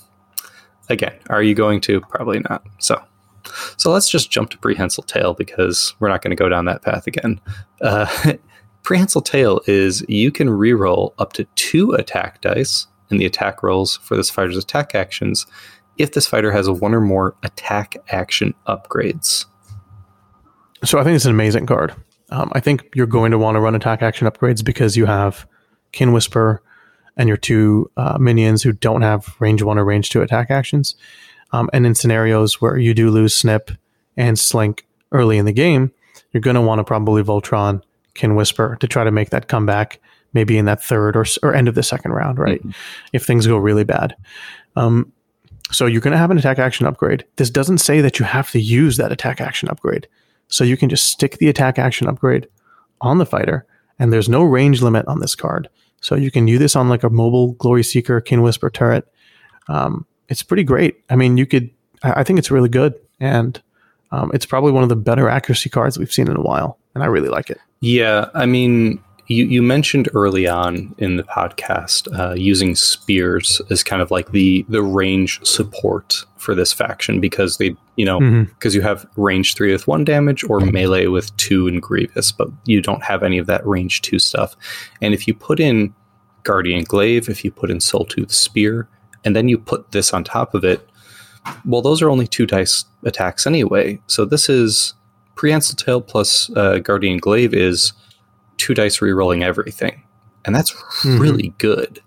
again, are you going to? Probably not. So, so let's just jump to prehensile tail because we're not going to go down that path again. Uh, prehensile tail is you can reroll up to two attack dice in the attack rolls for this fighter's attack actions if this fighter has one or more attack action upgrades. So I think it's an amazing card. Um, I think you're going to want to run attack action upgrades because you have Kin Whisper, and your two uh, minions who don't have range one or range two attack actions. Um, and in scenarios where you do lose Snip and Slink early in the game, you're going to want to probably Voltron, Kin Whisper to try to make that comeback maybe in that third or, or end of the second round, right? Mm-hmm. If things go really bad. Um, so you're going to have an attack action upgrade. This doesn't say that you have to use that attack action upgrade. So you can just stick the attack action upgrade on the fighter, and there's no range limit on this card. So you can do this on like a mobile Glory Seeker Kin Whisper turret. Um, it's pretty great. I mean, you could. I, I think it's really good, and um, it's probably one of the better accuracy cards we've seen in a while, and I really like it. Yeah, I mean, you, you mentioned early on in the podcast uh, using spears as kind of like the the range support for this faction because they you know because mm-hmm. you have range three with one damage or melee with two and grievous but you don't have any of that range two stuff. And if you put in guardian glaive if you put in soul tooth spear and then you put this on top of it well those are only two dice attacks anyway. So this is prehensile tail plus uh, guardian glaive is two dice re-rolling everything, and that's mm-hmm. really good.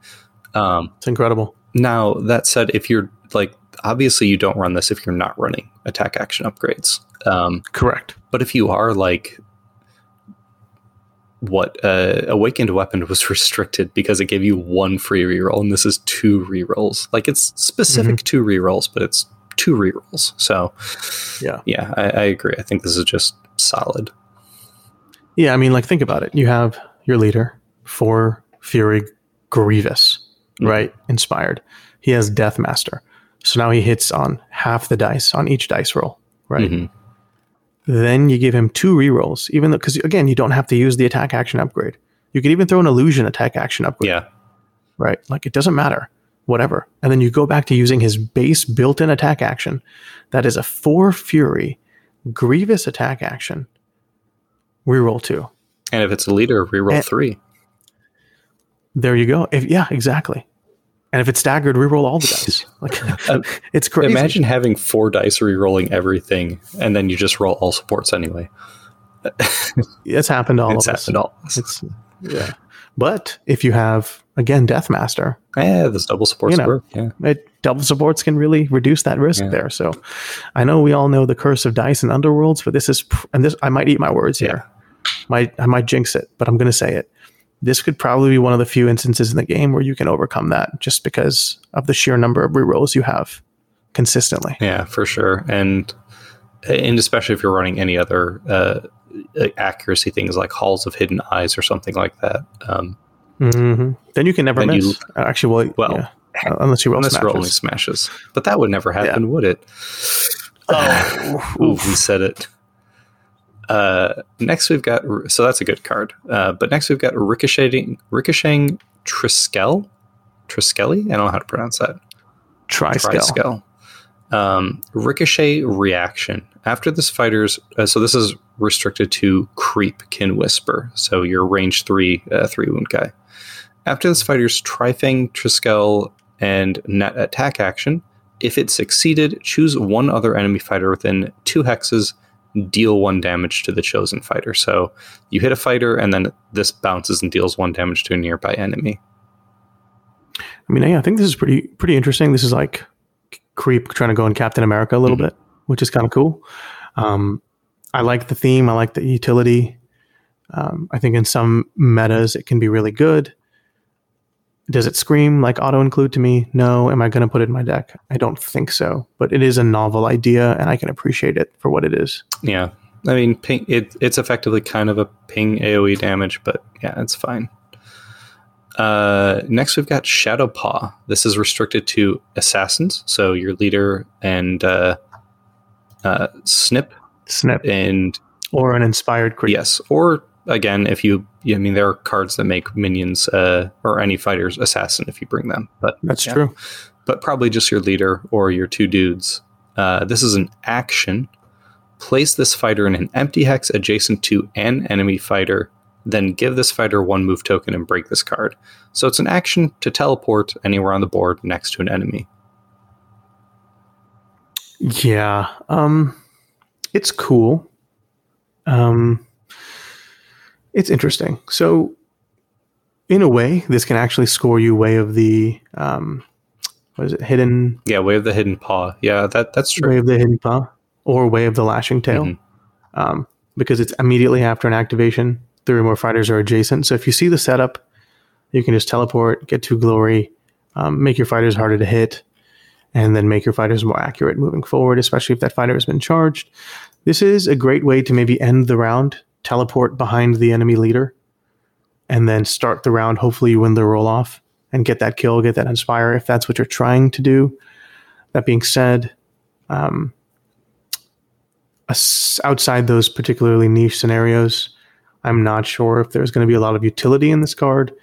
Um, it's incredible. Now that said, if you're like obviously you don't run this if you're not running attack action upgrades. Um, Correct. but if you are like what uh, awakened weapon was restricted because it gave you one free reroll and this is two rerolls like it's specific to rerolls but it's two rerolls so Yeah. yeah I, I agree i think this is just solid Yeah, I mean, like think about it. You have your leader, four Fury Grievous, Mhm. right? Inspired. He has Death Master. So now he hits on half the dice on each dice roll, right? Mhm. Then you give him two rerolls, even though because again, you don't have to use the attack action upgrade. You could even throw an illusion attack action upgrade, yeah right? Like it doesn't matter, whatever. And then you go back to using his base built-in attack action. That is a four Fury Grievous attack action. Reroll two. and if it's a leader reroll And- three There you go. If yeah, exactly. And if it's staggered, reroll all the dice. Like Uh, it's crazy. imagine having four dice rerolling everything and then you just roll all supports anyway it's happened to all it's of us. all It's yeah. But if you have again Death Master, yeah those double supports You know. work yeah it double supports can really reduce that risk Yeah. there. So I know we all know the curse of dice and underworlds, but this is and this I might eat my words here. Might I might jinx it, but I'm going to say it. This could probably be one of the few instances in the game where you can overcome that just because of the sheer number of rerolls you have consistently. Yeah, for sure, and and especially if you're running any other uh, accuracy things like halls of hidden eyes or something like that. Um, hmm Then you can never Then you- miss. Actually, well, well, yeah. Uh, unless you roll unless smashes. roll only smashes, but that would never happen, would it? Oh, Ooh, we said it. Uh, next we've got so that's a good card. Uh, but next we've got ricocheting ricocheting Triskel. Triskelly? I don't know how to pronounce that. Triskel. Triskel. Um, ricochet reaction. After this fighter's, uh, so this is restricted to Kreep Kin Whisper. So your range three, uh, three wound guy. After this fighter's Trifang, Triskel, and net attack action, if it succeeded, choose one other enemy fighter within two hexes, deal one damage to the chosen fighter. So you hit a fighter, and then this bounces and deals one damage to a nearby enemy. I mean, yeah, I think this is pretty pretty interesting. This is like Kreep trying to go in Captain America a little Mhm. bit, which is kind of cool. Um, I like the theme. I like the utility. Um, I think in some metas it can be really good. Does it scream like auto include to me? No. Am I going to put it in my deck? I don't think so. But it is a novel idea, and I can appreciate it for what it is. Yeah, I mean, ping, it, it's effectively kind of a ping AOE damage, but yeah, it's fine. Uh, next, we've got Shadow Paw. This is restricted to assassins, so your leader and uh, uh, Snip, Snip and or an inspired creature. yes, or again, if you, I mean, there are cards that make minions uh, or any fighters assassin if you bring them, but That's yeah. true. but probably just your leader or your two dudes. Uh, this is an action. Place this fighter in an empty hex adjacent to an enemy fighter, then give this fighter one move token and break this card. So it's an action to teleport anywhere on the board next to an enemy. Yeah. Um it's cool. Um it's interesting. So in a way, this can actually score you way of the um what is it, hidden Yeah, way of the hidden paw. Yeah, that that's true. way of the hidden paw or way of the lashing tail. Mhm. Um because it's immediately after an activation, three or more fighters are adjacent. So if you see the setup, you can just teleport, get to glory, um, make your fighters harder to hit, and then make your fighters more accurate moving forward, especially if that fighter has been charged. This is a great way to maybe end the round, teleport behind the enemy leader, and then start the round. Hopefully, you win the roll off and get that kill, get that inspire if that's what you're trying to do. That being said, um, outside those particularly niche scenarios, I'm not sure if there's going to be a lot of utility in this card,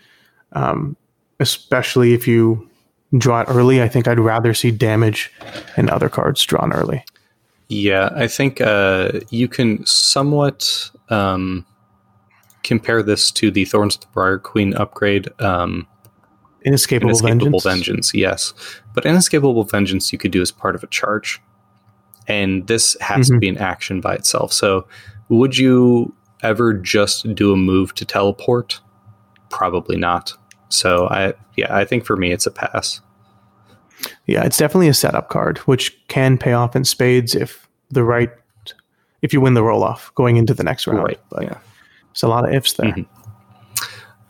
um, especially if you draw it early. I think I'd rather see damage in other cards drawn early. Yeah, I think uh, you can somewhat um, compare this to the Thorns of the Briar Queen upgrade. Um, Inescapable, Inescapable vengeance. vengeance. yes. But inescapable vengeance you could do as part of a charge. And this has to Mhm. be an action by itself. So would you ever just do a move to teleport? Probably not. So I yeah, I think for me it's a pass. Yeah, it's definitely a setup card, which can pay off in spades if the right if you win the roll off going into the next round. Right. But Yeah. it's a lot of ifs there. Mhm.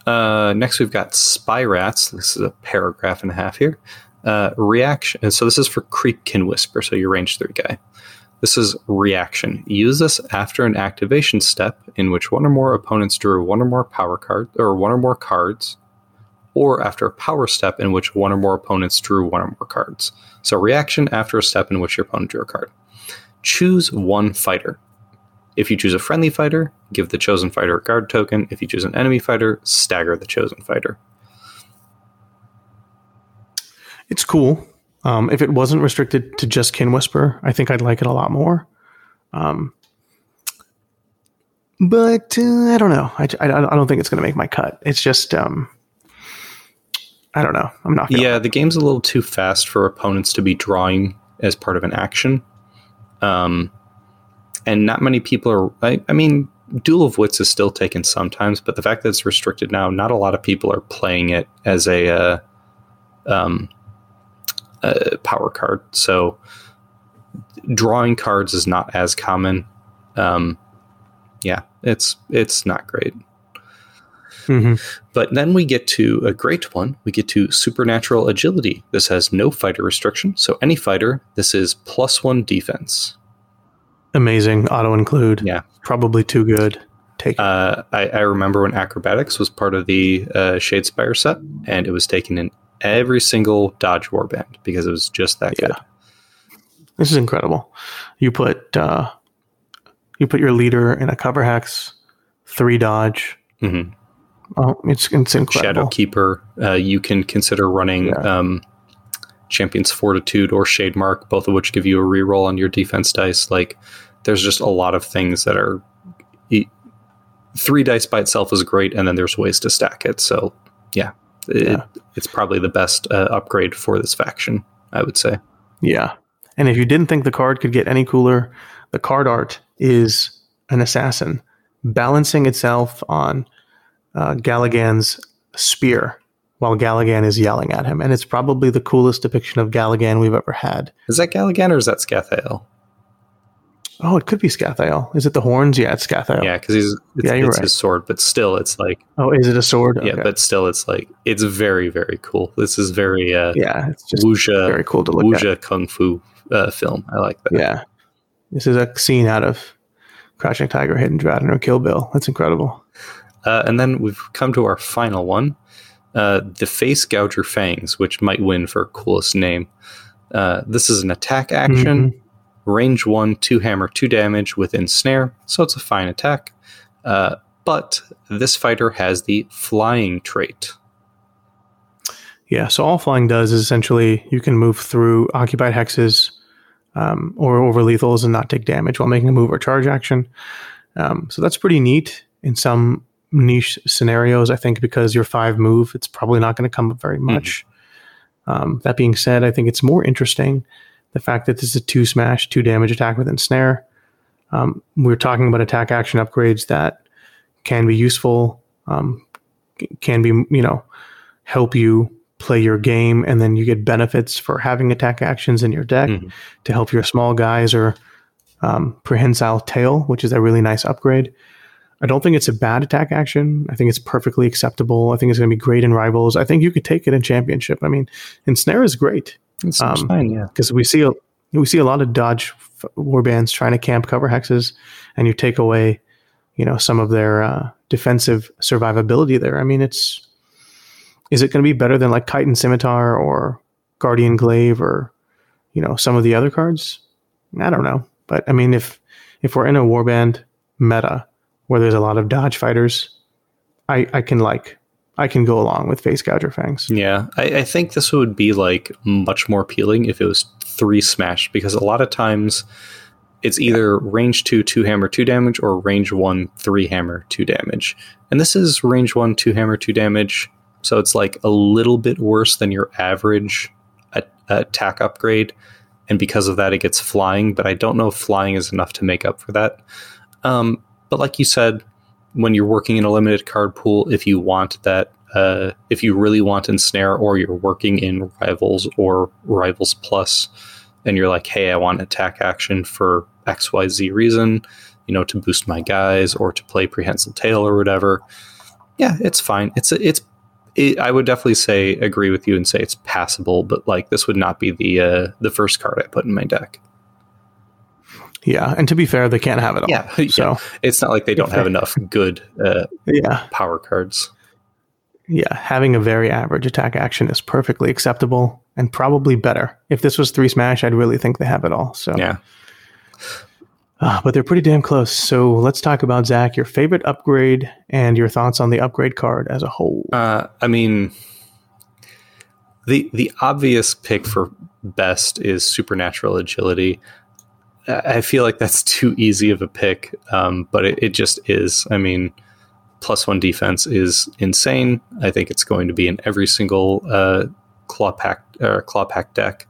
Uh, next, we've got Spy Rats. This is a paragraph and a half here. Uh, reaction. And so this is for Kreep Kin Whisper, so your range three guy. This is reaction. Use this after an activation step in which one or more opponents drew one or more power cards or one or more cards, or after a power step in which one or more opponents drew one or more cards. So reaction after a step in which your opponent drew a card. Choose one fighter. If you choose a friendly fighter, give the chosen fighter a guard token. If you choose an enemy fighter, stagger the chosen fighter. It's cool. Um, if it wasn't restricted to just Kin Whisper, I think I'd like it a lot more. Um, but uh, I don't know. I, I, I don't think it's going to make my cut. It's just, um, I don't know. I'm not. Yeah, the game's a little too fast for opponents to be drawing as part of an action. Um, and not many people are. I, I mean, Duel of Wits is still taken sometimes, but the fact that it's restricted now, not a lot of people are playing it as a, uh, um, a power card. So drawing cards is not as common. Um, yeah, it's it's not great. Mhm. But then we get to a great one. We get to supernatural agility. This has no fighter restriction. So any fighter, this is plus one defense. Amazing. Auto include. Yeah. Probably too good. Take. Uh, I, I remember when acrobatics was part of the uh, Shadespire set, and it was taken in every single Dodge Warband because it was just that Yeah. good. This is incredible. You put uh, you put your leader in a cover hex, three dodge. hmm Oh, it's it's incredible. Shadow Keeper. Uh, you can consider running Yeah. um, Champion's Fortitude or Shade Mark, both of which give you a reroll on your defense dice. Like, there's just a lot of things that are. Three dice by itself is great, and then there's ways to stack it. So, yeah, it, Yeah. it's probably the best uh, upgrade for this faction, I would say. Yeah. And if you didn't think the card could get any cooler, the card art is an assassin balancing itself on uh, Galligan's spear while Galligan is yelling at him. And it's probably the coolest depiction of Galligan we've ever had. Is that Galligan or is that Scathael? Oh, it could be Scathael. Is it the horns? Yeah, it's Scathael. Yeah, because he's it's, Yeah, you're it's right. his sword, but still, it's like Oh, is it a sword? yeah, Okay. but still, it's like it's very very cool. This is very uh, yeah, it's just wuxia very cool to look at. kung fu uh, film. I like that. Yeah. This is a scene out of Crouching Tiger, Hidden Dragon, or Kill Bill. That's incredible. Uh, and then we've come to our final one, uh, the Face Gouger Fangs, which might win for coolest name. Uh, this is an attack action, Mhm. Range one, two hammer, two damage with ensnare, so it's a fine attack. Uh, but this fighter has the flying trait. Yeah, so all flying does is essentially you can move through occupied hexes um, or over lethals and not take damage while making a move or charge action. Um, so that's pretty neat in some niche scenarios, I think, because your five move, it's probably not going to come up very much. Um, that being said, I think it's more interesting the fact that this is a two smash, two damage attack with ensnare. Um, we're talking about attack action upgrades that can be useful, um, can be, you know, help you play your game, and then you get benefits for having attack actions in your deck Mhm. to help your small guys or um, prehensile tail, which is a really nice upgrade. I don't think it's a bad attack action. I think it's perfectly acceptable. I think it's going to be great in rivals. I think you could take it in championship. I mean, ensnare is great It's Um, fine, yeah. because we see a, we see a lot of dodge f- warbands trying to camp cover hexes, and you take away, you know, some of their uh, defensive survivability there. I mean, it's is it going to be better than like Chitin Scimitar or Guardian Glaive or you know some of the other cards? I don't know, but I mean, if if we're in a warband meta where there's a lot of dodge fighters, I I can like I can go along with Face Gouger Fangs. Yeah, I, I think this would be like much more appealing if it was three smash because a lot of times it's either range two, two hammer, two damage, or range one, three hammer, two damage. And this is range one, two hammer, two damage. So it's like a little bit worse than your average a- attack upgrade. And because of that, it gets flying. But I don't know if flying is enough to make up for that. Um, but like you said, when you're working in a limited card pool, if you want that uh, if you really want ensnare or you're working in rivals or rivals plus and you're like hey i want attack action for xyz reason you know to boost my guys or to play prehensile tail or whatever yeah it's fine. It's it's it, i would definitely say agree with you and say it's passable but like this would not be the uh, the first card i put in my deck yeah, and to be fair, they can't have it all. yeah So yeah. it's not like they don't have enough good uh, yeah, power cards yeah, having a very average attack action is perfectly acceptable and probably better. If this was three smash, I'd really think they have it all. So yeah Uh, but they're pretty damn close. So let's talk about Zach, your favorite upgrade and your thoughts on the upgrade card as a whole. Uh, I mean, the the obvious pick for best is supernatural agility. I feel like that's too easy of a pick, um, but it, it just is. I mean, plus one defense is insane. I think it's going to be in every single uh, claw pack or claw pack deck.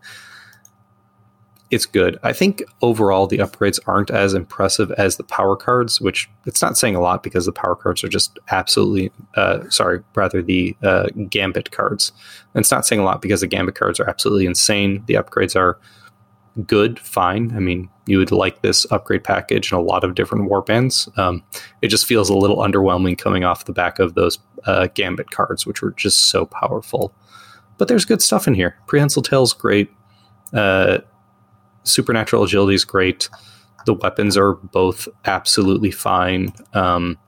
It's good. I think overall the upgrades aren't as impressive as the power cards, which it's not saying a lot because the power cards are just absolutely uh, sorry, rather the uh, gambit cards. And it's not saying a lot because the gambit cards are absolutely insane. The upgrades are good, fine. I mean, you would like this upgrade package in a lot of different warbands. Um, it just feels a little underwhelming coming off the back of those uh, gambit cards, which were just so powerful. But there's good stuff in here. Prehensile Tail's great. Uh, supernatural agility is great. The weapons are both absolutely fine. Um,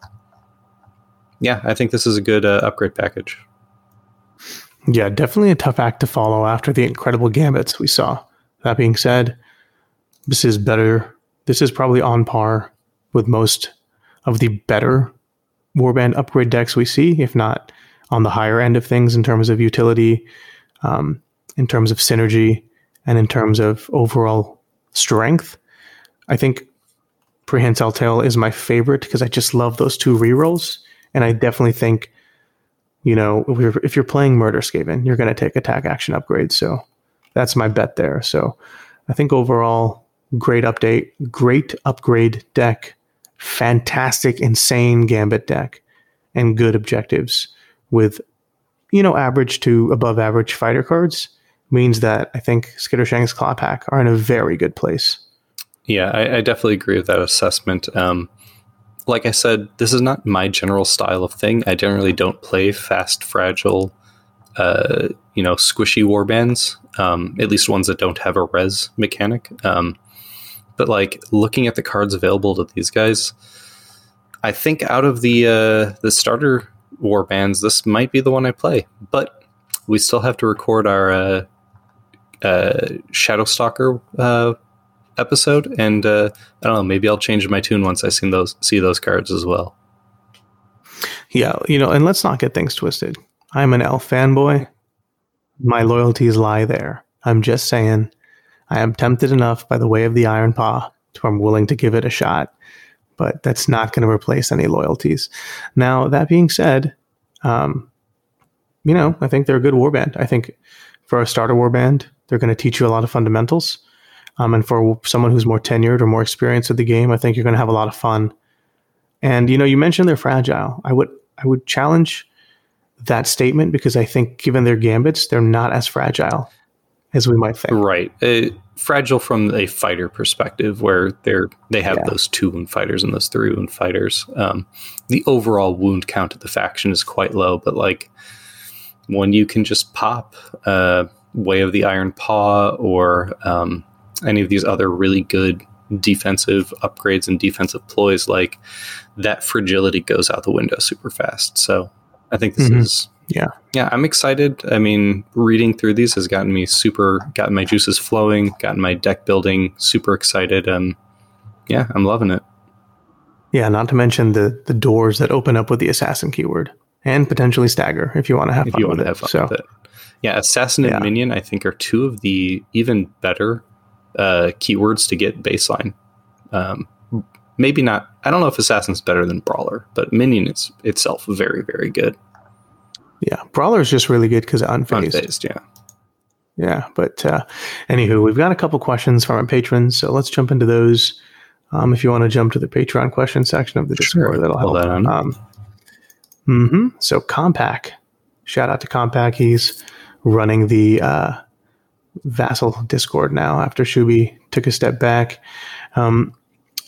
yeah, I think this is a good uh, upgrade package. Yeah, definitely a tough act to follow after the incredible gambits we saw. That being said, this is better. This is probably on par with most of the better warband upgrade decks we see, if not on the higher end of things in terms of utility, um, in terms of synergy, and in terms of overall strength. I think Prehensile Tail is my favorite because I just love those two rerolls, and I definitely think, you know, if you're, if you're playing Murder Skaven, you're going to take attack action upgrades. So that's my bet there. So I think overall, great update, great upgrade deck, fantastic, insane gambit deck, and good objectives with, you know, average to above average fighter cards means that I think Skittershank's Claw Pack are in a very good place. Yeah, I, I definitely agree with that assessment. Um, like I said, this is not my general style of thing. I generally don't play fast, fragile, uh, you know, squishy warbands. Um, at least ones that don't have a res mechanic. Um, but like looking at the cards available to these guys, I think out of the uh, the starter warbands, this might be the one I play. But we still have to record our uh, uh, Shadowstalker uh, episode, and uh, I don't know. Maybe I'll change my tune once I see those see those cards as well. Yeah, you know, and let's not get things twisted. I'm an elf fanboy. My loyalties lie there. I'm just saying, I am tempted enough by the way of the Iron Paw to I'm willing to give it a shot, but that's not going to replace any loyalties. Now, that being said, um, you know, I think they're a good warband. I think for a starter warband, they're going to teach you a lot of fundamentals. Um, and for someone who's more tenured or more experienced with the game, I think you're going to have a lot of fun. And you know, you mentioned they're fragile. I would I would challenge that statement because I think, given their gambits, they're not as fragile as we might think. Right, uh, fragile from a fighter perspective, where they're they have Yeah. those two wound fighters and those three wound fighters. Um, the overall wound count of the faction is quite low, but like when you can just pop uh, Way of the Iron Paw or um, any of these other really good defensive upgrades and defensive ploys, like that fragility goes out the window super fast. So I think this Mhm. is Yeah. yeah, I'm excited. I mean, reading through these has gotten me super, gotten my juices flowing, gotten my deck building super excited. Um, yeah, I'm loving it. Yeah, not to mention the the doors that open up with the assassin keyword and potentially stagger if you want to have If fun you want with to have fun so with it. Yeah, assassin and Yeah. minion, I think, are two of the even better uh, keywords to get baseline. Um, maybe not. I don't know if assassin's better than brawler, but minion is itself very, very good. yeah, brawler is just really good because unfazed. Unfazed, yeah. Yeah, but uh, anywho, we've got a couple questions from our patrons, so let's jump into those. Um, if you want to jump to the Patreon question section of the Sure, Discord, that'll pull help. that on. Um, hmm So Compact Shout out to Compact. He's running the uh, Vassal Discord now after Shuby took a step back. Um,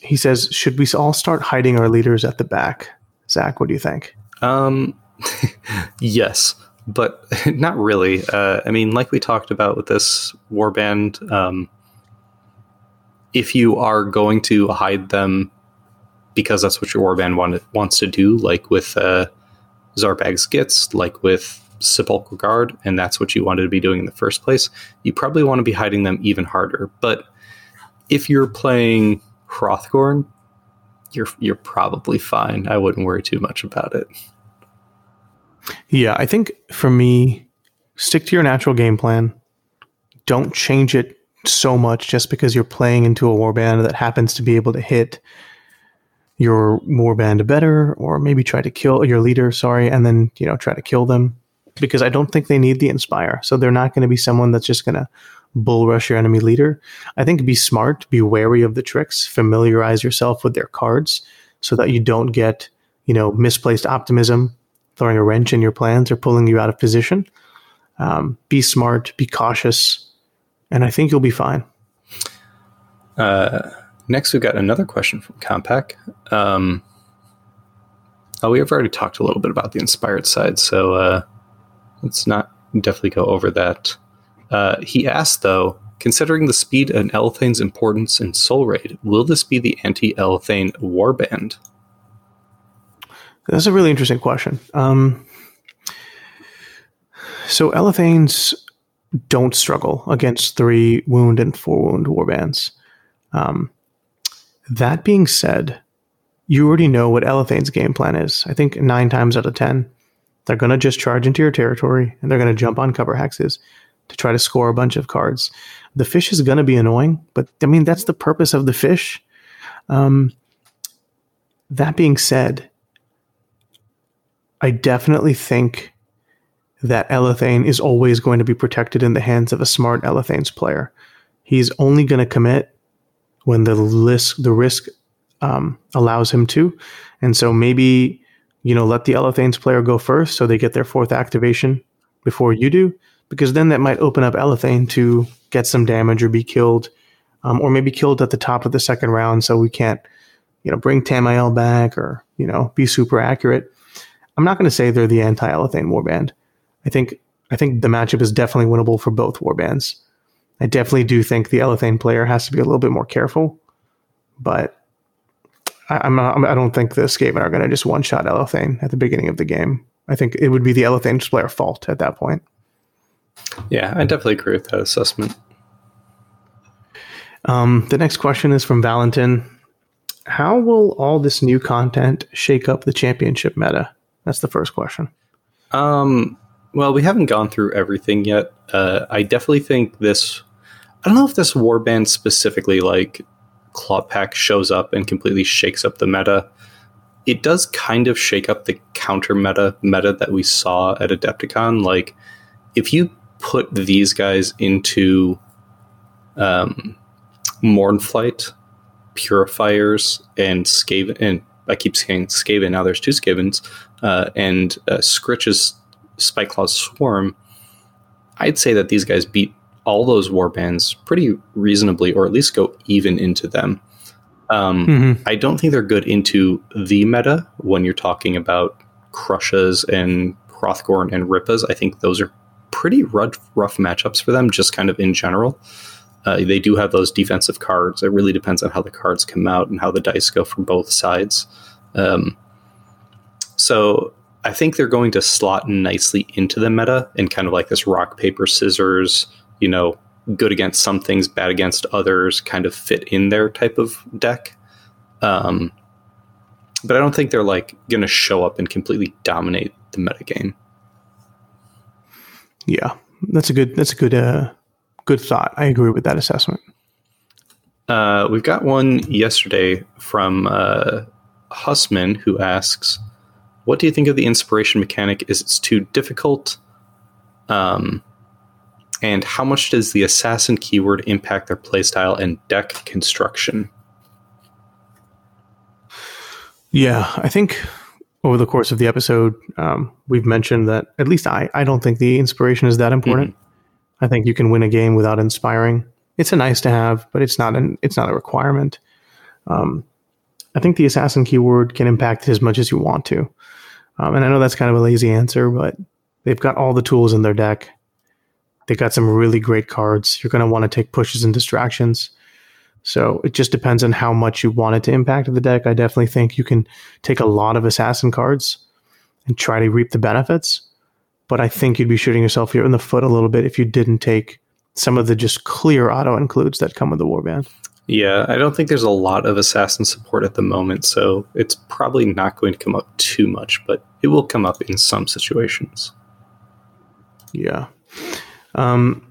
he says, Should we all start hiding our leaders at the back? Zach, what do you think? Um, yes, but not really. Uh, I mean, like we talked about with this warband, um, if you are going to hide them because that's what your warband want, wants to do, like with uh, Zarbag's Gits, like with Sepulchral Guard, and that's what you wanted to be doing in the first place, you probably want to be hiding them even harder. But if you're playing Hrothgorn, you're you're probably fine. I wouldn't worry too much about it. Yeah, I think for me, stick to your natural game plan. Don't change it so much just because you're playing into a warband that happens to be able to hit your warband better, or maybe try to kill your leader. Sorry, and then you know try to kill them because I don't think they need the inspire. So they're not going to be someone that's just going to bull rush your enemy leader. I think be smart, be wary of the tricks, familiarize yourself with their cards so that you don't get, you know, misplaced optimism, throwing a wrench in your plans or pulling you out of position. Um, be smart, be cautious, and I think you'll be fine. Uh, next, we've got another question from Compact. Um, oh, we have already talked a little bit about the inspired side, so uh, let's not definitely go over that. Uh, he asked, though, considering the speed and Elathain's importance in Soulraid, will this be the anti Elathain warband? That's a really interesting question. Um, so Elathains don't struggle against three wound and four wound warbands. Um, that being said, you already know what Elathain's game plan is. I think nine times out of ten, they're going to just charge into your territory and they're going to jump on cover hexes to try to score a bunch of cards. The fish is going to be annoying, but I mean, that's the purpose of the fish. Um, that being said, I definitely think that Elathain is always going to be protected in the hands of a smart Elathain's player. He's only going to commit when the risk the risk um, allows him to, and so maybe you know let the Elathain's player go first, so they get their fourth activation before you do, because then that might open up Elathain to get some damage or be killed, um, or maybe killed at the top of the second round, so we can't you know bring Tamael back or you know be super accurate. I'm not going to say they're the anti-Elathain warband. I think I think the matchup is definitely winnable for both warbands. I definitely do think the Elathain player has to be a little bit more careful, but I, am not, I don't think the Skaven are going to just one shot Elathain at the beginning of the game. I think it would be the Elathain player fault at that point. Yeah, I definitely agree with that assessment. Um, the next question is from Valentin. How will all this new content shake up the championship meta? That's the first question. Um, well, we haven't gone through everything yet. Uh, I definitely think this. I don't know if this warband specifically, like Clawpack, shows up and completely shakes up the meta. It does kind of shake up the counter meta meta that we saw at Adepticon. Like, if you put these guys into um, Mournflight, Purifiers, and Skaven, and I keep saying Skaven, now there's two Skavens, uh, and uh, Skritch's Spiteclaw's Swarm, I'd say that these guys beat all those warbands pretty reasonably, or at least go even into them. Um, mm-hmm. I don't think they're good into the meta when you're talking about Krushas and Hrothgorn and Rippas. I think those are pretty rough, rough matchups for them, just kind of in general. Uh, they do have those defensive cards. It really depends on how the cards come out and how the dice go from both sides. Um, so I think they're going to slot nicely into the meta in kind of like this rock, paper, scissors, you know, good against some things, bad against others, kind of fit in their type of deck. Um, but I don't think they're like going to show up and completely dominate the meta game. Yeah, that's a good. That's a good. Uh, good thought. I agree with that assessment. Uh, we've got one yesterday from uh, Hussman who asks, "What do you think of the inspiration mechanic? Is it too difficult? Um, and how much does the assassin keyword impact their playstyle and deck construction?" Yeah, I think over the course of the episode, um, we've mentioned that at least I, I don't think the inspiration is that important. Mm-hmm. I think you can win a game without inspiring. It's a nice to have, but it's not an it's not a requirement. Um, I think the assassin keyword can impact it as much as you want to. Um, and I know that's kind of a lazy answer, but they've got all the tools in their deck. They've got some really great cards. You're going to want to take pushes and distractions. So it just depends on how much you want it to impact the deck. I definitely think you can take a lot of assassin cards and try to reap the benefits. But I think you'd be shooting yourself here in the foot a little bit if you didn't take some of the just clear auto includes that come with the warband. Yeah, I don't think there's a lot of assassin support at the moment, so it's probably not going to come up too much, but it will come up in some situations. Yeah. Um,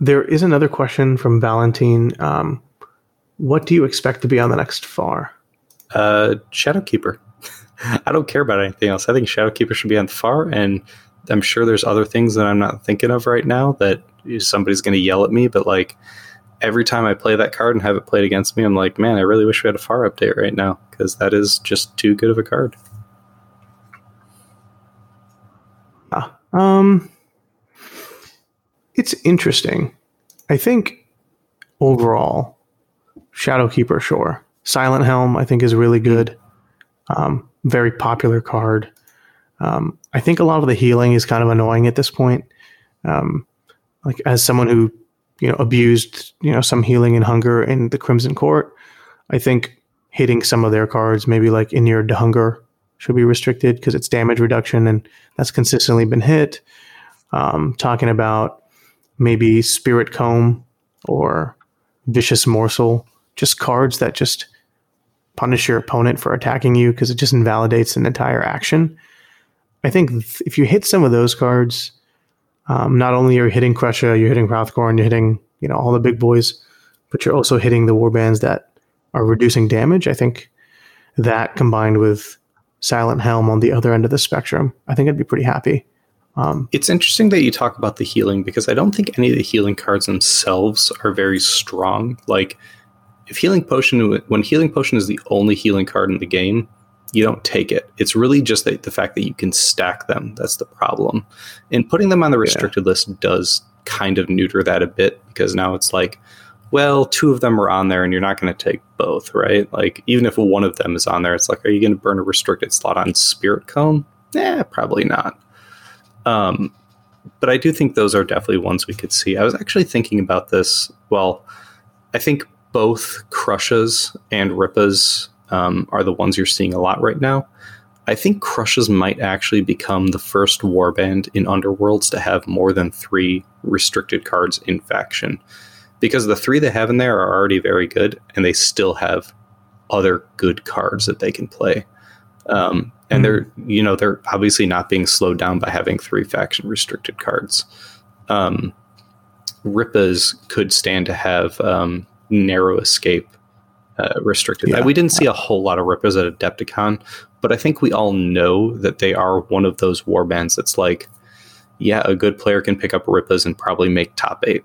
there is another question from Valentine. Um, what do you expect to be on the next far? Uh, Shadowkeeper. I don't care about anything else. I think Shadowkeeper should be on the far, and I'm sure there's other things that I'm not thinking of right now that somebody's going to yell at me. But like every time I play that card and have it played against me, I'm like, man, I really wish we had a far update right now because that is just too good of a card. Uh, um, it's interesting. I think overall, Shadowkeeper, sure. Silent Helm, I think, is really good. Um, very popular card. Um, I think a lot of the healing is kind of annoying at this point. Um, like as someone who, you know, abused, you know, some healing and hunger in the Crimson Court, I think hitting some of their cards, maybe like Inured to Hunger, should be restricted because it's damage reduction and that's consistently been hit. Um, talking about maybe Spirit Comb or Vicious Morsel, just cards that just punish your opponent for attacking you because it just invalidates an entire action. I think if you hit some of those cards, um, not only are you hitting Kresha, you're hitting Hrothgorn, you're hitting you know all the big boys, but you're also hitting the warbands that are reducing damage. I think that combined with Silent Helm on the other end of the spectrum, I think I'd be pretty happy. Um, it's interesting that you talk about the healing because I don't think any of the healing cards themselves are very strong. Like, if healing potion, when healing potion is the only healing card in the game, you don't take it. It's really just the, the fact that you can stack them that's the problem. And putting them on the restricted yeah. list does kind of neuter that a bit because now it's like, well, two of them are on there and you're not going to take both, right? Like, even if one of them is on there, it's like, are you going to burn a restricted slot on Spirit Cone? Eh, probably not. Um, but I do think those are definitely ones we could see. I was actually thinking about this. Well, I think both Krushas and Rippas um, are the ones you're seeing a lot right now. I think Krushas might actually become the first warband in Underworlds to have more than three restricted cards in faction. Because the three they have in there are already very good, and they still have other good cards that they can play. Um, and they're you know they're obviously not being slowed down by having three faction restricted cards. Um, Rippas could stand to have um, narrow escape uh, restricted. Yeah. We didn't see a whole lot of Rippas at Adepticon, but I think we all know that they are one of those warbands that's like, yeah, a good player can pick up Rippas and probably make top eight.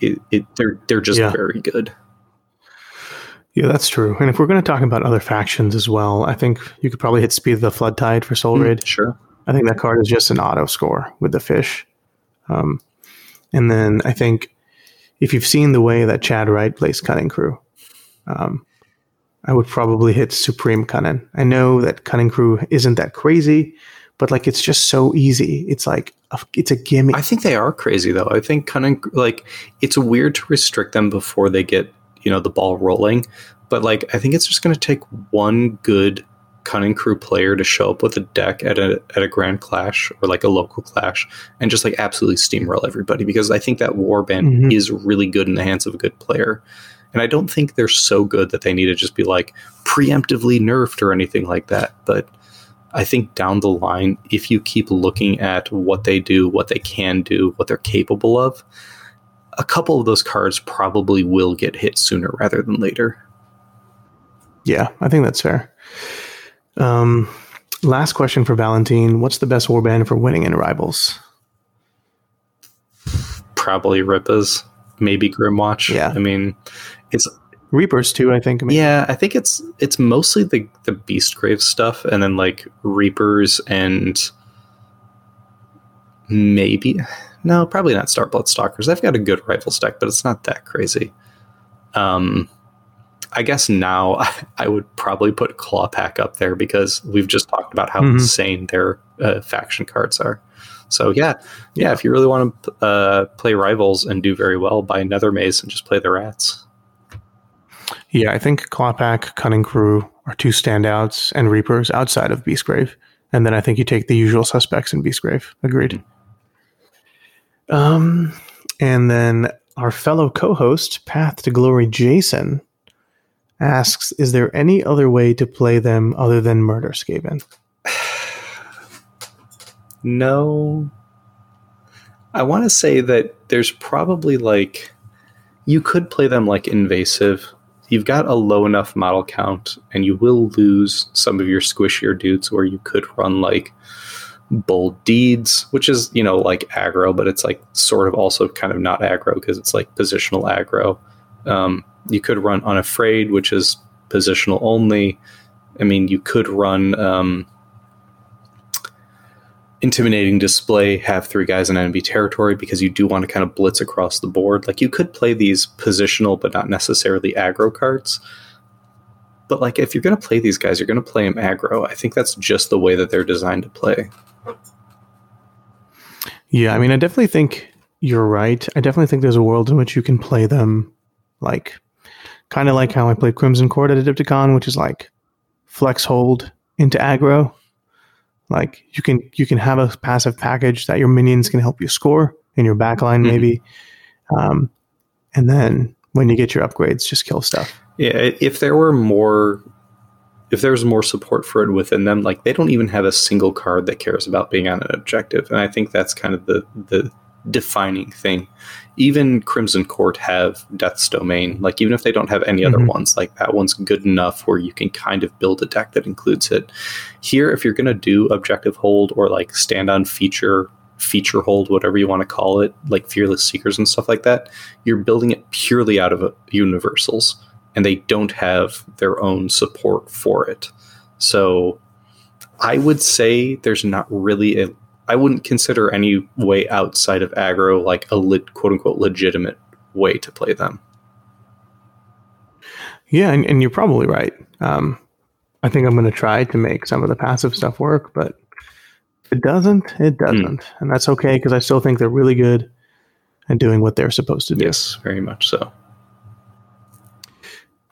It, it, they're they're just yeah. very good. Yeah, that's true. And if we're going to talk about other factions as well, I think you could probably hit Speed of the Flood Tide for Soulraid. Mm, sure. I think that card is just an auto score with the fish. Um, and then I think if you've seen the way that Chad Wright plays Cunning Crew, um, I would probably hit Supreme Cunning. I know that Cunning Crew isn't that crazy, but like it's just so easy. It's like a, it's a gimme. I think they are crazy though. I think Cunning like it's weird to restrict them before they get you know the ball rolling. But like I think it's just going to take one good cunning crew player to show up with a deck at a at a grand clash or like a local clash and just like absolutely steamroll everybody because I think that warband mm-hmm. is really good in the hands of a good player. And I don't think they're so good that they need to just be like preemptively nerfed or anything like that. But I think down the line, if you keep looking at what they do, what they can do, what they're capable of, a couple of those cards probably will get hit sooner rather than later. Yeah, I think that's fair. Um, last question for Valentine: What's the best warband for winning in rivals? Probably Rippas, maybe Grymwatch. Yeah, I mean, it's Reapers too, I think. Mean. Yeah, I think it's it's mostly the the Beastgrave stuff, and then like Reapers and maybe no, probably not Starblood Stalkers. I've got a good rifle stack, but it's not that crazy. Um, I guess now I, would probably put Clawpack up there because we've just talked about how mm-hmm. insane their uh, faction cards are. So yeah, yeah, if you really want to uh, play rivals and do very well, buy Nethermaze and just play the rats. Yeah, I think Clawpack, Cunning Crew are two standouts, and Reapers outside of Beastgrave. And then I think you take the usual suspects in Beastgrave. Agreed. Um, and then our fellow co-host, Path to Glory Jason, asks, "Is there any other way to play them other than Murder Skaven?" no. I want to say that there's probably like you could play them like invasive. You've got a low enough model count, and you will lose some of your squishier dudes where you could run like bold deeds, which is, you know, like aggro, but it's like sort of also kind of not aggro because it's like positional aggro. Um, you could run unafraid, which is positional only. I mean, you could run um, intimidating display, have three guys in enemy territory because you do want to kind of blitz across the board. Like you could play these positional but not necessarily aggro cards. But like if you're going to play these guys, you're going to play them aggro. I think that's just the way that they're designed to play. Yeah, I mean, I definitely think you're right. I definitely think there's a world in which you can play them like kind of like how I played Crimson Court at Adepticon, which is like flex hold into aggro. Like you can you can have a passive package that your minions can help you score in your backline, mm-hmm. maybe. Um, and then when you get your upgrades, just kill stuff. Yeah, if there were more if there's more support for it within them, like they don't even have a single card that cares about being on an objective, and I think that's kind of the the defining thing. Even Crimson Court have Death's Domain. Like even if they don't have any mm-hmm. other ones, like that one's good enough where you can kind of build a deck that includes it. Here, if you're gonna do objective hold or like stand on feature feature hold, whatever you want to call it, like fearless seekers and stuff like that, you're building it purely out of universals and they don't have their own support for it. So I would say there's not really a I wouldn't consider any way outside of aggro like a le- quote unquote legitimate way to play them. Yeah, and, and you're probably right. Um, I think I'm going to try to make some of the passive stuff work, but if it doesn't, it hmm. doesn't, mm. and that's okay because I still think they're really good and doing what they're supposed to do. Yes, very much so.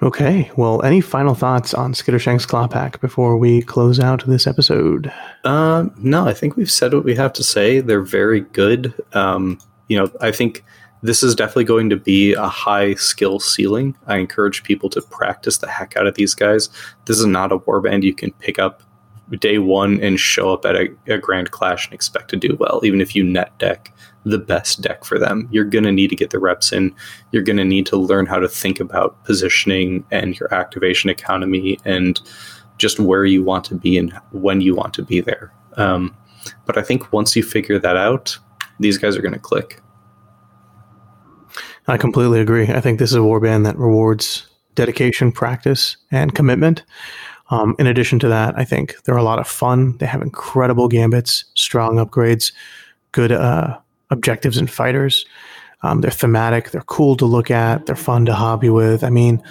Okay. Well, any final thoughts on Skittershanks Clawpack before we close out this episode? Um, no, I think we've said what we have to say. They're very good. Um, you know, I think this is definitely going to be a high skill ceiling. I encourage people to practice the heck out of these guys. This is not a warband you can pick up day one and show up at a, a grand clash and expect to do well, even if you net deck the best deck for them. You're going to need to get the reps in. You're going to need to learn how to think about positioning and your activation economy and just where you want to be and when you want to be there. Um, but I think once you figure that out, these guys are going to click. I completely agree. I think this is a warband that rewards dedication, practice, and commitment. Um, in addition to that, I think they're a lot of fun. They have incredible gambits, strong upgrades, good uh, objectives and fighters. Um, they're thematic. They're cool to look at. They're fun to hobby with. I mean,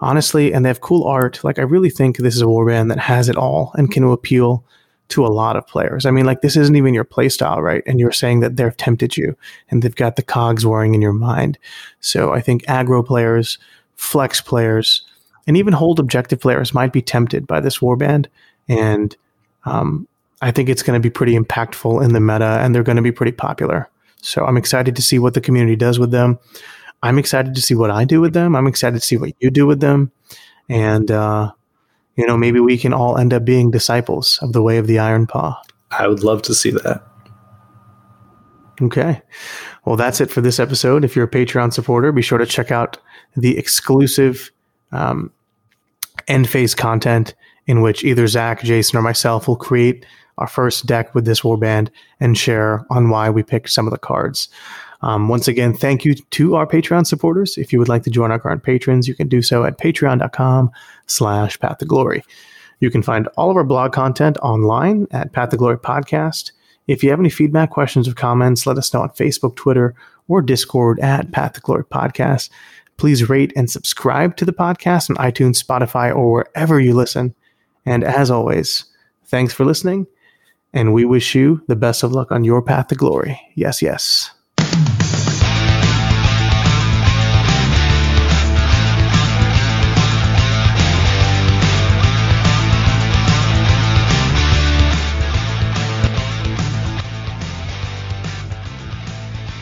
honestly, and they have cool art. Like, I really think this is a warband that has it all and can appeal to a lot of players. I mean, like, this isn't even your playstyle, right? And you're saying that they've tempted you and they've got the cogs whirring in your mind. So I think aggro players, flex players, and even hold objective players might be tempted by this warband. And um, I think it's going to be pretty impactful in the meta and they're going to be pretty popular. So I'm excited to see what the community does with them. I'm excited to see what I do with them. I'm excited to see what you do with them. And, uh, you know, maybe we can all end up being disciples of the way of the Iron Paw. I would love to see that. Okay. Well, that's it for this episode. If you're a Patreon supporter, be sure to check out the exclusive um, end phase content in which either Zach, Jason, or myself will create our first deck with this warband and share on why we picked some of the cards. Um, once again, thank you to our Patreon supporters. If you would like to join our current patrons, you can do so at patreon.com slash path to glory. You can find all of our blog content online at Path to Glory Podcast. If you have any feedback, questions, or comments, let us know on Facebook, Twitter, or Discord at Path to Glory Podcast. Please rate and subscribe to the podcast on iTunes, Spotify, or wherever you listen. And as always, thanks for listening, and we wish you the best of luck on your path to glory. Yes, yes.